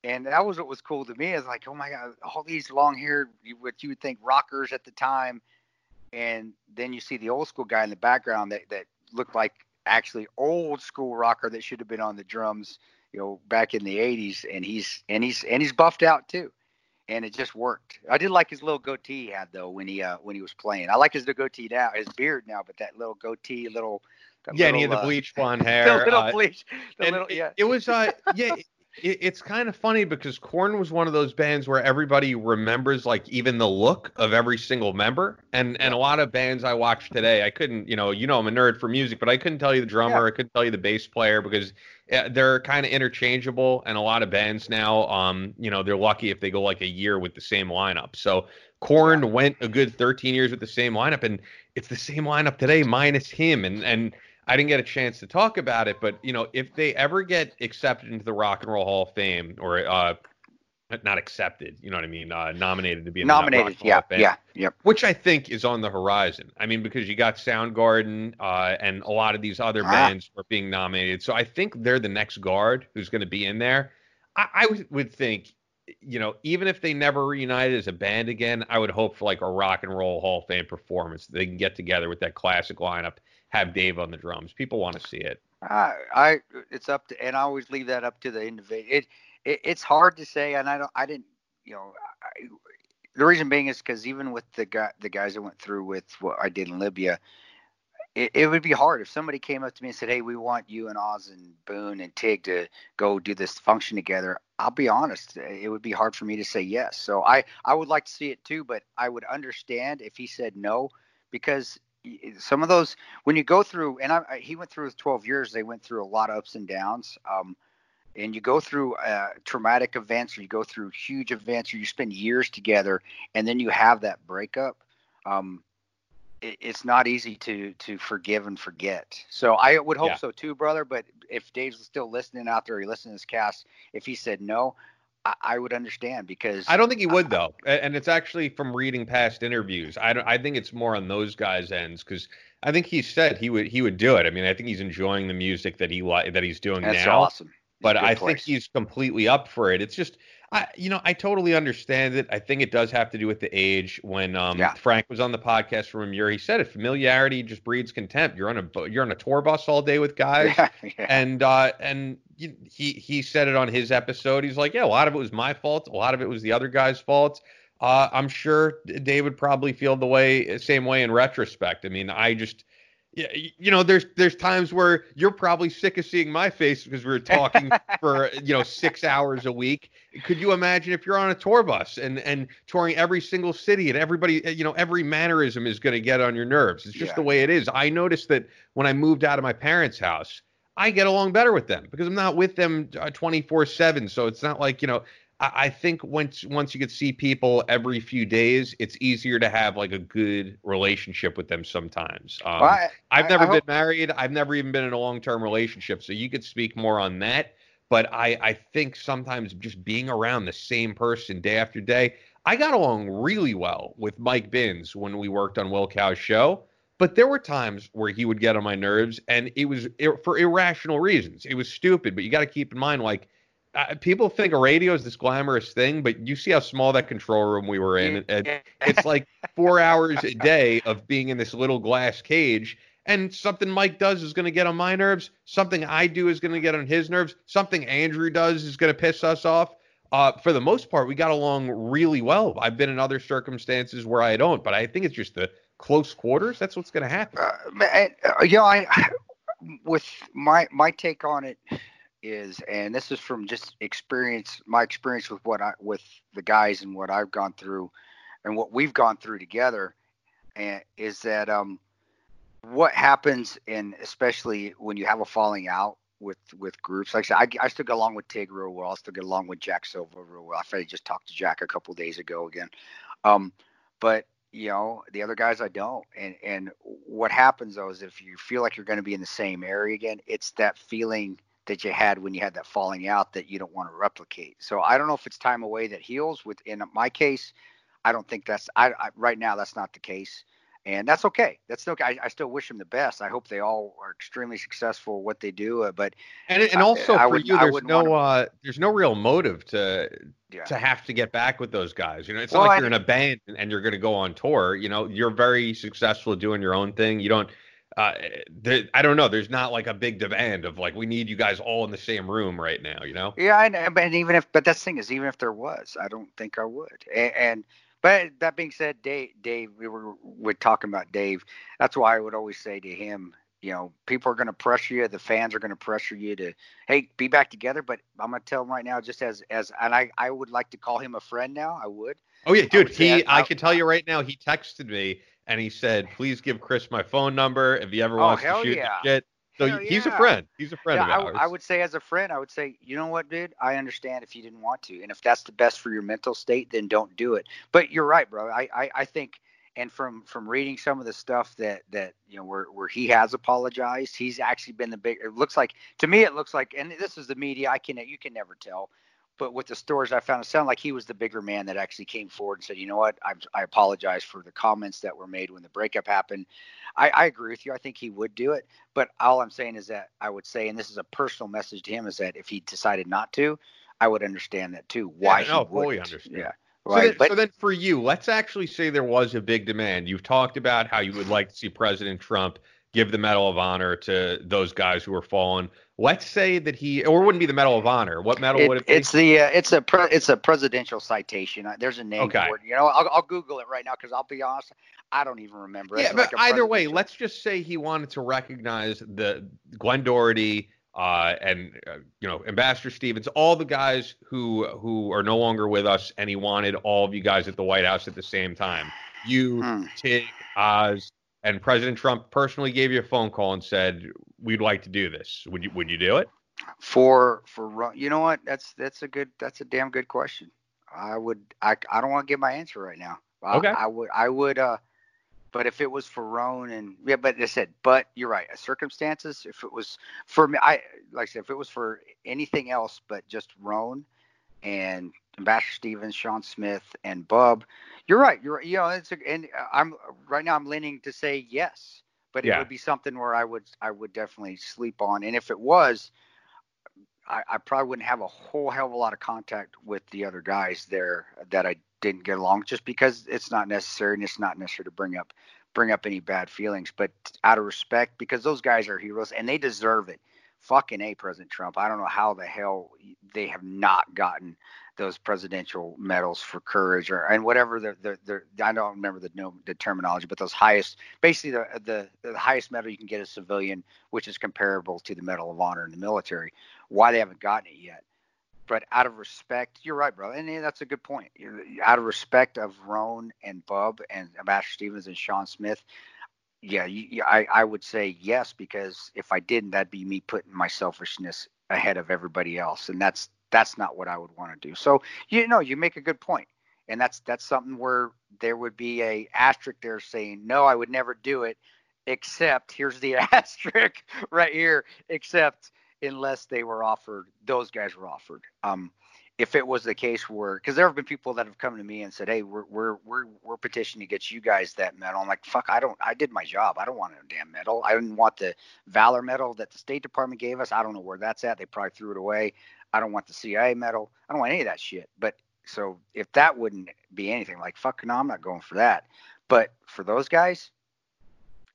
and that was what was cool to me. Is like, oh my god, all these long haired, what you would think rockers at the time, and then you see the old school guy in the background that that looked like actually old school rocker that should have been on the drums, you know, back in the '80s, and he's and he's and he's buffed out too, and it just worked. I did like his little goatee he had though when he uh when he was playing. I like his little goatee now, his beard now, but that little goatee, little yeah, little, and he had the uh, bleach blonde hair. the little uh, bleach. The little, yeah. It, it was uh yeah, it, it's kind of funny because Korn was one of those bands where everybody remembers like even the look of every single member, and and a lot of bands I watch today, I couldn't, you know, you know, I'm a nerd for music, but I couldn't tell you the drummer, yeah. I couldn't tell you the bass player because eh, they're kind of interchangeable, and a lot of bands now, um, you know, they're lucky if they go like a year with the same lineup. So Korn yeah. went a good 13 years with the same lineup, and it's the same lineup today minus him, and and I didn't get a chance to talk about it, but you know, if they ever get accepted into the Rock and Roll Hall of Fame, or uh, not accepted, you know what I mean, uh, nominated to be in nominated, the yeah, Fame, yeah, yep. Which I think is on the horizon. I mean, because you got Soundgarden uh, and a lot of these other ah. bands are being nominated, so I think they're the next guard who's going to be in there. I, I would think you know, even if they never reunited as a band again, I would hope for like a rock and roll Hall of Fame performance. They can get together with that classic lineup have Dave on the drums. People want to see it. I, I, it's up to, and I always leave that up to the individual. It, it it's hard to say, and I don't, I didn't, you know, I, the reason being is because even with the guy, the guys I went through with what I did in Libya, it, it, would be hard if somebody came up to me and said, "Hey, we want you and Oz and Boone and Tig to go do this function together." I'll be honest, it would be hard for me to say yes. So I, I would like to see it too, but I would understand if he said no because some of those when you go through and I, he went through 12 years they went through a lot of ups and downs um, and you go through uh, traumatic events or you go through huge events or you spend years together and then you have that breakup um, it, it's not easy to to forgive and forget so i would hope yeah. so too brother but if dave's still listening out there he listens to this cast if he said no I, would understand because I don't think he would though, and it's actually from reading past interviews. I don't, I think it's more on those guys' ends because I think he said he would he would do it. I mean, I think he's enjoying the music that he li- that he's doing That's now. awesome. But It's good I think he's completely up for it. It's just, I you know, I totally understand it. I think it does have to do with the age. When um, Yeah. Frank was on the podcast from Muir, he said it. Familiarity just breeds contempt. You're on a you're on a tour bus all day with guys, yeah, yeah. and uh, and he he said it on his episode. He's like, yeah, a lot of it was my fault. A lot of it was the other guy's fault. Uh, I'm sure Dave would probably feel the way same way in retrospect. I mean, I just. Yeah, you know, there's there's times where you're probably sick of seeing my face because we were talking for you know six hours a week. Could you imagine if you're on a tour bus and and touring every single city and everybody you know every mannerism is going to get on your nerves? It's just Yeah. the way it is. I noticed that when I moved out of my parents' house, I get along better with them because I'm not with them 24 seven. So it's not like you know. I I think once once you could see people every few days, it's easier to have like a good relationship with them sometimes. Um, Well, I- I've I- never I been hope- married. I've never even been in a long term relationship, so you could speak more on that. But I, I think sometimes just being around the same person day after day, I got along really well with Mike Binns when we worked on Will Cow's show. But there were times where he would get on my nerves, and it was for irrational reasons. It was stupid, but you got to keep in mind, like, uh, people think a radio is this glamorous thing, but you see how small that control room we were in. and it's like four hours a day of being in this little glass cage. And something Mike does is going to get on my nerves. Something I do is going to get on his nerves. Something Andrew does is going to piss us off. Uh, for the most part, we got along really well. I've been in other circumstances where I don't, but I think it's just the close quarters. That's what's going to happen. Uh, uh, you know, I with my my take on it is, and this is from just experience, my experience with what I with the guys and what I've gone through, and what we've gone through together, and is that um, what happens and especially when you have a falling out with with groups. Like I said, I, I still get along with Tig real well. I still get along with Jack Silva real well. I finally just talked to Jack a couple days ago again, um, but you know the other guys i don't and and what happens though is if you feel like you're going to be in the same area again it's that feeling that you had when you had that falling out that you don't want to replicate so i don't know if it's time away that heals with in my case i don't think that's i, I right now that's not the case and that's okay that's okay I, I still wish them the best i hope they all are extremely successful what they do uh, but And and also I for wouldn't- you, I there's no wanna- uh, there's no real motive to yeah to have to get back with those guys. You know, it's Well, not like I- you're in a band and you're going to go on tour. You know, you're very successful doing your own thing. You don't. Uh, there, I don't know. There's not like a big demand of like we need you guys all in the same room right now. You know. Yeah, I but and even if, but that's the thing is, even if there was, I don't think I would. And, and but that being said, Dave, Dave, we were we're talking about Dave. That's why I would always say to him, you know, people are going to pressure you. The fans are going to pressure you to, hey, be back together. But I'm going to tell him right now, just as as, and I I would like to call him a friend now. I would. Oh yeah, dude. say He, I- I, can tell you right now. He texted me and he said, "Please give Kris my phone number if he ever Oh, wants to hell shoot the yeah. shit." So he's a friend. He's a friend yeah, I, of ours. I would say as a friend, I would say, you know what, dude, I understand if you didn't want to, and if that's the best for your mental state, then don't do it. But you're right, bro. I, I, I think, and from from reading some of the stuff that that you know where where he has apologized, he's actually been the big. It looks like to me, it looks like, and this is the media. I can you can never tell. But with the stories I found, it sounded like he was the bigger man that actually came forward and said, "You know what? I, I apologize for the comments that were made when the breakup happened." I, I agree with you. I think he would do it. But all I'm saying is that I would say, and this is a personal message to him, is that if he decided not to, I would understand that too. Why Yeah, no, he fully understand. Yeah. So, then, but so then for you, let's actually say there was a big demand. You've talked about how you would like to see President Trump give the Medal of Honor to those guys who were fallen. Let's say that he, or it wouldn't be the Medal of Honor. What medal it- would it be? it's the uh, it's a pre- it's a presidential citation. Uh, There's a name Okay. for it. You know, I'll, I'll Google it right now because I'll be honest, I don't even remember. yeah, It's but like either way, let's just say he wanted to recognize the Glenn Doherty uh, and uh, you know Ambassador Stevens, all the guys who who are no longer with us, and he wanted all of you guys at the White House at the same time. You, Hmm. Tig, Oz, and President Trump personally gave you a phone call and said, "We'd like to do this. Would you Would you do it?" for for you know what? That's that's a good that's a damn good question. I would I I don't want to give my answer right now. I, Okay. I would I would uh but if it was for Rone and yeah, but I said, but you're right. Circumstances. If it was for me, I like I said, if it was for anything else but just Rone and Ambassador Stevens, Sean Smith, and Bub, you're right. You're you know it's a, and I'm right now I'm leaning to say yes. but it Yeah. would be something where I would I would definitely sleep on. And if it was, I, I probably wouldn't have a whole hell of a lot of contact with the other guys there that I didn't get along, just because it's not necessary and it's not necessary to bring up bring up any bad feelings. But out of respect, because those guys are heroes and they deserve it. Fucking a President Trump. I don't know how the hell they have not gotten those presidential medals for courage or and whatever the the, the I don't remember the the terminology, but those highest basically the, the the highest medal you can get as a civilian, which is comparable to the Medal of Honor in the military. Why they haven't gotten it yet? But out of respect, you're right, bro, and that's a good point. You're- Out of respect of Rone and Bub and Ambassador Stevens and Sean Smith, yeah, I I would say yes because if I didn't, that'd be me putting my selfishness ahead of everybody else, and that's that's not what I would want to do. So you know, you make a good point, and that's that's something where there would be a asterisk there saying no, I would never do it, except here's the asterisk right here, except unless they were offered, those guys were offered. Um, if it was the case where, because there have been people that have come to me and said, "Hey, we're we're we're we're petitioning to get you guys that medal." I'm like, "Fuck, I don't. I did my job. I don't want a damn medal. I didn't want the Valor medal that the State Department gave us. I don't know where that's at. They probably threw it away. I don't want the CIA medal. I don't want any of that shit. But so if that wouldn't be anything, like fuck, no, I'm not going for that. But for those guys,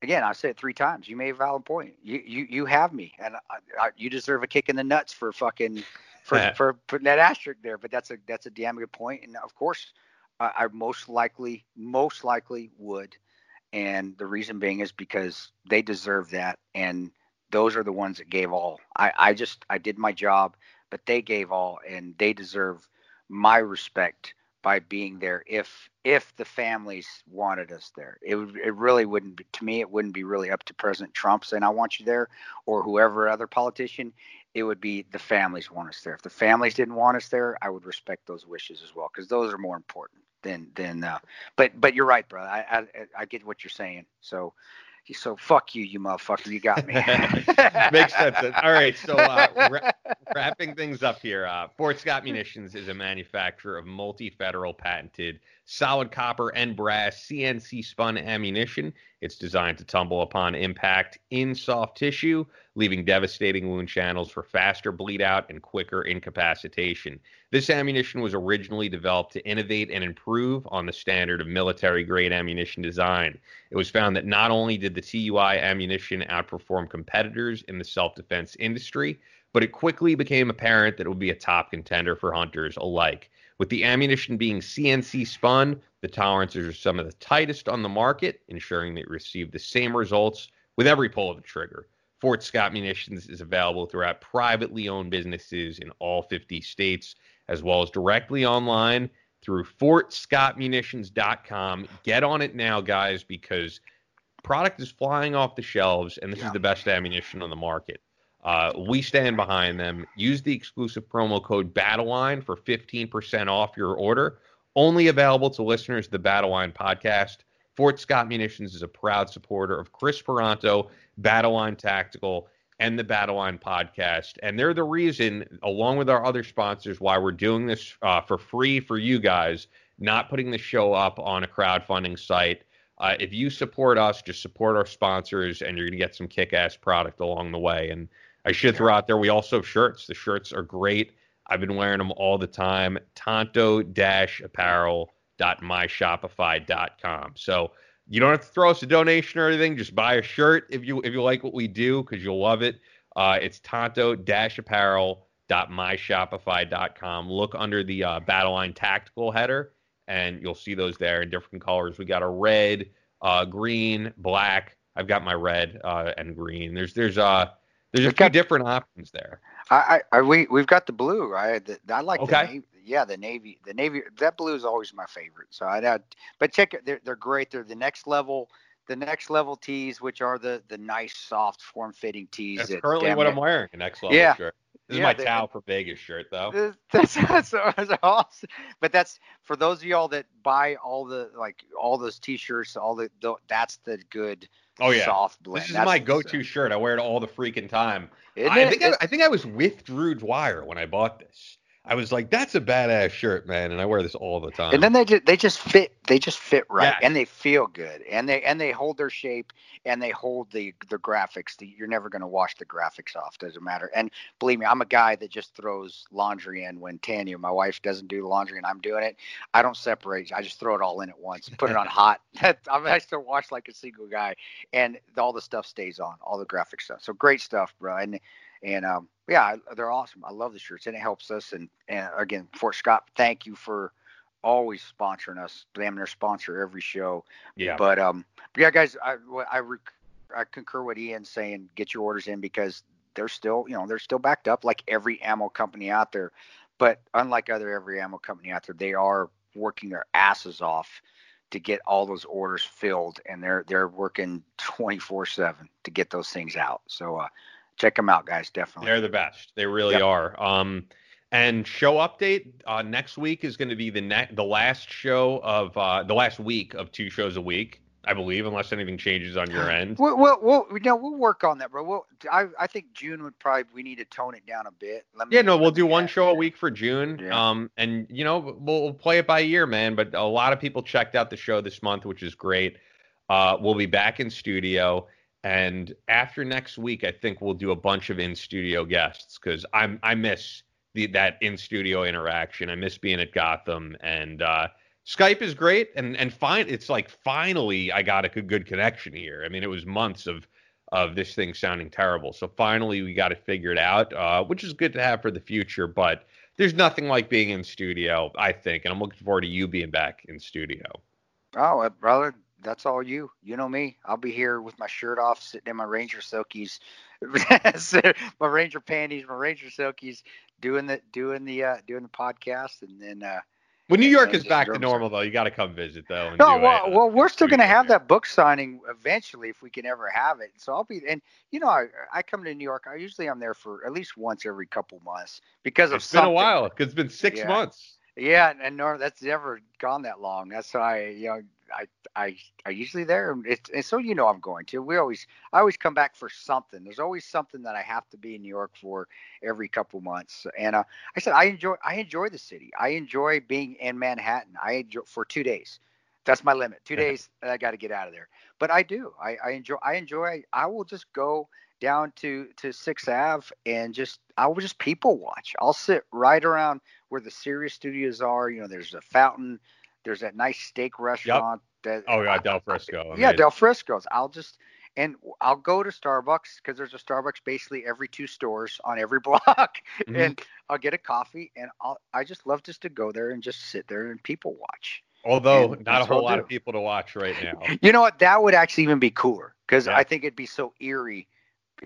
again, I've said it three times. You made a valid point. You you you have me, and I, I, you deserve a kick in the nuts for fucking for Yeah. for putting that asterisk there. But that's a that's a damn good point. And of course, I, I most likely most likely would. And the reason being is because they deserve that, and those are the ones that gave all. I I just I did my job, but they gave all, and they deserve my respect by being there if if the families wanted us there. It it really wouldn't be to me it wouldn't be really up to president trump saying i want you there or whoever other politician. It would be the families want us there. If the families didn't want us there i would respect those wishes as well because those are more important than than uh, but but you're right bro I, I i get what you're saying. So so fuck you you motherfucker you got me Makes sense. All right, so uh, wra- wrapping things up here, uh, Fort Scott Munitions is a manufacturer of multi-federal patented solid copper and brass CNC spun ammunition. It's designed to tumble upon impact in soft tissue, leaving devastating wound channels for faster bleed out and quicker incapacitation. This ammunition was originally developed to innovate and improve on the standard of military grade ammunition design. It was found that not only did the TUI ammunition outperform competitors in the self defense industry, but it quickly became apparent that it would be a top contender for hunters alike. With the ammunition being CNC spun, the tolerances are some of the tightest on the market, ensuring that you receive the same results with every pull of the trigger. Fort Scott Munitions is available throughout privately owned businesses in all 50 states, as well as directly online through fortscottmunitions.com. Get on it now, guys, because product is flying off the shelves, and this Yeah. is the best ammunition on the market. Uh, we stand behind them. Use the exclusive promo code BattleLine for 15% off your order. Only available to listeners of the Battleline podcast. Fort Scott Munitions is a proud supporter of Kris Paronto, Battleline Tactical, and the Battleline podcast. And they're the reason, along with our other sponsors, why we're doing this uh, for free for you guys, not putting the show up on a crowdfunding site. Uh, if you support us, just support our sponsors, and you're going to get some kick ass product along the way. And I should throw out there, we also have shirts. The shirts are great. I've been wearing them all the time. Tonto apparel.myshopify.com. So you don't have to throw us a donation or anything. Just buy a shirt if you if you like what we do because you'll love it. Uh, it's tonto apparel.myshopify.com. Look under the uh, Battleline Tactical header, and you'll see those there in different colors. We got a red, uh, green, black. I've got my red uh, and green. There's there's uh there's a few got- different options there. I, I, we we've got the blue. right? the, I like Okay. the navy. Yeah, the navy. The navy. That blue is always my favorite. So I, I but check it. They're they're great. They're the next level. The next level tees, which are the the nice, soft, form-fitting tees. That's that currently what near- I'm wearing. Next level Yeah. This is my they- towel for Vegas shirt though. This- That's, that's, that's awesome. But that's for those of y'all that buy all the like all those t-shirts, all the, the that's the good Oh yeah. soft blend. This is That's my go-to shirt. I wear it all the freaking time. I think I, I think I was with Drew Dwyer when I bought this. I was like, that's a badass shirt, man, and I wear this all the time. And then they just they just fit they just fit right Yeah. and they feel good and they and they hold their shape and they hold the the graphics. The, you're never going to wash the graphics off. Doesn't matter. And believe me, I'm a guy that just throws laundry in when Tanya, my wife, doesn't do the laundry and I'm doing it. I don't separate. I just throw it all in at once. Put it on hot. I, mean, I still wash like a single guy, and all the stuff stays on. All the graphic stuff. So great stuff, bro. And and um, yeah, they're awesome. I love the shirts, and it helps us. And, and again, Fort Scott, thank you for always sponsoring us. Damn near sponsor every show. yeah, But um, but yeah, guys, I I, rec- I concur with Ian saying get your orders in because they're still you know they're still backed up like every ammo company out there. But unlike other every ammo company out there, they are working their asses off to get all those orders filled, and they're they're working 24 seven to get those things out. So uh, check them out, guys. Definitely. they're the best. They really Yep. are. Um, and show update uh, next week is going to be the ne- the last show of uh, the last week of two shows a week, I believe, unless anything changes on your end. We'll, we'll, we'll, know, we'll work on that, bro. We'll, I, I think June would probably, we need to tone it down a bit. Let me, Yeah, no, we'll do one show a week for June. Yeah. Um, and you know, we'll, we'll play it by ear, man. But a lot of people checked out the show this month, which is great. Uh, we'll be back in studio, and after next week, I think we'll do a bunch of in studio guests because I'm I miss the that in studio interaction. I miss being at Gotham, and uh, Skype is great. And and fine, it's like finally I got a good- connection here. I mean, it was months of of this thing sounding terrible. So finally, we got it figured out, uh, which is good to have for the future. But there's nothing like being in studio, I think, and I'm looking forward to you being back in studio. Oh, uh, brother, that's all you. You know me. I'll be here with my shirt off, sitting in my Ranger Silkies, my Ranger panties, my Ranger Silkies, doing the doing the uh, doing the podcast, and then. uh When New York is back to normal, though, you got to come visit, though. No, well, a, well, we're still going to have that book signing eventually if we can ever have it. So I'll be, and you know, I, I come to New York. I usually I'm there for at least once every couple months because of It's been a while because it's been six Yeah. months. Yeah, and, and Norm, that's never gone that long. That's why you know I I I usually there. It's and so you know I'm going to. We always I always come back for something. There's always something that I have to be in New York for every couple months. And uh, I said I enjoy I enjoy the city. I enjoy being in Manhattan. I enjoy for two days. That's my limit. Two days. I got to get out of there. But I do. I, I enjoy. I enjoy. I will just go down to to Sixth Ave and just I will just people watch. I'll sit right around where the Sirius studios are. You know, there's a fountain. There's that nice steak restaurant. That Oh, yeah, Del Frisco. yeah. Del Frisco's. I'll just and I'll go to Starbucks because there's a Starbucks basically every two stores on every block, Mhm. and I'll get a coffee and I'll I just love just to go there and just sit there and people watch. Although and not a whole lot of people to watch right now. You know what? That would actually even be cooler because Yeah. I think it'd be so eerie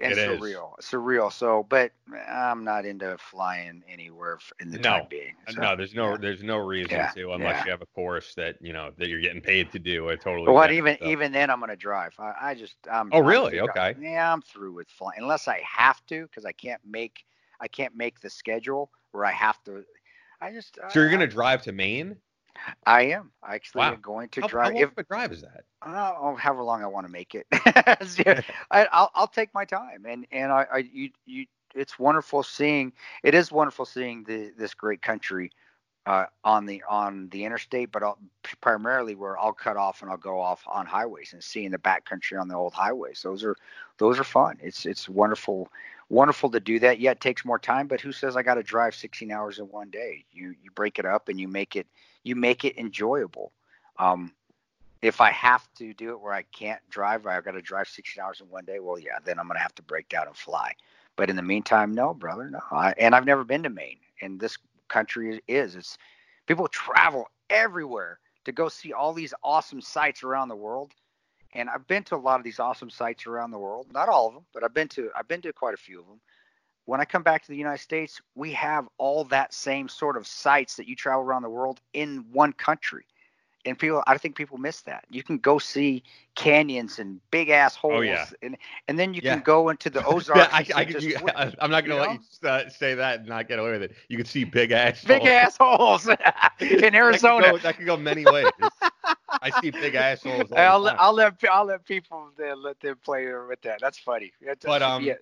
and It is. surreal, surreal. So, but I'm not into flying anywhere in the No. time being. So, no, there's no yeah. there's no reason Yeah, to unless yeah. you have a course that you know that you're getting paid to do. I totally. What even so. even then I'm gonna drive. I, I just I'm Oh, I'm really? through- Okay. Yeah, I'm through with flying unless I have to because I can't make I can't make the schedule where I have to. I just So you're gonna drive to Maine? I am I actually Wow. am going to How, how drive long if of a drive is that? uh, however long I want to make it. I, I'll I'll take my time and and I, I you you it's wonderful seeing it is wonderful seeing the this great country uh, on the on the interstate, but I'll, primarily where I'll cut off and I'll go off on highways and seeing the back country on the old highways. Those are those are fun. It's it's wonderful wonderful to do that. Yeah, it takes more time, but who says I got to drive 16 hours in one day? You you break it up and you make it you make it enjoyable. Um, if I have to do it where I can't drive, I've got to drive 16 hours in one day. Well, yeah, then I'm gonna have to break down and fly. But in the meantime, no, brother, no. I, and I've never been to Maine, and this country is. It's people travel everywhere to go see all these awesome sites around the world. And I've been to a lot of these awesome sites around the world. Not all of them, but I've been to I've been to quite a few of them. When I come back to the United States, we have all that same sort of sites that you travel around the world in one country. And people, I think people miss that. You can go see canyons and big ass holes, Oh, yeah. and and then you Yeah. can go into the Ozarks. Yeah, I, I, you, what- I, am not gonna let know? you uh, say that and not get away with it. You can see big ass. big assholes in That could Arizona. go, that could go many ways. I see big assholes. I'll. I'll let I'll let people uh, let them play with that. That's funny. That's- But, um, yeah.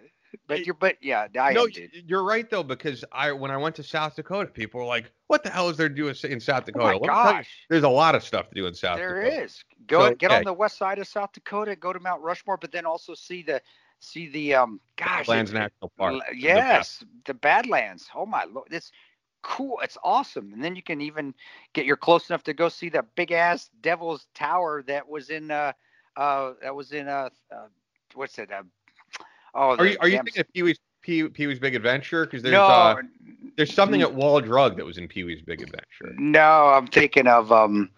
But you're but yeah, I no, am, you're right though because I when I went to South Dakota, people were like, "What the hell is there to do in South Dakota?" Oh my you, gosh. there's a lot of stuff to do in South There Dakota. is. Go So, get on the west side of South Dakota, go to Mount Rushmore, but then also see the see the um gosh it- National Park. l- the yes, the, Badlands. Oh my lord, it's cool. It's awesome. And then you can even get you're close enough to go see the big ass Devil's Tower that was in uh uh that was in uh, uh what's it uh oh Are you are you thinking of Pee Wee's Pee, Wee's Big Adventure? Because there's no uh, there's something at Wall Drug that was in Pee Wee's Big Adventure. No, I'm thinking of um,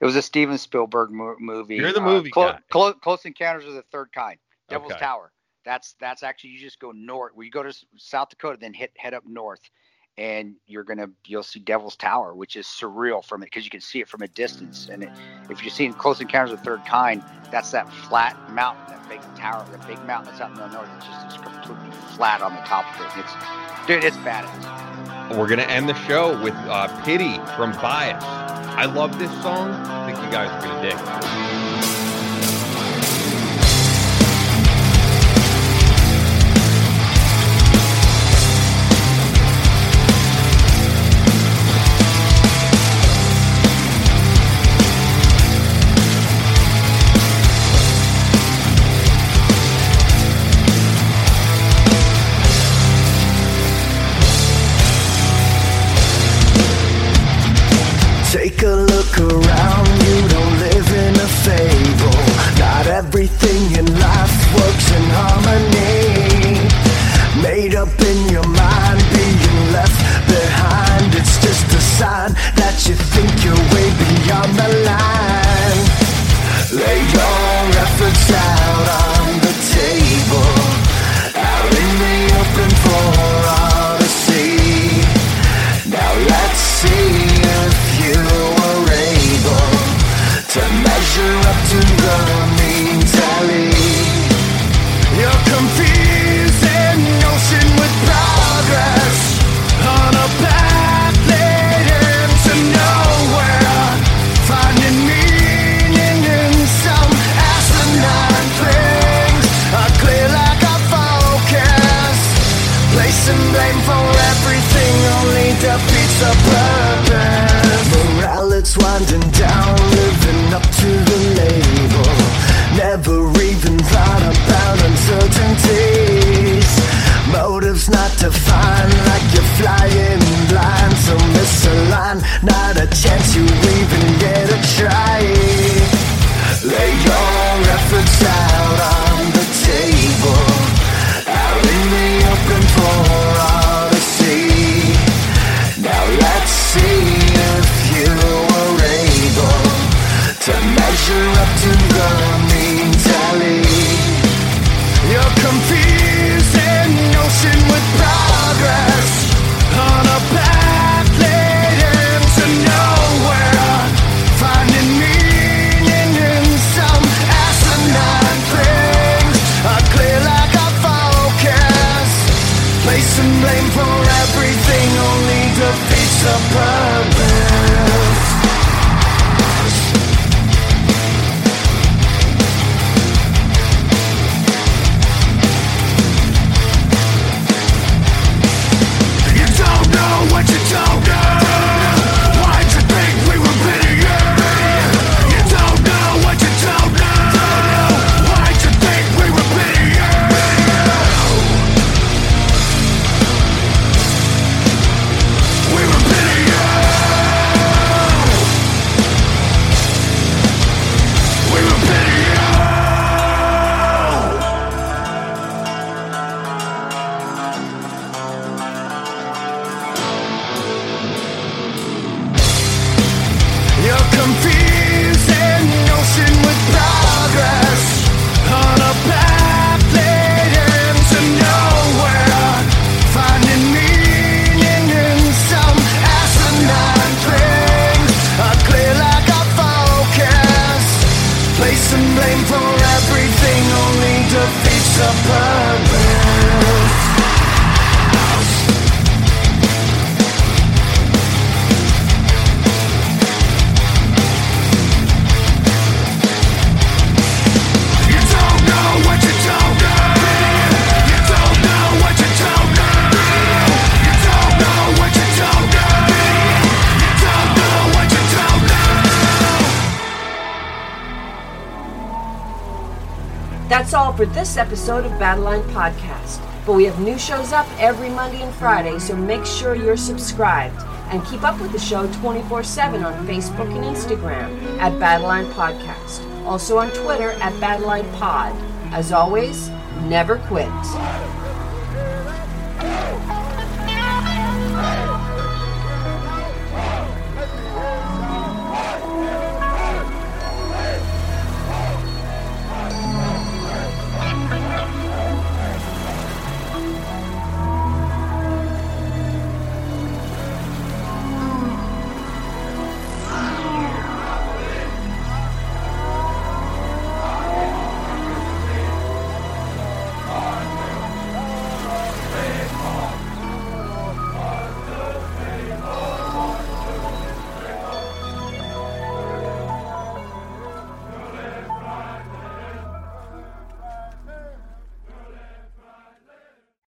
it was a Steven Spielberg mo- movie. You're the uh, movie Clo- guy. Clo- Close Encounters of the Third Kind, Devil's Okay. Tower. That's that's actually you just go north. We go to South Dakota, then hit head up north, and you're gonna you'll see Devil's Tower, which is surreal from it because you can see it from a distance. And it, if you've seen Close Encounters of the Third Kind, that's that flat mountain, that big tower, that big mountain that's out in the north. It's just it's completely flat on the top of it. It's dude, it's badass. We're gonna end the show with uh, "Pity" from Bias. I love this song. I think you guys are gonna dig. Take a Placing blame for everything only defeats the purpose. Morale it's winding down, living up to the label. Never even thought about uncertainties. Motives not defined, like you're flying blind. So misaligned, not a chance you even get a try. Lay your efforts out defeats episode of Battleline Podcast. But we have new shows up every Monday and Friday, so make sure you're subscribed and keep up with the show 24 7 on Facebook and Instagram at Battleline Podcast. Also on Twitter at Battleline Pod. As always, never quit.